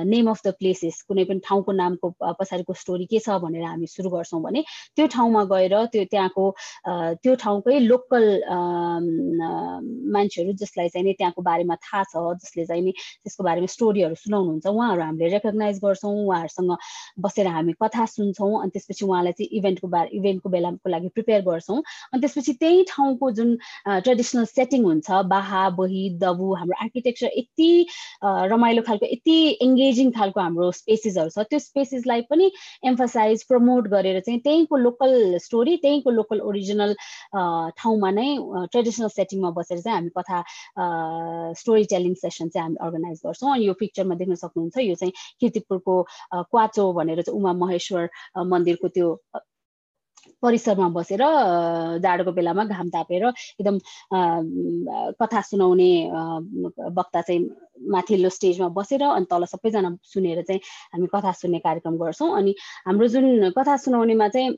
S8: नेम अफ द प्लेसेस कुनै पनि ठाउँको नामको पछाडिको स्टोरी के छ भनेर हामी सुरु गर्छौँ भने त्यो ठाउँमा गएर त्यो त्यहाँको त्यो ठाउँकै लोकल मान्छेहरू जसलाई चाहिँ नि त्यहाँको बारेमा थाहा छ जसले चाहिँ नि त्यसको बारेमा स्टोरीहरू सुनाउनुहुन्छ उहाँहरू हामीले रेकगनाइज गर्छौँ उहाँहरूसँग बसेर हामी कथा सुन्छौँ अनि त्यसपछि उहाँलाई चाहिँ इभेन्टको बारे इभेन्टको बेलाको लागि प्रिपेयर गर्छौँ अनि त्यसपछि त्यही ठाउँको जुन ट्रेडिसनल सेटिङ हुन्छ बाहा बही दबु हाम्रो आर्किटेक्चर यति रमाइलो खालको यति एङ्गेजिङ खालको हाम्रो स्पेसेसहरू छ। त्यो स्पेसेसलाई पनि एम्फसाइज प्रमोट गरेर चाहिँ त्यहीँको लोकल स्टोरी त्यहीँको लोकल ओरिजिनल ठाउँमा नै ट्रेडिसनल सेटिङमा बसेर चाहिँ हामी कथा स्टोरी टेलिङ सेसन चाहिँ हामी अर्गनाइज गर्छौँ। अनि यो पिक्चरमा देख्न सक्नुहुन्छ यो चाहिँ किर्तिपुरको क्वाचो भनेर चाहिँ उमा महेश्वर मन्दिरको त्यो परिसरमा बसेर जाडोको बेलामा घाम तापेर एकदम कथा सुनाउने वक्ता चाहिँ माथिल्लो स्टेजमा बसेर अनि तल सबैजना सुनेर चाहिँ हामी कथा सुन्ने कार्यक्रम गर्छौँ। अनि हाम्रो जुन कथा सुनाउनेमा चाहिँ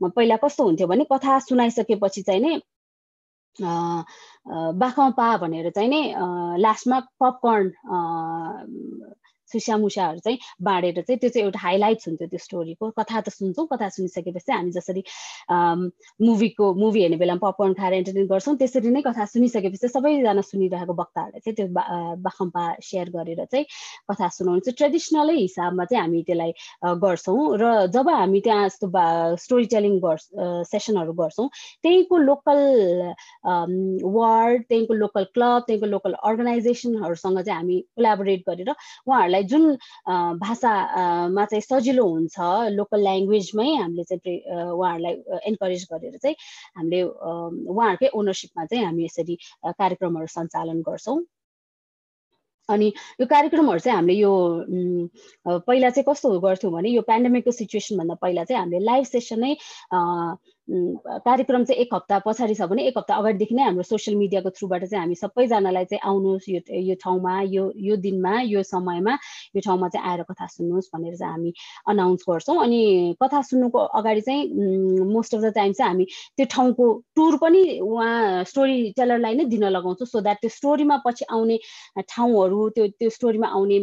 S8: पहिला कस्तो हुन्थ्यो भने कथा सुनाइसकेपछि चाहिँ नै बाखपा भनेर चाहिँ नै लास्टमा पपकर्न सुस्यामुसाहरू चाहिँ बाँडेर चाहिँ त्यो चाहिँ एउटा हाइलाइट्स हुन्थ्यो त्यो स्टोरीको कथा त सुन्छौँ कथा सुनिसकेपछि हामी जसरी मुभीको मुभी हेर्ने बेलामा पपकर्न खाएर एन्टरटेन गर्छौँ त्यसरी नै कथा सुनिसकेपछि सबैजना सुनिरहेको वक्ताहरूले चाहिँ त्यो बाखम्पा सेयर गरेर चाहिँ कथा सुनाउनु चाहिँ ट्रेडिसनलै हिसाबमा चाहिँ हामी त्यसलाई गर्छौँ। र जब हामी त्यहाँ यस्तो स्टोरी टेलिङ गर् सेसनहरू गर्छौँ त्यहीँको लोकल वार्ड त्यहीँको लोकल क्लब त्यहीँको लोकल अर्गनाइजेसनहरूसँग चाहिँ हामी कोलाबोरेट गरेर उहाँहरूलाई जुन भाषामा चाहिँ सजिलो हुन्छ लोकल ल्याङ्ग्वेजमै हामीले चाहिँ उहाँहरूलाई इन्करेज गरेर चाहिँ हामीले उहाँहरूकै ओनरसिपमा चाहिँ हामी यसरी कार्यक्रमहरू सञ्चालन गर्छौँ। अनि यो कार्यक्रमहरू चाहिँ हामीले यो पहिला चाहिँ कस्तो गर्थ्यौँ भने यो पेन्डेमिकको सिचुएसनभन्दा पहिला चाहिँ हामीले लाइभ सेसन कार्यक्रम चाहिँ एक हप्ता पछाडि छ भने एक हप्ता अगाडिदेखि नै हाम्रो सोसियल मिडियाको थ्रुबाट चाहिँ हामी सबैजनालाई चाहिँ आउनुहोस् यो यो ठाउँमा यो यो दिनमा यो समयमा यो ठाउँमा चाहिँ आएर कथा सुन्नुहोस् भनेर चाहिँ हामी अनाउन्स गर्छौँ। अनि कथा सुन्नुको अगाडि चाहिँ मोस्ट अफ द टाइम चाहिँ हामी त्यो ठाउँको टुर पनि उहाँ स्टोरी टेलरलाई नै दिन लगाउँछौँ। सो द्याट त्यो स्टोरीमा पछि आउने ठाउँहरू त्यो त्यो स्टोरीमा आउने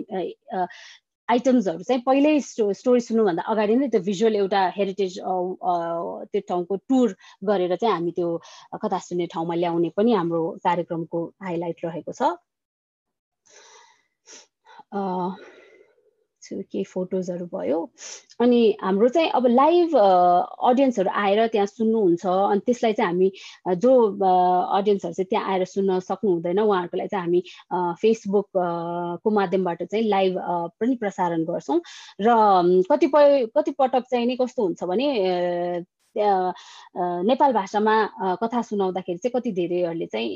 S8: आइटम्सहरू चाहिँ पहिल्यै स्टो स्टोरी सुन्नुभन्दा अगाडि नै त्यो भिजुअल एउटा हेरिटेज त्यो ठाउँको टुर गरेर चाहिँ हामी त्यो कथा सुन्ने ठाउँमा ल्याउने पनि हाम्रो कार्यक्रमको हाइलाइट रहेको छ। केही फोटोजहरू भयो। अनि हाम्रो चाहिँ अब लाइभ अडियन्सहरू आएर त्यहाँ सुन्नुहुन्छ। अनि त्यसलाई चाहिँ हामी जो अडियन्सहरू चाहिँ त्यहाँ आएर सुन्न सक्नु हुँदैन उहाँहरूको लागि चाहिँ हामी फेसबुकको माध्यमबाट चाहिँ लाइभ पनि प्रसारण गर्छौँ। र कतिपय कतिपटक चाहिँ नि कस्तो हुन्छ भने नेपाल भाषामा कथा सुनाउँदाखेरि चाहिँ कति धेरैहरूले चाहिँ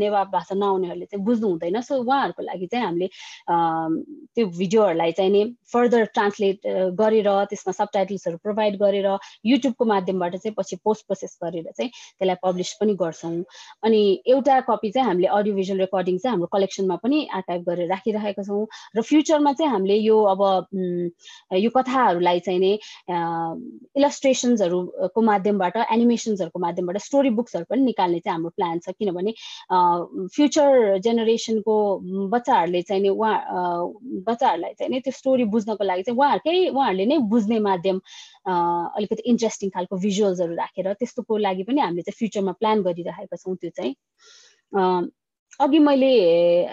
S8: नेवा भाषा नआउनेहरूले चाहिँ बुझ्नु हुँदैन। सो उहाँहरूको लागि चाहिँ हामीले त्यो भिडियोहरूलाई चाहिँ नि फर्दर ट्रान्सलेट गरेर त्यसमा सब टाइटल्सहरू प्रोभाइड गरेर युट्युबको माध्यमबाट चाहिँ पछि पोस्ट प्रोसेस गरेर चाहिँ त्यसलाई पब्लिस पनि गर्छौँ। अनि एउटा कपी चाहिँ हामीले अडियो भिजुअल रेकर्डिङ चाहिँ हाम्रो कलेक्सनमा पनि आर्काइभ गरेर राखिरहेका छौँ। र फ्युचरमा चाहिँ हामीले यो अब यो कथाहरूलाई चाहिँ नै इलस्ट्रेसन्सहरूको माध्यमबाट एनिमेसन्सहरूको माध्यमबाट स्टोरी बुक्सहरू पनि निकाल्ने चाहिँ हाम्रो प्लान छ। किनभने फ्युचर जेनेरेसनको बच्चाहरूले चाहिँ नि उहाँ बच्चाहरूलाई चाहिँ नि त्यो स्टोरी बुझ्नको लागि चाहिँ उहाँहरूकै उहाँहरूले नै बुझ्ने माध्यम अलिकति इन्ट्रेस्टिङ खालको भिजुअल्सहरू राखेर त्यस्तोको लागि पनि हामीले चाहिँ फ्युचरमा प्लान गरिरहेका छौँ त्यो चाहिँ। अघि मैले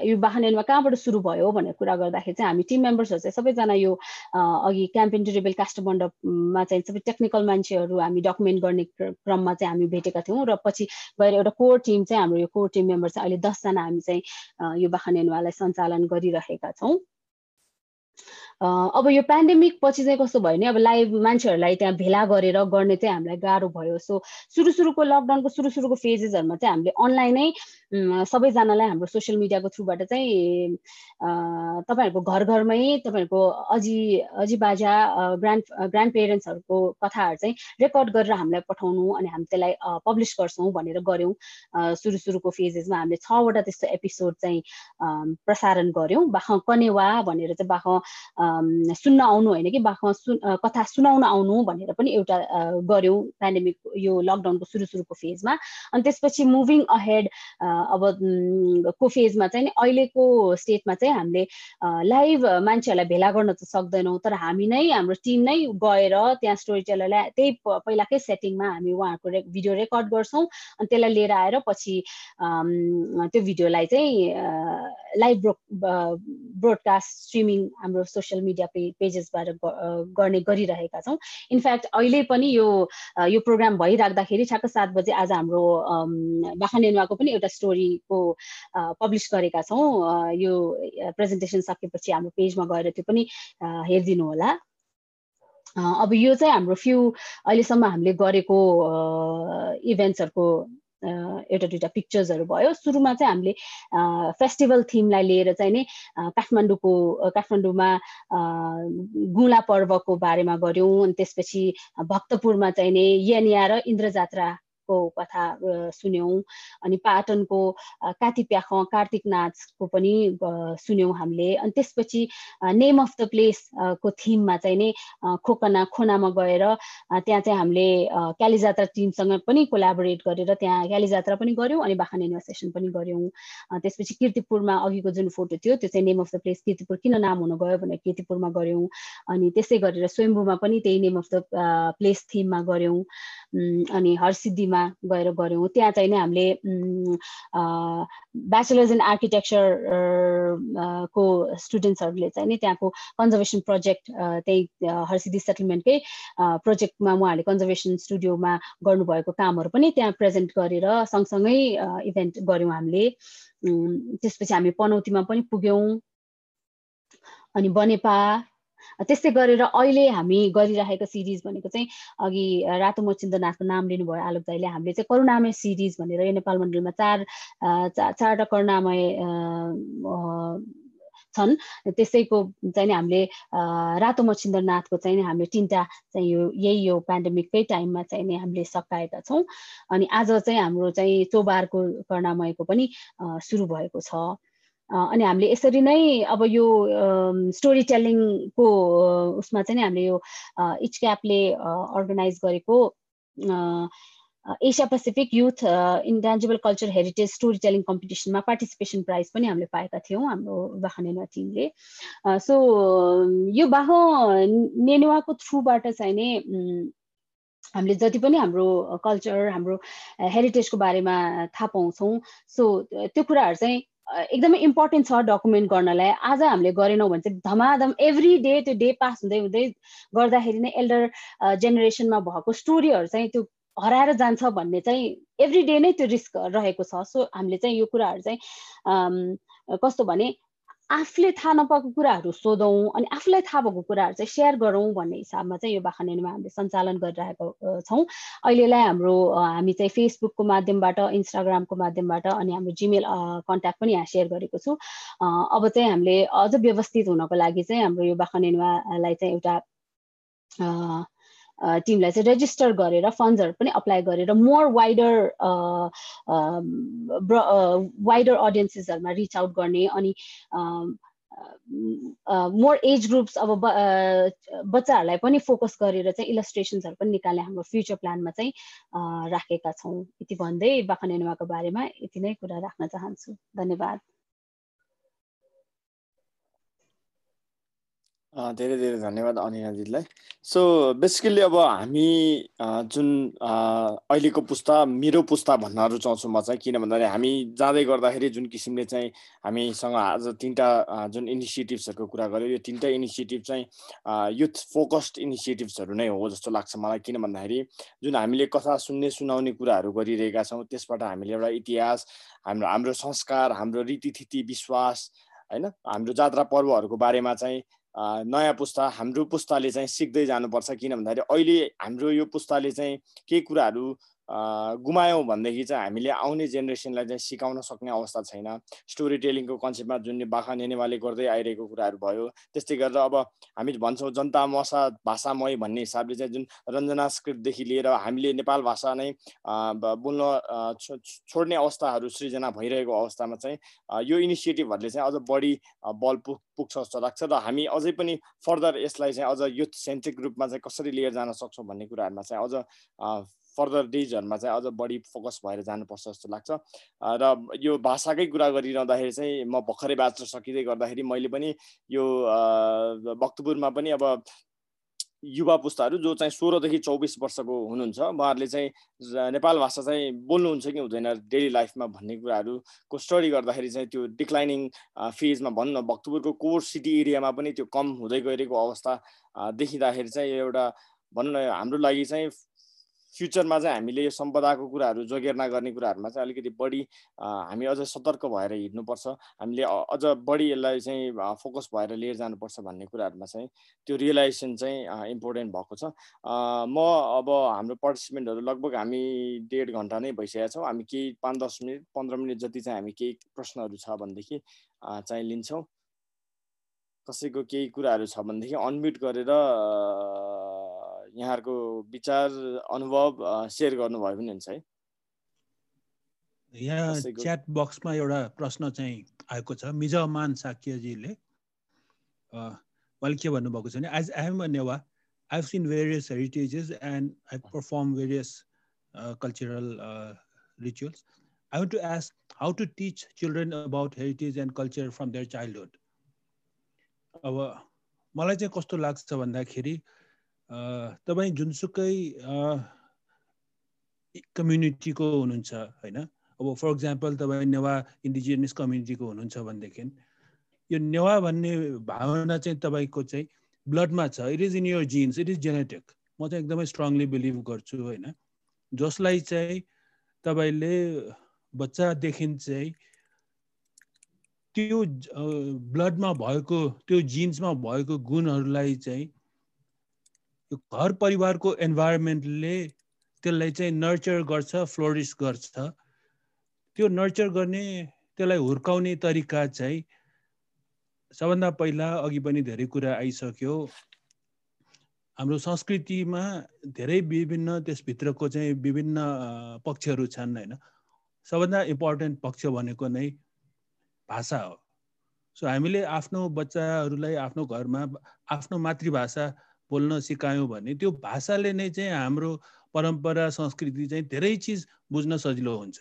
S8: यो बाहनेनमा कहाँबाट सुरु भयो भनेर कुरा गर्दाखेरि चाहिँ हामी टिम मेम्बर्सहरू चाहिँ सबैजना यो अघि क्याम्पेन टेरेबल काष्ठमण्डपमा चाहिँ सबै टेक्निकल मान्छेहरू हामी डकुमेन्ट गर्ने क्रममा चाहिँ हामी भेटेका थियौँ र पछि गएर एउटा कोर टिम चाहिँ हाम्रो यो कोर टिम मेम्बर चाहिँ अहिले दसजना हामी चाहिँ यो बाखनेनुवालाई सञ्चालन गरिरहेका छौँ। अब यो पेन्डेमिक पछि चाहिँ कस्तो भयो भने अब लाइभ मान्छेहरूलाई त्यहाँ भेला गरेर गर्ने चाहिँ हामीलाई गाह्रो भयो। सो सुरु सुरुको लकडाउनको सुरु सुरुको फेजेसहरूमा चाहिँ हामीले अनलाइनै सबैजनालाई हाम्रो सोसियल मिडियाको थ्रुबाट चाहिँ तपाईँहरूको घर घरमै तपाईँहरूको अजी अजी बाजा ग्रान्ड ग्रान्ड पेरेन्ट्सहरूको कथाहरू चाहिँ रेकर्ड गरेर हामीलाई पठाउनु अनि हामी त्यसलाई पब्लिस गर्छौँ भनेर गऱ्यौँ। सुरु सुरुको फेजेसमा हामीले छवटा त्यस्तो एपिसोड चाहिँ प्रसारण गऱ्यौँ। बाख कनेवा भनेर चाहिँ बाख सुन्न आउनु होइन कि बाख सुन कथा सुनाउन आउनु भनेर पनि एउटा गऱ्यौँ पेन्डेमिक यो लकडाउनको सुरु सुरुको फेजमा अनि त्यसपछि मुभिङ अहेड अब को फेजमा चाहिँ नि अहिलेको स्टेटमा चाहिँ हामीले लाइभ मान्छेहरूलाई भेला गर्न त सक्दैनौँ तर हामी नै हाम्रो टिम नै गएर त्यहाँ स्टोरी टेलरलाई त्यही पहिलाकै सेटिङमा हामी उहाँहरूको रे भिडियो रेकर्ड गर्छौँ। अनि त्यसलाई लिएर आएर पछि त्यो भिडियोलाई चाहिँ लाइभ ब्रो ब्रोडकास्ट स्ट्रिमिङ हाम्रो सोसियल मिडिया पे पेजेसबाट गर्ने गरिरहेका छौँ। इनफ्याक्ट अहिले पनि यो यो प्रोग्राम भइराख्दाखेरि ठ्याक्क सात बजे आज हाम्रो बाखानेनुवाको पनि एउटा स्टोरीको पब्लिस गरेका छौँ। यो प्रेजेन्टेसन सकेपछि हाम्रो पेजमा गएर त्यो पनि हेरिदिनु होला। अब यो चाहिँ हाम्रो फ्यु अहिलेसम्म हामीले गरेको इभेन्ट्सहरूको एउटा दुइटा पिक्चर्सहरू भयो। सुरुमा चाहिँ हामीले फेस्टिभल थिमलाई लिएर चाहिँ नि काठमाडौँको काठमाडौँमा गुला पर्वको बारेमा गऱ्यौँ। अनि त्यसपछि भक्तपुरमा चाहिँ नि यनिया र इन्द्र जात्रा को कथा सुन्यौँ। अनि पाटनको कातिप्याख कार्तिक नाचको पनि सुन्यौँ हामीले। अनि त्यसपछि नेम अफ द प्लेस को थिममा चाहिँ नि खोकना खोनामा गएर त्यहाँ चाहिँ हामीले क्यालिजात्रा टिमसँग पनि कोलाबोरेट गरेर त्यहाँ क्यालिजात्रा पनि गऱ्यौँ अनि बाखान सेसन पनि गऱ्यौँ। त्यसपछि किर्तिपुरमा अघिको जुन फोटो थियो त्यो चाहिँ name of the place Kirtipur किन नाम हुन गयो भनेर किर्तिपुरमा गऱ्यौँ। अनि त्यसै गरेर स्वयम्भूमा पनि त्यही नेम अफ द प्लेस थिममा गऱ्यौँ। अनि हरसिद्धिमा गएर गऱ्यौँ त्यहाँ चाहिँ नि हामीले ब्याचलर्स इन आर्किटेक्चर को स्टुडेन्ट्सहरूले चाहिँ नि त्यहाँको कन्जर्भेसन प्रोजेक्ट त्यही हरसिद्धि सेटलमेन्टकै प्रोजेक्टमा उहाँहरूले कन्जर्भेसन स्टुडियोमा गर्नुभएको कामहरू पनि त्यहाँ प्रेजेन्ट गरेर सँगसँगै इभेन्ट गऱ्यौँ हामीले. त्यसपछि हामी पनौतीमा पनि पुग्यौँ। अनि बनेपा त्यस्तै गरेर अहिले हामी गरिरहेको सिरिज भनेको चाहिँ अघि रातो मचिन्द्रनाथको नाम लिनुभयो आलोक दाईले हामीले चाहिँ करुणामय सिरिज भनेर यो नेपाल मण्डलमा चार चारवटा करुणामय छन्। त्यसैको चाहिँ नि हामीले रातो मचिन्द्रनाथको चाहिँ नि हामीले तिनवटा चाहिँ यो यही यो पेन्डेमिककै टाइममा चाहिँ नि हामीले सकाएका छौँ। अनि आज चाहिँ हाम्रो चाहिँ चौबारको करुणामयको पनि सुरु भएको छ। अनि हामीले यसरी नै अब यो स्टोरी टेलिङको उसमा चाहिँ हामीले यो इच क्यापले अर्गनाइज गरेको Asia Pacific youth intangible culture heritage story telling कम्पिटिसनमा पार्टिसिपेसन प्राइज पनि हामीले पाएका थियौँ हाम्रो बाखनेनुवा टिमले। सो यो बाह नेनुवाको थ्रुबाट चाहिँ नै हामीले जति पनि हाम्रो कल्चर हाम्रो हेरिटेजको बारेमा थाहा पाउँछौँ। सो त्यो कुराहरू चाहिँ एकदमै इम्पोर्टेन्ट छ डकुमेन्ट गर्नलाई। आज हामीले गरेनौँ भने चाहिँ धमाधम एभ्री डे त्यो डे पास हुँदै हुँदै गर्दाखेरि नै एल्डर जेनेरेसनमा भएको स्टोरीहरू चाहिँ त्यो हराएर जान्छ भन्ने चाहिँ एभ्री डे नै त्यो रिस्क रहेको छ। सो हामीले चाहिँ यो कुराहरू चाहिँ कस्तो भने आफूले थाहा नपाएको कुराहरू सोधौँ अनि आफूलाई थाहा भएको कुराहरू चाहिँ सेयर गरौँ भन्ने हिसाबमा चाहिँ यो बाखानेनुमा हामीले सञ्चालन गरिरहेको छौँ। अहिलेलाई हाम्रो हामी चाहिँ फेसबुकको माध्यमबाट इन्स्टाग्रामको माध्यमबाट अनि हाम्रो जिमेल कन्ट्याक्ट पनि यहाँ सेयर गरेको छु। अब चाहिँ हामीले अझ व्यवस्थित हुनको लागि चाहिँ हाम्रो यो बाखानेनुवालाई चाहिँ एउटा टिमलाई चाहिँ रेजिस्टर गरेर फन्ड्सहरू पनि अप्लाई गरेर मोर वाइडर वाइडर अडियन्सेसहरूमा रिच आउट गर्ने अनि मोर एज ग्रुप्स अब बच्चाहरूलाई पनि फोकस गरेर चाहिँ इलस्ट्रेसन्सहरू पनि निकाल्ने हाम्रो फ्युचर प्लानमा चाहिँ राखेका छौँ। यति भन्दै बाखनेनुवाको बारेमा यति नै कुरा राख्न चाहन्छु। धन्यवाद।
S1: धेरै धेरै धन्यवाद अनिना दिदीलाई सो बेसिकली अब हामी जुन अहिलेको पुस्ता मेरो पुस्ता भन्न रुचाउँछु म चाहिँ किन भन्दाखेरि हामी जाँदै गर्दाखेरि जुन किसिमले चाहिँ हामीसँग आज तिनवटा जुन इनिसिएटिभ्सहरूको कुरा गऱ्यो यो तिनवटा इनिसिएटिभ चाहिँ युथ फोकस्ड इनिसिएटिभ्सहरू नै हो जस्तो लाग्छ मलाई। किन भन्दाखेरि जुन हामीले कथा सुन्ने सुनाउने कुराहरू गरिरहेका छौँ त्यसबाट हामीले एउटा इतिहास हाम्रो हाम्रो संस्कार हाम्रो रीतिथिति विश्वास होइन? हाम्रो जात्रा पर्वहरूको बारेमा चाहिँ नयाँ पुस्ता हाम्रो पुस्ताले चाहिँ सिक्दै जानुपर्छ किन भन्दाखेरि अहिले हाम्रो यो पुस्ताले चाहिँ केही कुराहरू गुमायौँ भनेदेखि चाहिँ हामीले आउने जेनेरेसनलाई चाहिँ सिकाउन सक्ने अवस्था छैन। स्टोरी टेलिङको कन्सेप्टमा जुन बाखा नेनेवाले गर्दै आइरहेको कुराहरू भयो त्यस्तै गरेर अब हामी भन्छौँ जनता मसा भाषामय भन्ने हिसाबले चाहिँ जुन रञ्जना स्क्रिप्टदेखि लिएर हामीले नेपाल भाषा नै बोल्न छोड्ने अवस्थाहरू सृजना भइरहेको अवस्थामा चाहिँ यो इनिसिएटिभहरूले चाहिँ अझ बढी बल पुग पुग्छ जस्तो लाग्छ र हामी अझै पनि फर्दर यसलाई चाहिँ अझ युथ सेन्ट्रिक रूपमा चाहिँ कसरी लिएर जान सक्छौँ भन्ने कुराहरूमा चाहिँ अझ फर्दर डेजहरूमा चाहिँ अझ बढी फोकस भएर जानुपर्छ जस्तो लाग्छ। र यो भाषाकै कुरा गरिरहँदाखेरि चाहिँ म भर्खरै ब्याचलर सकिँदै गर्दाखेरि मैले पनि यो भक्तपुरमा पनि अब युवा पुस्ताहरू जो चाहिँ सोह्रदेखि चौबिस वर्षको हुनुहुन्छ उहाँहरूले चाहिँ नेपाल भाषा चाहिँ बोल्नुहुन्छ कि हुँदैन डेली लाइफमा भन्ने कुराहरूको स्टडी गर्दाखेरि चाहिँ त्यो डिक्लाइनिङ फेजमा भनौँ न भक्तपुरको कोर सिटी एरियामा पनि त्यो कम हुँदै गइरहेको अवस्था देखिँदाखेरि चाहिँ एउटा भनौँ न हाम्रो लागि चाहिँ फ्युचरमा चाहिँ हामीले यो सम्पदाको कुराहरू जोगेर्ना गर्ने कुराहरूमा चाहिँ अलिकति बढी हामी अझ सतर्क भएर हिँड्नुपर्छ। हामीले अझ बढी यसलाई चाहिँ फोकस भएर लिएर जानुपर्छ भन्ने कुराहरूमा चाहिँ त्यो रियलाइजेसन चाहिँ इम्पोर्टेन्ट भएको छ। म अब हाम्रो पार्टिसिपेन्टहरू लगभग हामी डेढ घन्टा नै भइसकेका छौँ। हामी केही पाँच दस मिनट पन्ध्र मिनट जति चाहिँ हामी केही प्रश्नहरू छ भनेदेखि चाहिँ लिन्छौँ। कसैको केही कुराहरू छ भनेदेखि अनम्युट गरेर यहाँहरूको विचार अनुभव सेयर गर्नुभयो पनि हुन्छ है?
S2: यहाँ च्याट बक्समा एउटा प्रश्न चाहिँ आएको छ। मिजमान साक्यजीले उहाँले के भन्नुभएको छ भने as I am a Newa I have seen various heritages and I perform various cultural rituals I want to ask how to teach children about heritage and culture from their childhood अब मलाई चाहिँ कस्तो लाग्छ भन्दाखेरि तपाईँ जुनसुकै कम्युनिटीको हुनुहुन्छ होइन? अब फर इक्जाम्पल तपाईँ नेवा इन्डिजिनियस कम्युनिटीको हुनुहुन्छ भनेदेखि यो नेवा भन्ने भावना चाहिँ तपाईँको चाहिँ ब्लडमा छ। It is in your genes it is genetic म चाहिँ एकदमै स्ट्रङली बिलिभ गर्छु होइन? जसलाई चाहिँ तपाईँले बच्चादेखि चाहिँ त्यो ब्लडमा भएको त्यो जिन्समा भएको गुणहरूलाई चाहिँ यो घर परिवारको इन्भाइरोमेन्टले त्यसलाई चाहिँ नर्चर गर्छ फ्लोरिस गर्छ। त्यो नर्चर गर्ने त्यसलाई हुर्काउने तरिका चाहिँ सबभन्दा पहिला अघि पनि धेरै कुरा आइसक्यो। हाम्रो संस्कृतिमा धेरै विभिन्न त्यसभित्रको चाहिँ विभिन्न पक्षहरू छन् होइन? सबभन्दा इम्पोर्टेन्ट पक्ष भनेको नै भाषा हो। सो हामीले आफ्नो बच्चाहरूलाई आफ्नो घरमा आफ्नो मातृभाषा बोल्न सिकायौँ भने त्यो भाषाले नै चाहिँ हाम्रो परम्परा संस्कृति चाहिँ धेरै चिज बुझ्न सजिलो हुन्छ।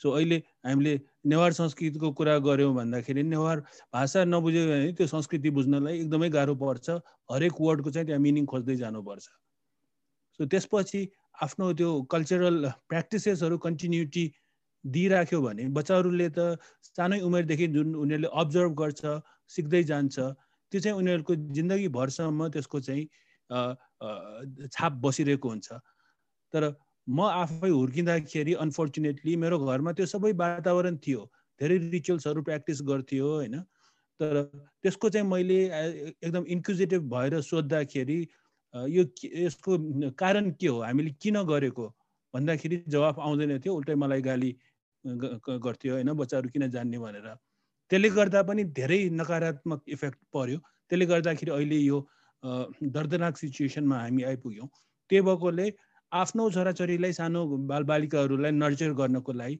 S2: सो अहिले हामीले नेवार संस्कृतिको कुरा गऱ्यौँ भन्दाखेरि नेवार भाषा नबुझ्यो भने त्यो संस्कृति बुझ्नलाई एकदमै गाह्रो पर्छ। हरेक वर्डको चाहिँ त्यहाँ मिनिङ खोज्दै जानुपर्छ। सो त्यसपछि आफ्नो त्यो कल्चरल प्र्याक्टिसेसहरू कन्टिन्युटी दिइराख्यो भने बच्चाहरूले त सानै उमेरदेखि जुन उनीहरूले अब्जर्भ गर्छ सिक्दै जान्छ त्यो चाहिँ उनीहरूको जिन्दगी भरसम्म त्यसको चाहिँ छाप बसिरहेको हुन्छ। तर म आफै हुर्किँदाखेरि अनफोर्चुनेटली मेरो घरमा त्यो सबै वातावरण थियो। धेरै रिचुअल्सहरू प्र्याक्टिस गर्थ्यो होइन? तर त्यसको चाहिँ मैले एकदम इन्क्युजेटिभ भएर सोद्धाखेरि यो यसको कारण के हो? हामीले किन गरेको? भन्दाखेरि जवाफ आउँदैन थियो। उल्टै मलाई गाली गर्थ्यो होइन? बच्चाहरू किन जान्ने भनेर। त्यसले गर्दा पनि धेरै नकारात्मक इफेक्ट पर्यो। त्यसले गर्दाखेरि अहिले यो दर्दनाक सिचुएसनमा हामी आइपुग्यौँ। त्यही भएकोले आफ्नो छोराछोरीलाई सानो बालबालिकाहरूलाई नर्चर गर्नको लागि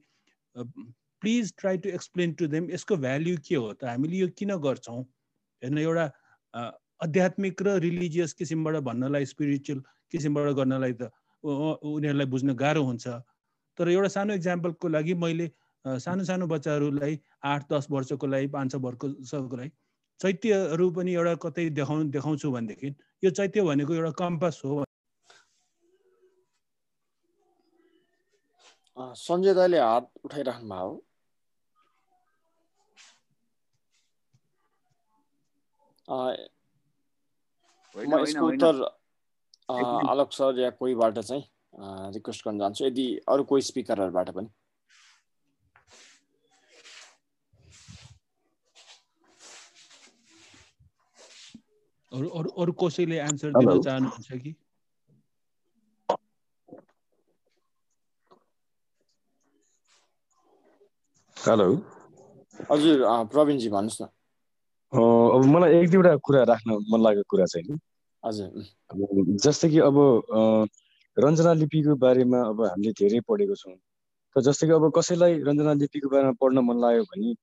S2: please try to explain to them यसको भ्याल्यु के हो त? हामीले यो किन गर्छौँ? हेर्नु एउटा आध्यात्मिक र रिलिजियस किसिमबाट भन्नलाई स्पिरिचुअल किसिमबाट गर्नलाई त उनीहरूलाई बुझ्न गाह्रो हुन्छ। तर एउटा सानो इक्जाम्पलको लागि मैले सानो सानो बच्चाहरूलाई आठ दस वर्षको लागि पाँच छ वर्षको लागि चैत्यहरू पनि एउटा कतै देखाउ देखाउँछु भनेदेखि यो चैत्य भनेको एउटा कम्पास हो।
S1: सञ्जय दाईले हात उठाइराख्नु भएको म यसको उत्तर आलोक सर या कोहीबाट चाहिँ रिक्वेस्ट गर्न चाहन्छु यदि अरू कोही स्पिकरहरूबाट पनि।
S2: अरू अरू अरू कसैले एन्सर
S9: Hello.
S2: दिन चाहनुहुन्छ कि?
S9: हेलो
S1: हजुर प्रवीणजी भन्नुहोस् न।
S9: अब मलाई एक दुईवटा कुरा राख्न मन लागेको कुरा चाहिँ नि।
S1: हजुर।
S9: जस्तै कि अब रञ्जना लिपिको बारेमा अब हामीले धेरै पढेको छौँ। त जस्तै कि अब कसैलाई रञ्जना लिपिको बारेमा पढ्न मन लाग्यो भने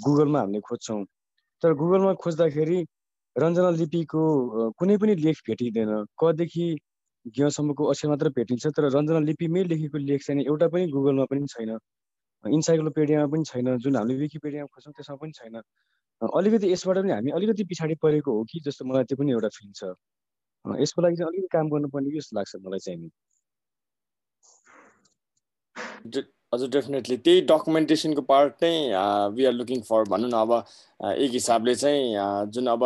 S9: गुगलमा हामीले खोज्छौँ। तर गुगलमा खोज्दाखेरि रञ्जना लिपिको कुनै पनि लेख भेटिँदैन। कदेखि ज्ञसम्मको अक्षर मात्र भेटिन्छ तर रञ्जना लिपिमै लेखेको लेख चाहिँ एउटा पनि गुगलमा पनि छैन। इन्साइक्लोपिडियामा पनि छैन जुन हामीले विकिपिडियामा खोज्छौँ त्यसमा पनि छैन। अलिकति यसबाट पनि हामी अलिकति पछाडि परेको हो कि जस्तो मलाई त्यो पनि एउटा फिल छ। यसको लागि चाहिँ अलिकति काम गर्नुपर्ने जस्तो लाग्छ मलाई चाहिँ नि।
S1: हजुर डेफिनेटली। त्यही डकुमेन्टेसनको पार्ट नै वी आर लुकिङ फर भनौँ न अब एक हिसाबले चाहिँ जुन अब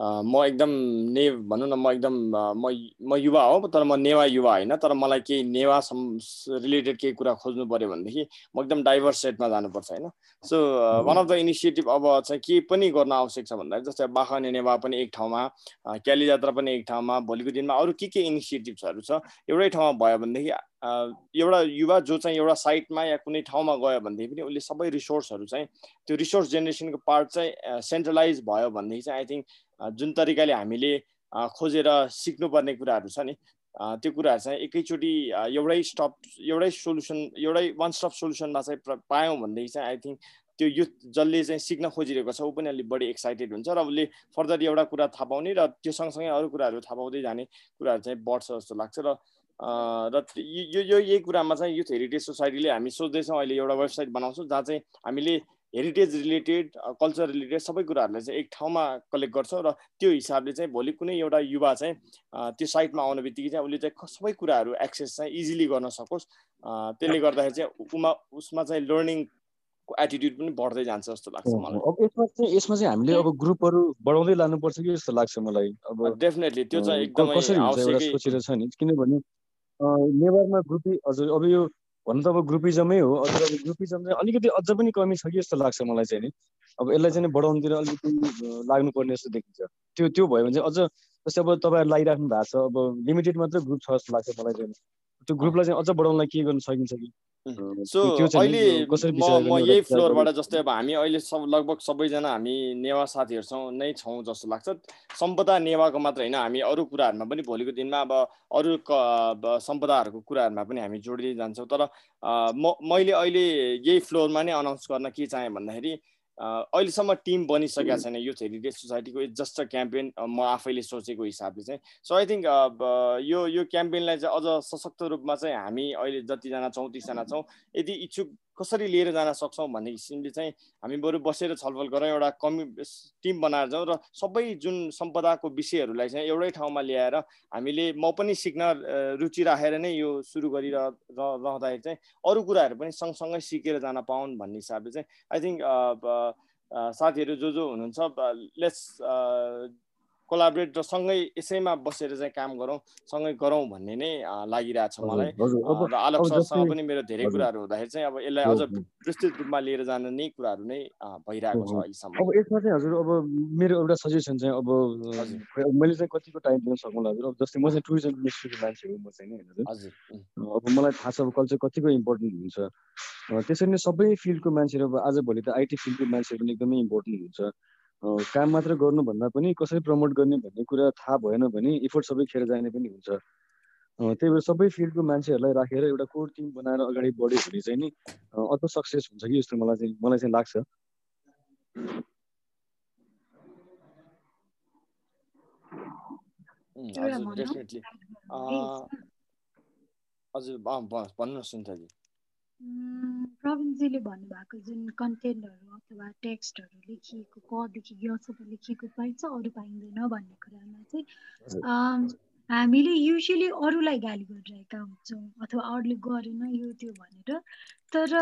S1: म एकदम ने भनौँ न म एकदम म म युवा हो तर म नेवा युवा होइन। तर मलाई केही नेवा रिलेटेड केही कुरा खोज्नु पऱ्यो भनेदेखि म एकदम डाइभर्स सेटमा जानुपर्छ होइन। So one of the initiative अब चाहिँ के पनि गर्न आवश्यक छ भन्दाखेरि जस्तै बाखा नेवा पनि एक ठाउँमा क्याली जात्रा पनि एक ठाउँमा भोलिको दिनमा अरू के के इनिसिएटिभ्सहरू छ एउटै ठाउँमा भयो भनेदेखि एउटा युवा जो चाहिँ एउटा साइटमा या कुनै ठाउँमा गयो भनेदेखि पनि उसले सबै रिसोर्सहरू चाहिँ त्यो रिसोर्स जेनेरेसनको पार्ट चाहिँ सेन्ट्रलाइज भयो भनेदेखि चाहिँ आई थिङ्क जुन तरिकाले हामीले खोजेर सिक्नुपर्ने कुराहरू छ नि त्यो कुराहरू चाहिँ एकैचोटि एउटै स्टप एउटै सोल्युसन एउटै वान स्टप सोल्युसनमा चाहिँ पायौँ भनेदेखि चाहिँ आई थिङ्क त्यो युथ जसले चाहिँ सिक्न खोजिरहेको छ ऊ पनि अलिक बढी एक्साइटेड हुन्छ र उसले फर्दर एउटा कुरा थाहा पाउने र त्यो सँगसँगै अरू कुराहरू थाहा पाउँदै जाने कुराहरू चाहिँ बढ्छ जस्तो लाग्छ र र यो यही कुरामा चाहिँ युथ हेरिटेज सोसाइटीले हामी सोच्दैछौँ अहिले एउटा वेबसाइट बनाउँछौँ जहाँ चाहिँ हामीले हेरिटेज रिलेटेड कल्चर रिलेटेड सबै कुराहरूलाई चाहिँ एक ठाउँमा कलेक्ट गर्छौँ र त्यो हिसाबले चाहिँ भोलि कुनै एउटा युवा चाहिँ अ, त्यो साइटमा आउने बित्तिकै चाहिँ उसले चाहिँ सबै कुराहरू एक्सेस चाहिँ इजिली गर्न सकोस्। अ, त्यसले गर्दाखेरि चाहिँ उमा उसमा चाहिँ लर्निङको एटिट्युड पनि बढ्दै जान्छ जस्तो लाग्छ मलाई।
S9: अब यसमा चाहिँ यसमा चाहिँ हामीले अब ग्रुपहरू बढाउँदै लानुपर्छ कि जस्तो लाग्छ मलाई? अब
S1: डेफिनेटली त्यो चाहिँ एकदमै आवश्यकै
S9: छ नि। किनभने नेवारमा ग्रुपी हजुर अब यो भन्नु त अब ग्रुपिजमै हो हजुर अब ग्रुपिजम चाहिँ अलिकति अझ पनि कमी छ कि जस्तो लाग्छ मलाई चाहिँ नि। अब यसलाई चाहिँ बढाउनुतिर अलिकति लाग्नुपर्ने जस्तो देखिन्छ। त्यो त्यो भयो भने चाहिँ अझ जस्तै अब तपाईँहरू लागिराख्नु भएको छ अब लिमिटेड मात्रै ग्रुप छ जस्तो लाग्छ मलाई चाहिँ। त्यो ग्रुपलाई चाहिँ अझ बढाउनलाई के गर्न सकिन्छ कि?
S1: सो अहिले म यही फ्लोरबाट जस्तै अब हामी अहिले सब लगभग सबैजना हामी नेवा साथीहरूसँग नै छौँ जस्तो लाग्छ। सम्पदा नेवाको मात्र होइन हामी अरू कुराहरूमा पनि भोलिको दिनमा अब अरू सम्पदाहरूको कुराहरूमा पनि हामी जोड्दै जान्छौँ। तर म मैले अहिले यही फ्लोरमा नै अनाउन्स गर्न के चाहेँ भन्दाखेरि अहिलेसम्म टिम बनिसकेका छैन युथ हेरिटेज सोसाइटीको जस्ट अ क्याम्पेन म आफैले सोचेको हिसाबले चाहिँ। सो आई थिङ्क यो यो क्याम्पेनलाई चाहिँ अझ सशक्त रूपमा चाहिँ हामी अहिले जतिजना चौतिसजना छौँ यदि इच्छुक कसरी लिएर जान सक्छौँ भन्ने किसिमले चाहिँ हामी बरु बसेर छलफल गरौँ एउटा कमि टिम बनाएर जाउँ र सबै जुन सम्पदाको विषयहरूलाई चाहिँ एउटै ठाउँमा ल्याएर हामीले म पनि सिक्न रुचि राखेर नै यो सुरु गरिरह र- रहँदाखेरि चाहिँ अरू कुराहरू पनि सँगसँगै सिकेर जान पाउन् भन्ने हिसाबले चाहिँ आई थिङ्क साथीहरू जो जो हुनुहुन्छ लेट्स कोलाबरेट र सँगै यसैमा बसेर चाहिँ काम गरौँ सँगै गरौँ भन्ने नै लागिरहेछ मलाई। र आलोक सरसँग पनि मेरो धेरै कुराहरू हुँदाखेरि चाहिँ अब यसलाई अझ विस्तृत रूपमा लिएर जान नै कुराहरू नै भइरहेको छ। अहिलेसम्म।
S9: अब यसमा चाहिँ हजुर अब मेरो एउटा सजेसन चाहिँ अब मैले चाहिँ कतिको टाइम दिन सक्नुला हजुर? अब जस्तै म चाहिँ टुरिज्म इन्डस्ट्रीको मान्छे हो म चाहिँ होइन हजुर। अब मलाई थाहा छ अब कल्चर कतिको इम्पोर्टेन्ट हुन्छ। त्यसरी नै सबै फिल्डको मान्छेहरू अब आजभोलि त आइटी फिल्डको मान्छेहरू पनि एकदमै इम्पोर्टेन्ट हुन्छ। काम मात्र गर्नुभन्दा पनि कसरी प्रमोट गर्ने भन्ने कुरा थाहा भएन भने इफोर्ट सबै खेर जाने पनि हुन्छ। त्यही भएर सबै फिल्डको मान्छेहरूलाई राखेर एउटा कोर टिम बनाएर अगाडि बढ्यो भने चाहिँ नि अझ सक्सेस हुन्छ कि जस्तो मलाई चाहिँ मलाई चाहिँ लाग्छ।
S1: हजुर डेफिनेटली हजुर भन्नुहोस्
S6: उम्, प्रवीणजीले भन्नुभएको जुन कन्टेन्टहरू अथवा टेक्स्टहरू लेखिएको कदेखि यसम्म लेखिएको पाइन्छ अरू पाइँदैन भन्ने कुरामा चाहिँ हामीले युजली अरूलाई गाली गरिरहेका हुन्छौँ अथवा अरूले गरेन यो त्यो भनेर तर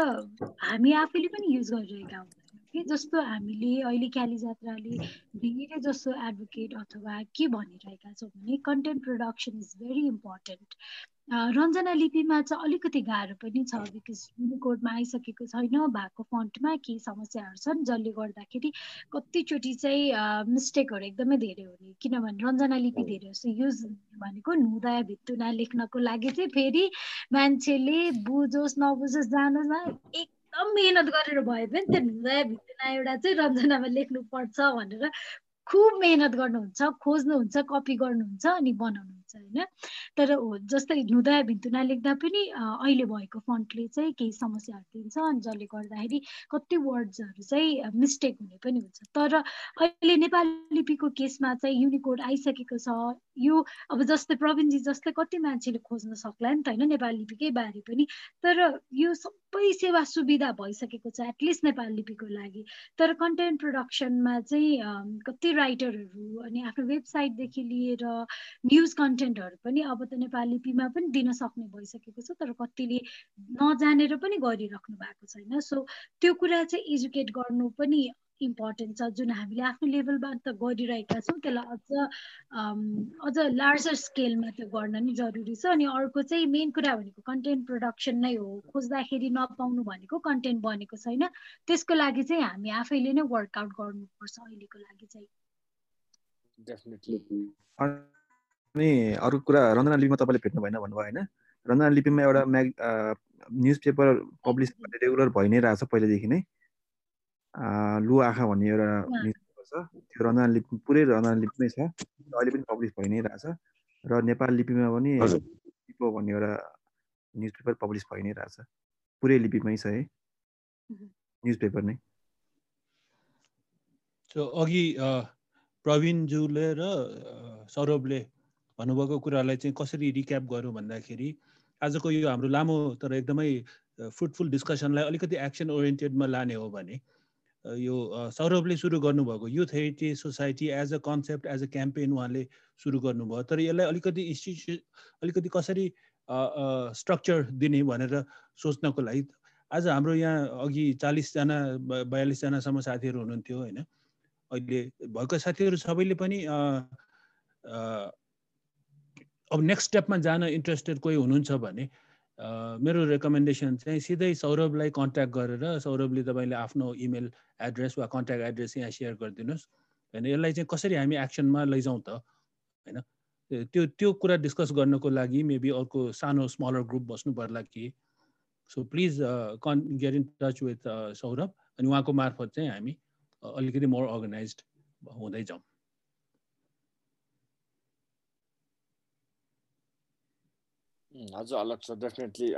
S6: हामी आफैले पनि युज गरिरहेका हुन्छौँ कि? जस्तो हामीले अहिले क्याली जात्राले धेरै जसो एडभोकेट अथवा के भनिरहेका छौँ भने content production is very important Ranjana लिपिमा चाहिँ अलिकति गाह्रो पनि छ बिकज युनिकोडमा आइसकेको छैन भएको फन्टमा केही समस्याहरू छन् जसले गर्दाखेरि कतिचोटि चाहिँ मिस्टेकहरू एकदमै धेरै हुने। किनभने रञ्जना लिपि धेरै जस्तो युज भनेको नुदय भित्तुना लेख्नको लागि चाहिँ फेरि मान्छेले बुझोस् नबुझोस् जानोस् न एकदम मिहिनेत गरेर भए पनि त्यो नुदय भित्तुना एउटा चाहिँ रञ्जनामा लेख्नुपर्छ भनेर खुब मेहनत गर्नुहुन्छ खोज्नुहुन्छ कपी गर्नुहुन्छ अनि बनाउनुहुन्छ। होइन? तर जस्तै हुँदा भिन्तुना लेख्दा पनि अहिले भएको फन्टले चाहिँ केही समस्याहरू दिन्छ अनि जसले गर्दाखेरि कति वर्ड्सहरू चाहिँ मिस्टेक हुने पनि हुन्छ। तर अहिले नेपाली लिपिको केसमा चाहिँ युनिकोड आइसकेको छ। यो अब जस्तै प्रवीणजी जस्तै कति मान्छेले खोज्न सक्ला नि त होइन? नेपाली लिपिकै बारे पनि। तर यो सबै सेवा सुविधा भइसकेको छ एटलिस्ट नेपाली लिपिको लागि। तर कन्टेन्ट प्रडक्सनमा चाहिँ कति राइटरहरू अनि आफ्नो वेबसाइटदेखि लिएर न्युज कन्टेन्टहरू पनि अब त नेपाली लिपिमा पनि दिन सक्ने भइसकेको छ तर कतिले नजानेर पनि गरिराख्नु भएको छैन। सो त्यो कुरा चाहिँ एजुकेट गर्नु पनि इम्पोर्टेन्ट छ जुन हामीले आफ्नो लेभलमा त गरिरहेका छौँ त्यसलाई अझ अझ लार्जर स्केलमा त्यो गर्न नि जरुरी छ। अनि अर्को चाहिँ मेन कुरा भनेको कन्टेन्ट प्रोडक्सन नै हो। खोज्दाखेरि नपाउनु भनेको कन्टेन्ट बनेको छैन। त्यसको लागि चाहिँ हामी आफैले नै वर्कआउट गर्नुपर्छ अहिलेको लागि चाहिँ।
S10: अनि अर्को कुरा रञ्जना लिपिमा तपाईँले भेट्नु भएन भन्नुभयो होइन? रञ्जना लिपिमा एउटा म्याग न्युज पेपर पब्लिस गर्ने रेगुलर भइ नै रहेछ पहिल्यैदेखि नै। लु आँखा भन्ने एउटा न्युज पेपर छ। त्यो रञ्जना लिपि पुरै रञ्जना लिपिमै छ। अहिले पनि पब्लिस भइ नै रहेछ। र नेपाल लिपिमा पनि लिपो भन्ने एउटा न्युज पेपर पब्लिस भइ नै रहेछ। पुरै लिपिमै छ है। न्युज पेपर नै
S2: अघि प्रवीणज्यूले र सौरभले भन्नुभएको कुरालाई चाहिँ कसरी रिक्याप गरौँ भन्दाखेरि आजको यो हाम्रो लामो तर एकदमै फ्रुटफुल डिस्कसनलाई अलिकति एक्सन ओरिएन्टेडमा लाने हो भने यो सौरभले सुरु गर्नुभएको youth heritage society as a concept as a campaign उहाँले सुरु गर्नुभयो। तर यसलाई अलिकति इन्स्टिट्यु अलिकति कसरी स्ट्रक्चर दिने भनेर सोच्नको लागि आज हाम्रो यहाँ अघि चालिसजना बयालिसजनासम्म साथीहरू हुनुहुन्थ्यो होइन? अहिले भएको साथीहरू सबैले पनि अब नेक्स्ट स्टेपमा जान इन्ट्रेस्टेड कोही हुनुहुन्छ भने मेरो रेकमेन्डेसन चाहिँ सिधै सौरभलाई कन्ट्याक्ट गरेर सौरभले तपाईँले आफ्नो इमेल एड्रेस वा कन्ट्याक्ट एड्रेस यहाँ सेयर गरिदिनुहोस्। होइन यसलाई चाहिँ कसरी हामी एक्सनमा लैजाउँ त? होइन त्यो त्यो कुरा डिस्कस गर्नको लागि मेबी अर्को सानो स्मलर ग्रुप बस्नु पर्ला कि। सो प्लिज कन् get in touch with Saurabh अनि उहाँको मार्फत चाहिँ हामी अलिकति मोर अर्गनाइज हुँदै जाउँ।
S1: हजुर अलग छ डेफिनेटली